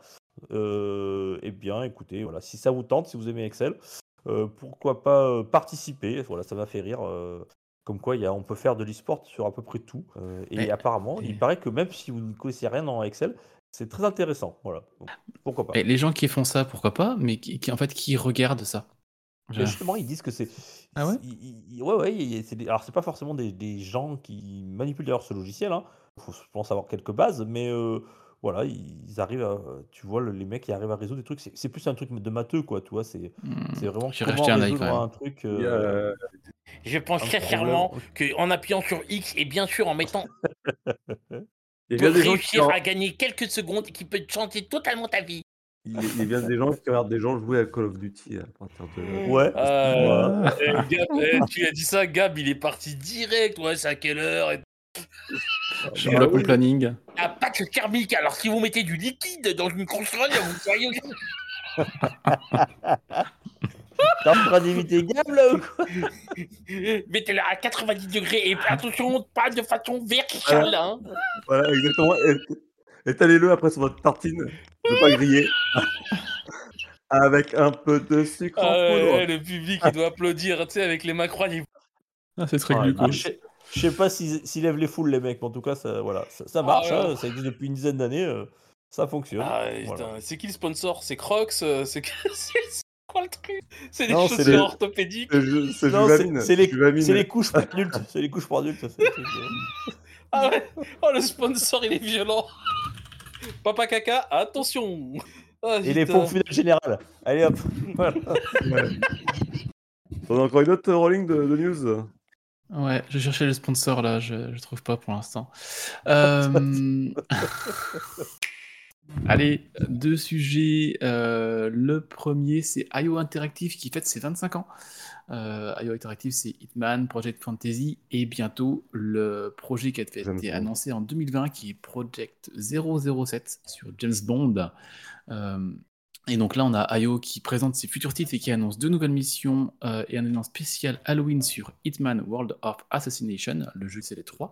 Euh, eh bien, écoutez, voilà, si ça vous tente, si vous aimez Excel, euh, pourquoi pas euh, participer Voilà, ça m'a fait rire. comme quoi, il y a, on peut faire de l'e-sport sur à peu près tout. Euh, et Mais- apparemment, il paraît que même si vous ne connaissez rien en Excel, c'est très intéressant. Voilà, Donc, pourquoi pas Et les gens qui font ça, pourquoi pas, mais qui, qui- en fait, qui regardent ça? Mais justement, ils disent que c'est. Ah ouais? ils- ils- Ouais, ouais, il des- alors c'est pas forcément des, des gens qui manipulent d'ailleurs ce logiciel, hein, faut, je pense, avoir quelques bases, mais euh, voilà, ils arrivent à, tu vois, le- les mecs, ils arrivent à résoudre des trucs. C'est plus un truc de matheux, quoi, tu vois. C'est c'est vraiment comment un résoudre un truc. Euh, euh, Je pense sincèrement qu'en appuyant sur X et bien sûr en mettant [laughs] il y peut a des gens qui réussir à gagner quelques secondes et qui peut changer totalement ta vie. il y a- il y a bien des gens qui regardent des gens jouer à Call of Duty à partir de. Ouais. Euh, Gab, tu as dit ça, Gab, il est parti direct. Ouais, c'est à quelle heure et- Je bloque mon planning. Pas de thermique. Alors, si vous mettez du liquide dans une console, vous seriez. T'es en train d'imiter Gab, là, ou quoi [laughs] Mettez-la à 90 degrés et attention, pas de façon verticale. Hein. Voilà, exactement. Étalez-le après sur votre tartine de pas griller. [laughs] Avec un peu de sucre en Ah ouais, poudre. ouais, le public, il doit applaudir, tu sais, avec les macrones. il- Ah, c'est très Ah, glucose. Je sais- pas s'ils s'ils lèvent les foules, les mecs, mais en tout cas, ça, voilà, ça, ça marche, Ah ouais. hein, ça existe depuis une dizaine d'années, euh, ça fonctionne. Ah, Voilà. c'est qui le sponsor? C'est Crocs euh, [laughs] C'est quoi le truc? C'est des Non, c'est chaussures les- orthopédiques C'est les, Juvamine. c'est les couches pour adultes. C'est les couches pour adultes. ça, c'est le truc, euh. [laughs] Ah ouais Oh, le sponsor, il est violent [laughs] Papa caca, attention Ah, Et les pompes funèbres générales. Allez hop. Voilà. Ouais. On a encore une autre rolling de, de news? Ouais, je cherchais le sponsor là, je, je trouve pas pour l'instant. [laughs] Euh, Allez, deux sujets. Euh, le premier, c'est IO Interactive qui fête ses 25 ans. Euh, IO Interactive, c'est Hitman, Project Fantasy et bientôt le projet qui a été annoncé en 2020 qui est Project 007 sur James Bond. Euh, et donc là, on a IO qui présente ses futurs titres et qui annonce deux nouvelles missions euh, et un événement spécial Halloween sur Hitman World of Assassination, le jeu c'est les trois,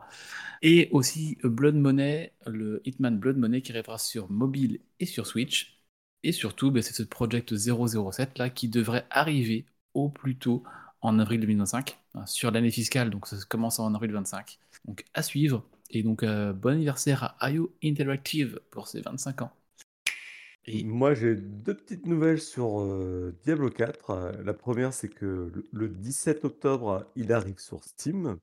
et aussi Blood Money, le Hitman Blood Money qui arrivera sur mobile et sur Switch. Et surtout, ben, c'est ce Project 007 là qui devrait arriver au plus tôt en avril 2025 hein, sur l'année fiscale, donc ça commence en avril 25. Donc à suivre. Et donc euh, bon anniversaire à IO Interactive pour ses 25 ans. Moi, j'ai deux petites nouvelles sur Diablo 4. Euh, La première, c'est que le, le 17 octobre, il arrive sur Steam.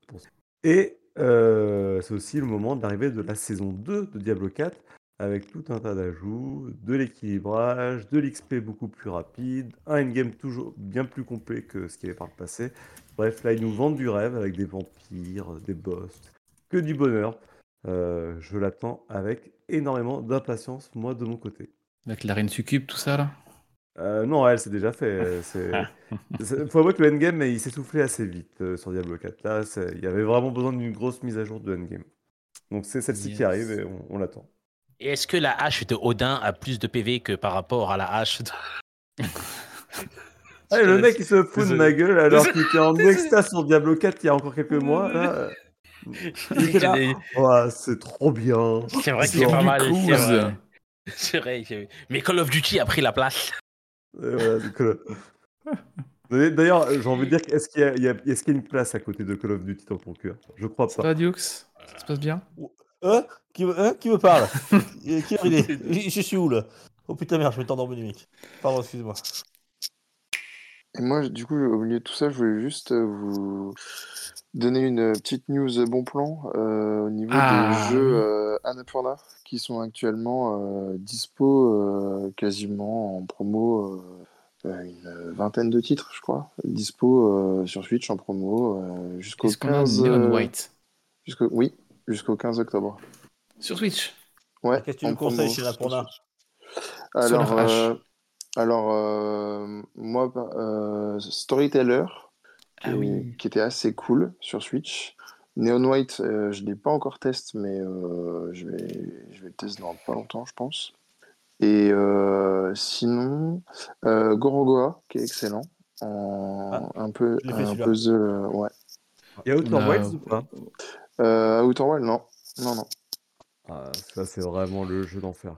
Et c'est aussi le moment d'arrivée de la saison 2 de Diablo 4, avec tout un tas d'ajouts, de l'équilibrage, de l'XP beaucoup plus rapide, un endgame toujours bien plus complet que ce qu'il avait par le passé. Bref, là, ils nous vendent du rêve avec des vampires, des boss, que du bonheur. Je l'attends avec énormément d'impatience, moi, de mon côté. Avec la reine succube, tout ça là. Euh, non, elle, c'est déjà fait. euh, C'est... [laughs] c'est- faut avouer que le endgame, il s'est soufflé assez vite euh, sur Diablo 4. Là, il y avait vraiment besoin d'une grosse mise à jour de endgame. Donc c'est celle-ci qui arrive et on, on l'attend. Et est-ce que la hache de Odin a plus de PV que par rapport à la hache de... [laughs] Ah, le mec, il se fout de ma gueule alors qu'il était en extase sur Diablo 4 il y a encore quelques mois. Là, euh, il était là, Ouais, c'est trop bien. C'est vrai que C'est pas mal. C'est vrai. Mais Call of Duty a pris la place. Voilà, D'ailleurs, j'ai envie de dire, est-ce qu'il y, a- il y a- est-ce qu'il y a une place à côté de Call of Duty dans ton cœur? Je crois Ça pas. va, Dioux Ça se passe bien? Hein? Qui, me- hein? Qui me parle? Qui je, je suis où là? Oh putain merde, je vais t'endormir du mic. Pardon, excuse-moi. Et moi, du coup, au milieu de tout ça, je voulais juste euh, vous donner une petite news bon plan euh, au niveau Ah, des jeux oui. euh, Annapurna qui sont actuellement euh, dispo euh, quasiment en promo. euh, une vingtaine de titres, je crois, dispo euh, sur Switch en promo euh, jusqu'au Est-ce qu'on a 15. Neon euh, White? jusqu'au- oui, jusqu'au 15 octobre. Sur Switch? Ouais. Qu'est-ce que tu nous conseilles chez Annapurna? Alors, euh, alors euh, moi, euh, Storyteller, qui, Ah oui. qui était assez cool sur Switch. Neon White, euh, je ne l'ai pas encore testé, mais euh, je, vais, je vais le tester dans pas longtemps, je pense. Et euh, sinon, euh, Gorogoa, qui est excellent. En, un peu, un puzzle, euh, ouais. Il y a Outer Wilds ou pas? Euh, Outer Wild, non. Non, non. ah, Ça, c'est vraiment le jeu d'enfer.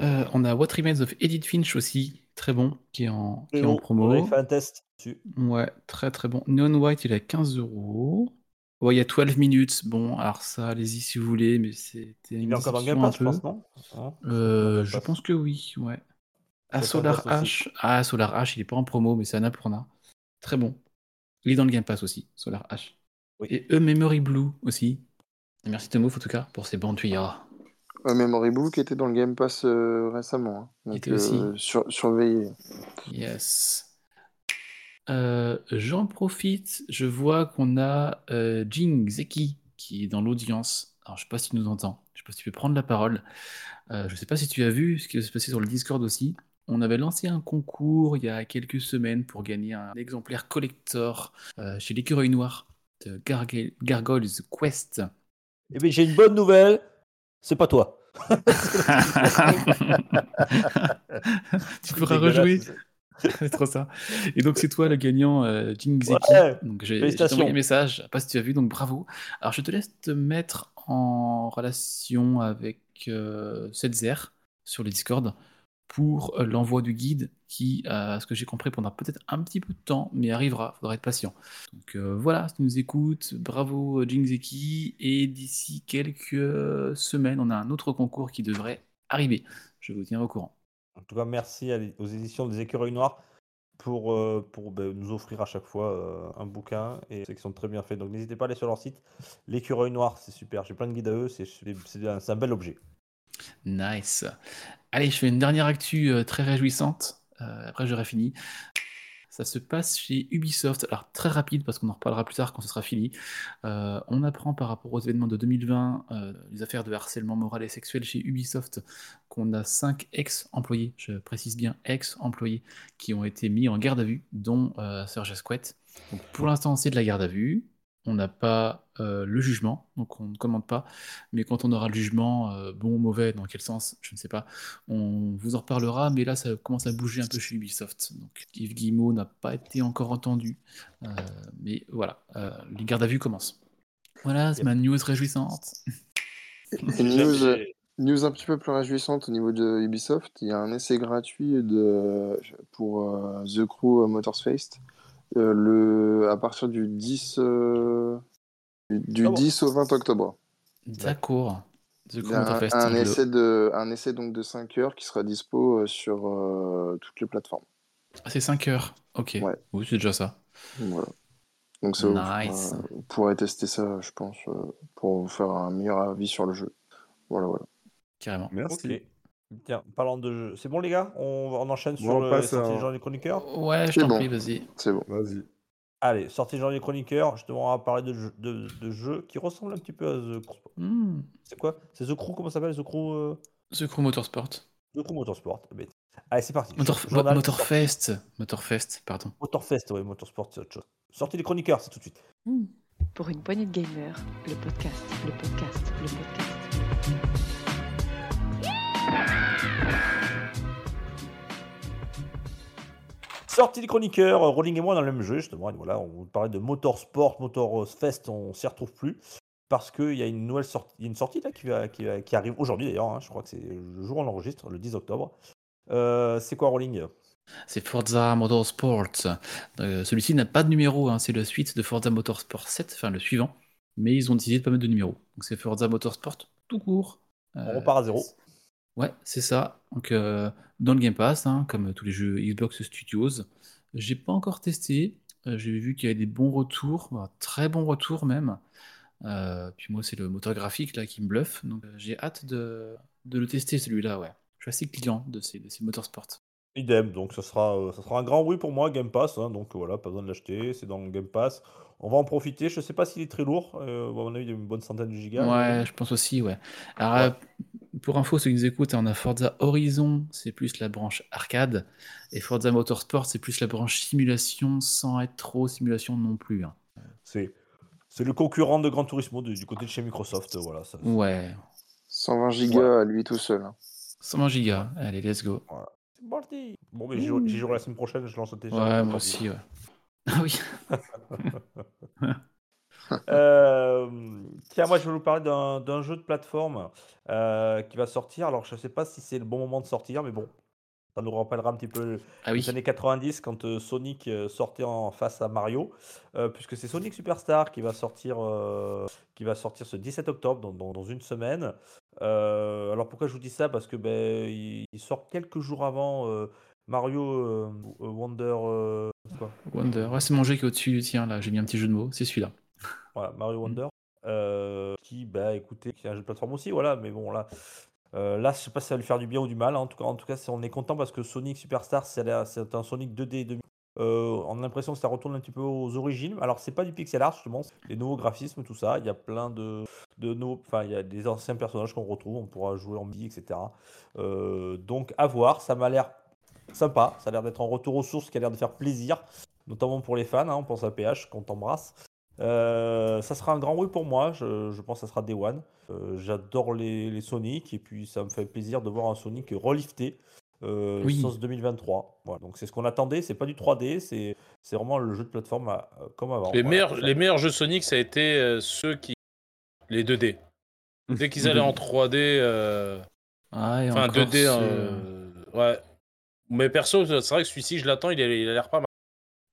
Euh, on a What Remains of Edith Finch aussi, très bon, qui est en, qui est en On promo. avait fait un test dessus. Ouais, très très bon. Neon White, il est à 15 euros. Ouais, il y a 12 minutes. Bon, alors ça, allez-y si vous voulez, mais c'était une Il est encore dans le Game Pass, un je pense, non? Hein? Euh, je pense que oui, ouais. Ah, C'est Solar. H. Ah, Solar H, il est pas en promo, mais c'est Annapurna. Très bon. Il est dans le Game Pass aussi, Solar H. Oui. Et E Memory Blue aussi. Merci Tomouf en tout cas pour ces bons tuyaux. Euh, Memory Book était dans le Game Pass euh, récemment. hein. Il Donc, était aussi. euh, sur- surveillez. Yes. Euh, J'en profite, je vois qu'on a euh, Jing Zeki qui est dans l'audience. Alors, je sais pas si tu nous entends, je sais pas si tu peux prendre la parole. Euh, je sais pas si tu as vu ce qui va se passer sur le Discord aussi. On avait lancé un concours il y a quelques semaines pour gagner un exemplaire collector euh, chez l'écureuil noir de Garg- Gargoyles Quest. Eh bien, j'ai une bonne nouvelle. C'est pas toi. [laughs] tu pourras rejouer. [laughs] C'est trop ça. Et donc c'est toi le gagnant, euh, Jing Zeki. Ouais, donc j'ai envoyé un message, je sais pas si tu as vu, donc bravo. Alors je te laisse te mettre en relation avec euh, Setzer sur le Discord pour euh, l'envoi du guide qui, à ce que j'ai compris, prendra peut-être un petit peu de temps, mais arrivera, faudra être patient. Donc euh, voilà, si tu nous écoutes, bravo euh, Jing Zeki, et d'ici quelques semaines, on a un autre concours qui devrait arriver. Je vous tiens au courant. En tout cas, merci aux éditions des Écureuils Noirs pour, pour ben, nous offrir à chaque fois un bouquin et c'est qu'ils sont très bien faits. Donc n'hésitez pas à aller sur leur site. L'écureuil noir, c'est super. J'ai plein de guides à eux. C'est un bel objet. Nice. Allez, je fais une dernière actu euh, très réjouissante. Euh, après, j'aurai fini. Ça se passe chez Ubisoft. Alors, très rapide, parce qu'on en reparlera plus tard quand ce sera fini. Euh, on apprend par rapport aux événements de 2020, euh, les affaires de harcèlement moral et sexuel chez Ubisoft, qu'on a 5 ex-employés, je précise bien ex-employés, qui ont été mis en garde à vue, dont euh, Serge Asquette. Pour l'instant, c'est de la garde à vue. On n'a pas euh, le jugement, donc on ne commande pas. Mais quand on aura le jugement, euh, bon ou mauvais, dans quel sens, je ne sais pas, on vous en reparlera. Mais là, ça commence à bouger un peu chez Ubisoft. Donc Yves Guillemot n'a pas été encore entendu. Euh, mais voilà, euh, les gardes à vue commencent. Voilà, c'est ma news réjouissante. [laughs] News, news un petit peu plus réjouissante au niveau de Ubisoft, il y a un essai gratuit de, pour The Crew Motors Fest euh, le, à partir du 10, euh, du, du Ah bon. 10 au 20 octobre. D'accord. The Il y Crew a un, un essai de, un essai donc de 5 heures qui sera dispo euh, sur euh, toutes les plateformes. Ah, c'est 5 heures. Ok. Ouais. Oui, c'est déjà ça. Voilà. Donc ça, vous Nice. pourrez- vous pourrez tester ça, je pense, euh, pour vous faire un meilleur avis sur le jeu. Voilà, voilà. Carrément. Merci. Ok. Tiens, parlant de jeu. C'est bon, les gars? On, on enchaîne Bon, sur on le passe sortie à- des chroniqueurs? Ouais, je t'en bon. prie, vas-y. C'est bon. Vas-y. Allez, sortie des journées chroniqueurs. Justement, on va parler de, jeux- de, de jeux qui ressemblent un petit peu à The Crew. Hmm. C'est quoi? C'est The Crew, comment ça s'appelle? The Crew euh, The Crew Motorsport. The Crew Motorsport. Eh ben, Allez, c'est parti. Motor... Journal- Motorfest. Motorfest, pardon. Motorfest, ouais, Motorsport, c'est autre chose. Sortie des chroniqueurs, c'est tout de suite. Pour une poignée de gamers, le podcast, le podcast, le podcast. Sortie des chroniqueurs, euh, Rolling et moi dans le même jeu, justement. Et voilà, on parlait de Motorsport, Motorfest, on s'y retrouve plus. Parce qu'il y a une nouvelle sortie, une là qui, va- qui, va- qui arrive aujourd'hui d'ailleurs, hein, je crois que c'est le jour où on l'enregistre, le 10 octobre. Euh, c'est quoi Rolling? C'est Forza Motorsport. Euh, Celui-ci n'a pas de numéro, hein, c'est la suite de Forza Motorsport 7, enfin le suivant. Mais ils ont décidé de pas mettre de numéro. Donc c'est Forza Motorsport tout court. On Euh, repart à zéro. Ouais, c'est ça. Donc euh, dans le Game Pass, hein, comme tous les jeux Xbox Studios. J'ai pas encore testé. Euh, J'ai vu qu'il y avait des bons retours, très bons retours même. Euh, puis moi, c'est le moteur graphique là qui me bluffe. Donc j'ai hâte de, de le tester celui-là, ouais. Je suis assez client de ces, de ces motorsports. Idem, donc ça sera, ça sera un grand oui pour moi, Game Pass. hein, donc voilà, pas besoin de l'acheter, c'est dans le Game Pass. On va en profiter. Je sais pas s'il est très lourd. Euh, y a une bonne centaine de gigas. Ouais, je pense aussi, ouais. Alors, Ouais. Pour info, ceux qui nous écoutent, on a Forza Horizon, c'est plus la branche arcade, et Forza Motorsport, c'est plus la branche simulation, sans être trop simulation non plus. hein. C'est, c'est le concurrent de Gran Turismo du, du côté de chez Microsoft. Voilà, ça, Ouais, 120 gigas à lui tout seul. hein. 120 gigas. Allez, let's go. c'est parti. Bon, mais j'y joue- j'y jouerai la semaine prochaine. Je lance le Ouais, téléchargement. moi aussi, ouais. Ah oui. [laughs] [laughs] Euh, tiens, moi je vais vous parler d'un jeu de plateforme euh, qui va sortir. Alors je sais pas si c'est le bon moment de sortir, mais bon, ça nous rappellera un petit peu Ah les années 90 quand euh, Sonic sortait en face à Mario, puisque c'est Sonic Superstar qui va sortir, qui va sortir ce 17 octobre, dans, dans- dans une semaine. Alors pourquoi je vous dis ça? Parce que ben, il, il sort quelques jours avant Mario Wonder. quoi Wonder. Ouais, c'est mon jeu qui est au-dessus du tien, là. J'ai mis un petit jeu de mots. C'est celui-là. Voilà, Mario Wonder. euh, qui bah écoutez, qui est un jeu de plateforme aussi, voilà, mais bon là, euh, là je sais pas si ça va lui faire du bien ou du mal. hein. En tout cas, en tout cas, on est content parce que Sonic Superstar, c'est un Sonic 2D 2000. Euh, on a l'impression que ça retourne un petit peu aux origines. Alors c'est pas du pixel art justement, c'est les nouveaux graphismes, tout ça. Il y a plein de, de nouveaux, enfin il y a des anciens personnages qu'on retrouve, on pourra jouer en midi, etc. Donc à voir, ça m'a l'air sympa, ça a l'air d'être un retour aux sources qui a l'air de faire plaisir, notamment pour les fans. hein, on pense à PH qu'on t'embrasse. Euh, ça sera un grand oui pour moi, je, je pense que ça sera Day One. Euh, J'adore les, les Sonic et puis ça me fait plaisir de voir un Sonic relifté euh, Oui. sauce 2023. Voilà, donc c'est ce qu'on attendait, c'est pas du 3D, c'est c'est vraiment le jeu de plateforme à- euh, comme avant. Les, Voilà. meilleurs, les meilleurs jeux Sonic, ça a été euh, ceux qui. Les 2D. [laughs] Dès qu'ils allaient en 3D. euh, Ah, et Enfin, encore 2D. ce- euh, Ouais. Mais perso, c'est vrai que celui-ci, je l'attends, il a il a l'air pas mal.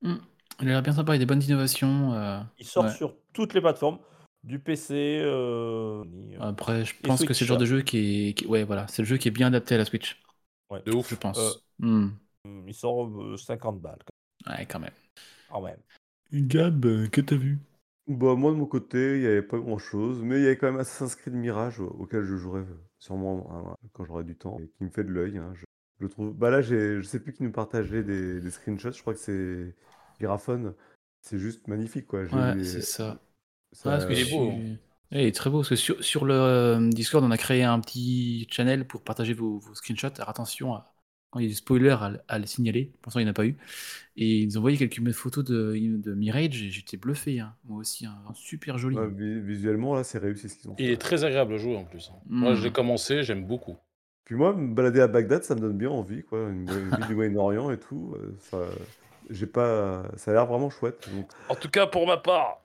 Hmm. Il a l'air bien sympa, il y a des bonnes innovations. euh, Il sort ouais. sur toutes les plateformes, du PC. euh, ni, euh, Après, je pense que c'est le genre de jeu qui est. qui- Ouais, voilà, c'est le jeu qui est bien adapté à la Switch, Ouais. De ouf. je pense. Euh, Hmm. Il sort euh, 50 balles Ouais, quand même. quand même. Gab, que t'as vu? Bah, moi, de mon côté, il n'y avait pas grand-chose, mais il y avait quand même Assassin's Creed Mirage au- auquel je jouerai sûrement hein, quand j'aurai du temps et qui me fait de l'œil. hein, je, je le trouve. Bah là, j'ai, je sais plus qui nous partageait des, des screenshots. Je crois que c'est Giraphone. C'est juste magnifique, quoi. J'ai Ouais, les- c'est ça. ça- parce que il est beau, suis- Ouais, il est très beau. Parce que sur, sur le euh, Discord, on a créé un petit channel pour partager vos, vos screenshots. Alors attention, à- quand il y a des spoilers, à, le- à le signaler. Pour l'instant, il n'y en a pas eu. Et ils nous ont envoyé quelques photos de, de Mirage et j'étais bluffé. hein. Moi aussi, hein. super joli. Ouais, visuellement, là, c'est réussi ce qu'ils ont fait. Il est très agréable à jouer en plus. hein. Moi, je l'ai Hmm. commencé, j'aime beaucoup. Puis moi, me balader à Bagdad, ça me donne bien envie, quoi. Une, une ville du Moyen-Orient et tout. euh, Ça, j'ai pas, ça a l'air vraiment chouette. Donc, En tout cas, pour ma part,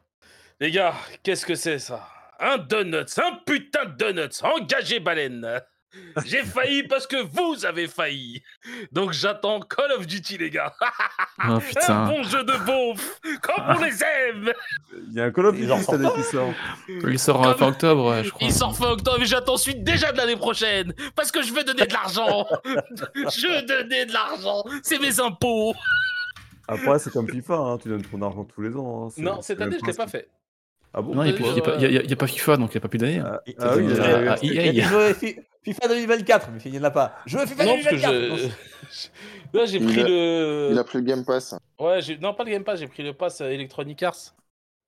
les gars, qu'est-ce que c'est ça? Un donuts, un putain de donuts, engagé baleine. [laughs] J'ai failli parce que vous avez failli. Donc j'attends Call of Duty, les gars. Oh [laughs] Un putain. bon jeu de beauf Comme on les aime. Il y a un Call of Duty genre cette année qui sort. Il sort en Comme- fin octobre, ouais, je crois. Il sort fin octobre et j'attends suite déjà de l'année prochaine Parce que je veux donner de l'argent. [laughs] Je veux donner de l'argent. C'est mes impôts Après, c'est comme FIFA, hein, tu donnes ton argent tous les ans. hein, Non, c'est cette année, je l'ai pas fait. Ah bon? Non, il n'y a, pas- a- FIFA, donc il n'y a pas plus d'année. hein. Ah, Il- ah oui, il- y a- ah, veut Fi- FIFA 2024, mais il n'y en a pas. Je veux FIFA Non, parce que 2024 je... Là, [laughs] j'ai Il pris a- le... Il a pris le Game Pass. Ouais, j'ai- non, pas le Game Pass, j'ai pris le pass euh, Electronic Arts.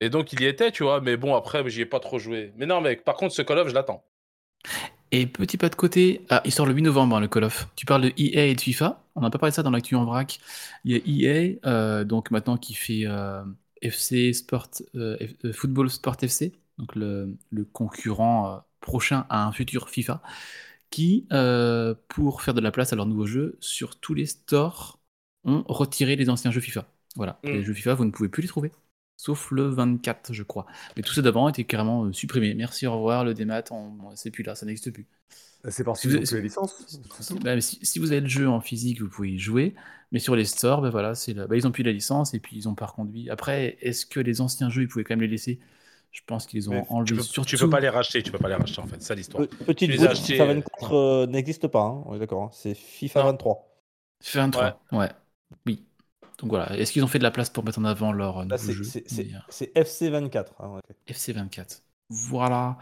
Et donc, il y était, tu vois, mais bon, après, j'y ai pas trop joué. Mais non, mec, par contre, ce Call of, je l'attends. Et petit pas de côté, ah, il sort le 8 novembre, hein, le Call of. Tu parles de EA et de FIFA. On n'a pas parlé de ça dans l'actu en vrac. Il y a EA, euh, donc maintenant qui fait euh, FC Sport, euh, Football Sport FC, donc le, le concurrent prochain à un futur FIFA, qui, pour faire de la place à leur nouveau jeu, sur tous les stores, ont retiré les anciens jeux FIFA. Voilà, Mm. les jeux FIFA, vous ne pouvez plus les trouver. Sauf le 24, je crois. Mais tout ça d'avant était carrément euh, supprimé. Merci, au revoir, le démat, on... c'est plus là, ça n'existe plus. C'est parce Si qu'ils vous- plus les licences. Bah, mais si, si vous avez le jeu en physique, vous pouvez y jouer, mais sur les stores, bah, voilà, c'est la- bah, ils ont plus la licence et puis ils ont pas reconduit. Après, est-ce que les anciens jeux, ils pouvaient quand même les laisser? Je pense qu'ils ont Mais Tu peux, surtout. tu peux pas les racheter, tu peux pas les racheter, en fait, c'est ça l'histoire. Pe- Petite bout, FIFA euh, 24 euh, n'existe pas, hein, on est d'accord. hein, C'est FIFA Non. 23. Fait un 3, ouais. Oui. Donc voilà, est-ce qu'ils ont fait de la place pour mettre en avant leur Là, nouveau c'est jeu c'est- c'est- Mais, euh, c'est FC 24. hein. FC24. Voilà.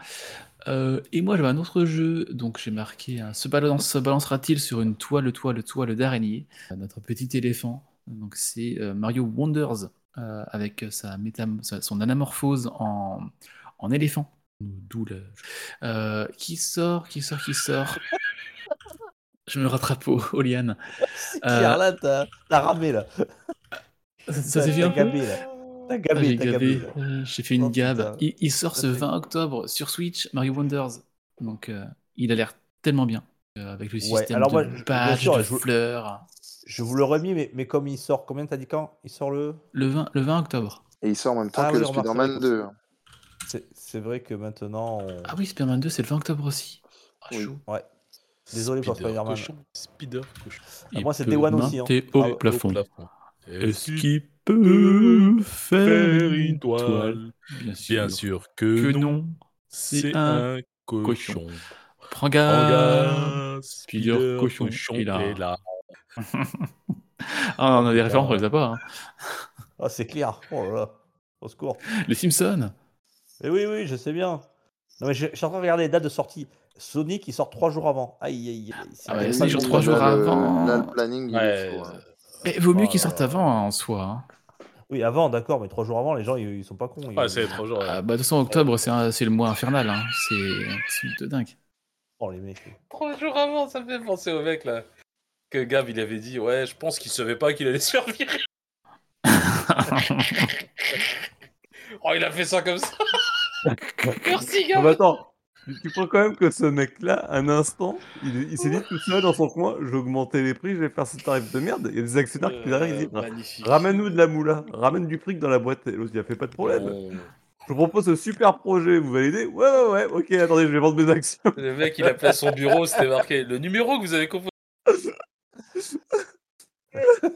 Euh, et moi, j'avais un autre jeu, donc j'ai marqué hein, se, balance, se balancera-t-il sur une toile, toile, toile d'araignée Notre petit éléphant. Donc c'est euh, Mario Wonders euh, avec sa métam son anamorphose en, en éléphant. D'où le. Qui sort, qui sort, qui sort Je me rattrape au, au liane. C'est Euh, clair, là, t'as ramé, là. Ça, ça T'as- s'est fait t'as un peu gabé, là. T'as Ah, gabé, j'ai t'as gabé, gabé. là. euh, j'ai fait une Oh. Il, il sort ce Ça fait- 20 octobre sur Switch, Mario Wonders. Donc euh, il a l'air tellement bien. euh, avec le Ouais, système alors de moi, badge, sûr, de je- fleurs. Je vous le remis, mais, mais comme il sort, combien t'as dit quand? Il sort le. Le 20, le 20 octobre. Et il sort en même temps Ah que oui, Spider-Man c'est 2. C'est c'est vrai que maintenant. on- Ah oui, Spider-Man 2, c'est le 20 octobre aussi. Ah, Oui. chaud. Ouais. Désolé pour Spider Spider-Man. cochon, Spider cochon. Ah, moi, c'est Day One aussi, hein. monter au Ah, au plafond. plafond. Est-ce qu'il peut faire une toile? Bien sûr. Bien sûr Que que non, non. C'est un un cochon. Prends garde. Regarde, Spider Spider cochon, cochon est là. [laughs] Ah, on a des références, on les a pas. hein. Ah, c'est clair. Oh là là. Au secours. Les Simpsons. Et oui, oui, je sais bien. Non, mais je, je suis en train de regarder les dates de sortie. Sonic, il sort trois jours avant. Aïe, aïe, aïe. Ah ouais, trois jours Là, le- avant. Là, le planning, il Ouais, hein. Mais vaut mieux Oh qu'ils sortent avant hein, en soi. hein. Oui, avant, d'accord, mais trois jours avant, les gens, ils, ils sont pas cons. ils- Ouais, c'est trop jours. Ah, bah, de toute façon, octobre, c'est le mois infernal. Hein. C'est de dingue. Oh, les mecs. Trois jours avant, ça me fait penser au mec là. Que Gav il avait dit, ouais, je pense qu'il savait pas qu'il allait se faire virer. [laughs] Oh, il a fait ça comme ça. [laughs] Merci Gav. bah attends, tu- crois quand même que ce mec-là, un instant, il, il s'est dit tout seul dans son coin, augmenter les prix, je vais faire ce tarif de merde. Il y a des actionnaires qui derrière, ils disent, Euh, magnifique. ramène-nous de la moula, ramène du fric dans la boîte. Et l'autre, il a fait pas de problème. Bon. Je vous propose ce super projet, vous validez? Ouais, ouais, ouais, ok, attendez, je vais vendre mes actions. Le mec, il appelait à son bureau, c'était marqué le numéro que vous avez composé. [laughs]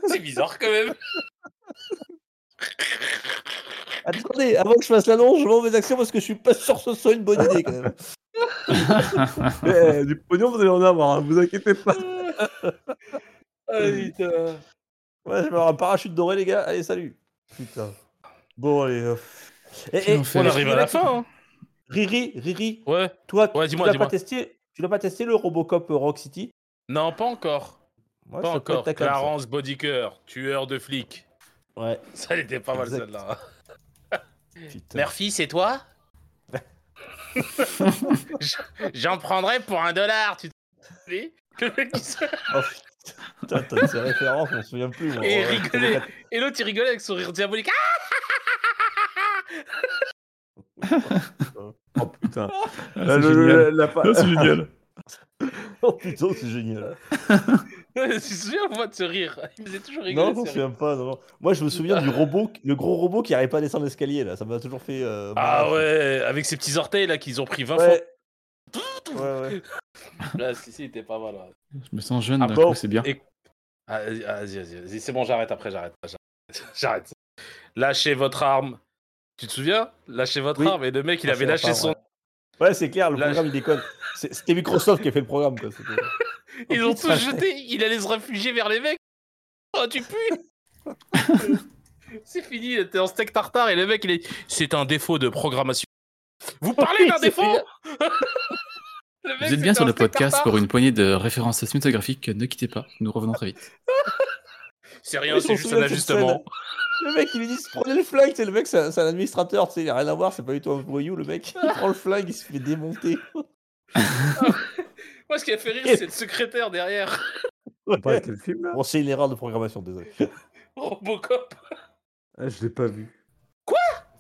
C'est bizarre quand même. Attendez, avant que je fasse l'annonce, je vends mes actions parce que je suis pas sûr que ce soit une bonne idée quand même. [laughs] Eh, du pognon, vous allez en avoir, hein, vous inquiétez pas. [laughs] Ah, putain. Ouais, je vais avoir un parachute doré, les gars. Allez, salut. Putain. Bon, allez. euh. Et. On arrive à la fin. Hein. Riri, Riri, Ouais. toi, Ouais, tu dis-moi, l'as pas testé Tu l'as pas testé le Robocop euh, Rock City? Non, pas encore. Ouais, pas encore. Clarence Bodycœur, tueur de flics. Ouais. [laughs] Ça, elle était pas mal Exact. celle-là. Putain. Murphy, c'est toi? [laughs] J'en prendrais pour un dollar, tu se- Oh, putain, t'as ces références, on se souvient plus. moi. Et Ouais, rigolait. Et l'autre, il rigolait avec son rire diabolique. Oh putain. Ah, Là, c'est le- génial. la- la- Ah, c'est génial. [laughs] Oh putain, c'est génial. [laughs] tu te souviens, moi, de ce rire? Il me faisait toujours Non, rigoler. je me souviens pas. non, non. Moi, je me souviens du robot, le gros robot qui arrive pas à descendre l'escalier là. Ça m'a toujours fait. euh, Ah marrer. ouais, avec ses petits orteils là qu'ils ont pris 20 Ouais. Ouais, ouais. [laughs] fois. Là, si, si, il était pas mal. ouais. Je me sens jeune Ah bon? c'est bien. Et- Ah, Vas-y, vas-y, vas-y, c'est bon, j'arrête après, j'arrête. [laughs] J'arrête. Lâchez votre arme. Tu te souviens? Lâchez votre Oui. arme et le mec, il Lâchez avait lâché arme, son. Ouais, c'est clair, le Là, programme il déconne. C'était Microsoft qui a fait le programme. Quoi. Ils ont tous jeté, il allait se réfugier vers les mecs. Oh, tu pues [laughs] C'est fini, il était en steak tartare et le mec, il est. C'est un défaut de programmation. Vous parlez d'un défaut [laughs] mec, Vous êtes bien sur le podcast tartare. pour une poignée de références cinématographiques. Ne quittez pas, nous revenons très vite. [laughs] C'est rien, c'est juste un ajustement. Le mec, il lui dit prenez le flingue. C'est le mec, c'est un, c'est un administrateur. Tu sais, il a rien à voir. C'est pas du tout un voyou. Le mec, il prend le flingue, il se fait démonter. Moi, ce qui a fait rire, c'est le secrétaire derrière. On parle de quel film là? Bon, c'est une erreur de programmation, désolé. [laughs] Robocop. ah, Je l'ai pas vu.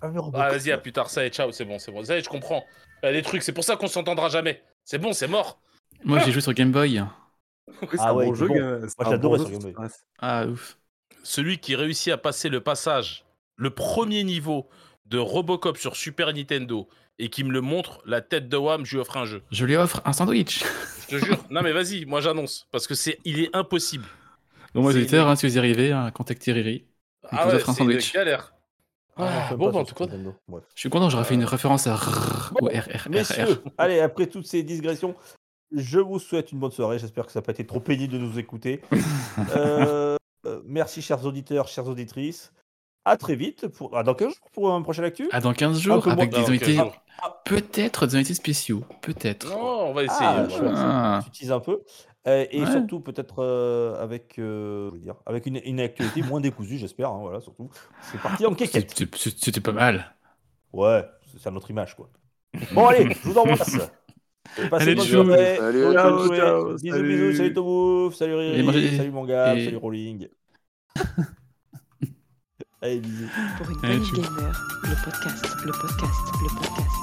Ah, mais Robocop, Ah, vas-y, à plus tard, ça y est, ciao, c'est bon, c'est bon. Ça y est, je comprends. Il y a des trucs, c'est pour ça qu'on s'entendra jamais. C'est bon, c'est mort. Moi, j'ai [laughs] joué sur Game Boy. C'est Ah un ouais, bon il jeu, était bon. Game- Moi, un j'adorais bon sur jeu Game Boy. Ah, ouf. Celui qui réussit à passer le passage, le premier niveau de Robocop sur Super Nintendo et qui me le montre, la tête de Wham, je lui offre un jeu. Je lui offre un sandwich. Je te jure. non, mais vas-y, moi j'annonce. Parce que c'est, il est impossible. Bon, moi, une- hein, si vous y arrivez, hein, contactez Riri. Ah vous ouais, offre un c'est une sandwich. galère. Ah, Ah, bon, bah, en tout cas. Je suis content, j'aurais fait une référence à RRR ou RRR. Messieurs, allez, après toutes ces digressions, je vous souhaite une bonne soirée. J'espère que ça n'a pas été trop pénible de nous écouter. Euh, euh, merci, chers auditeurs, chères auditrices. À très vite. Pour... À dans 15 jours pour un prochain actu? Ah, dans 15 Un jours, peu moins- avec dans des 15 invités. jours. Peut-être des invités spéciaux. Peut-être. Non, on va essayer. Ah. Ah. Un peu. Euh, et Ouais. surtout, peut-être euh, avec, euh, je veux dire, avec une, une actualité moins décousue, j'espère. hein, voilà, surtout. C'est parti en. C'était c'était pas mal. Ouais, c'est à notre image, quoi. Bon, allez, je vous embrasse. [laughs] Passez bonne. Salut, Bonne ciao, jouée. ciao, Bisous, salut. bisous. Salut Tomouf. Salut Riri. Salut Manga. et- Salut Rolling. [laughs] Allez, bisous. Pour une ciao. gamer, le podcast, le podcast, le podcast.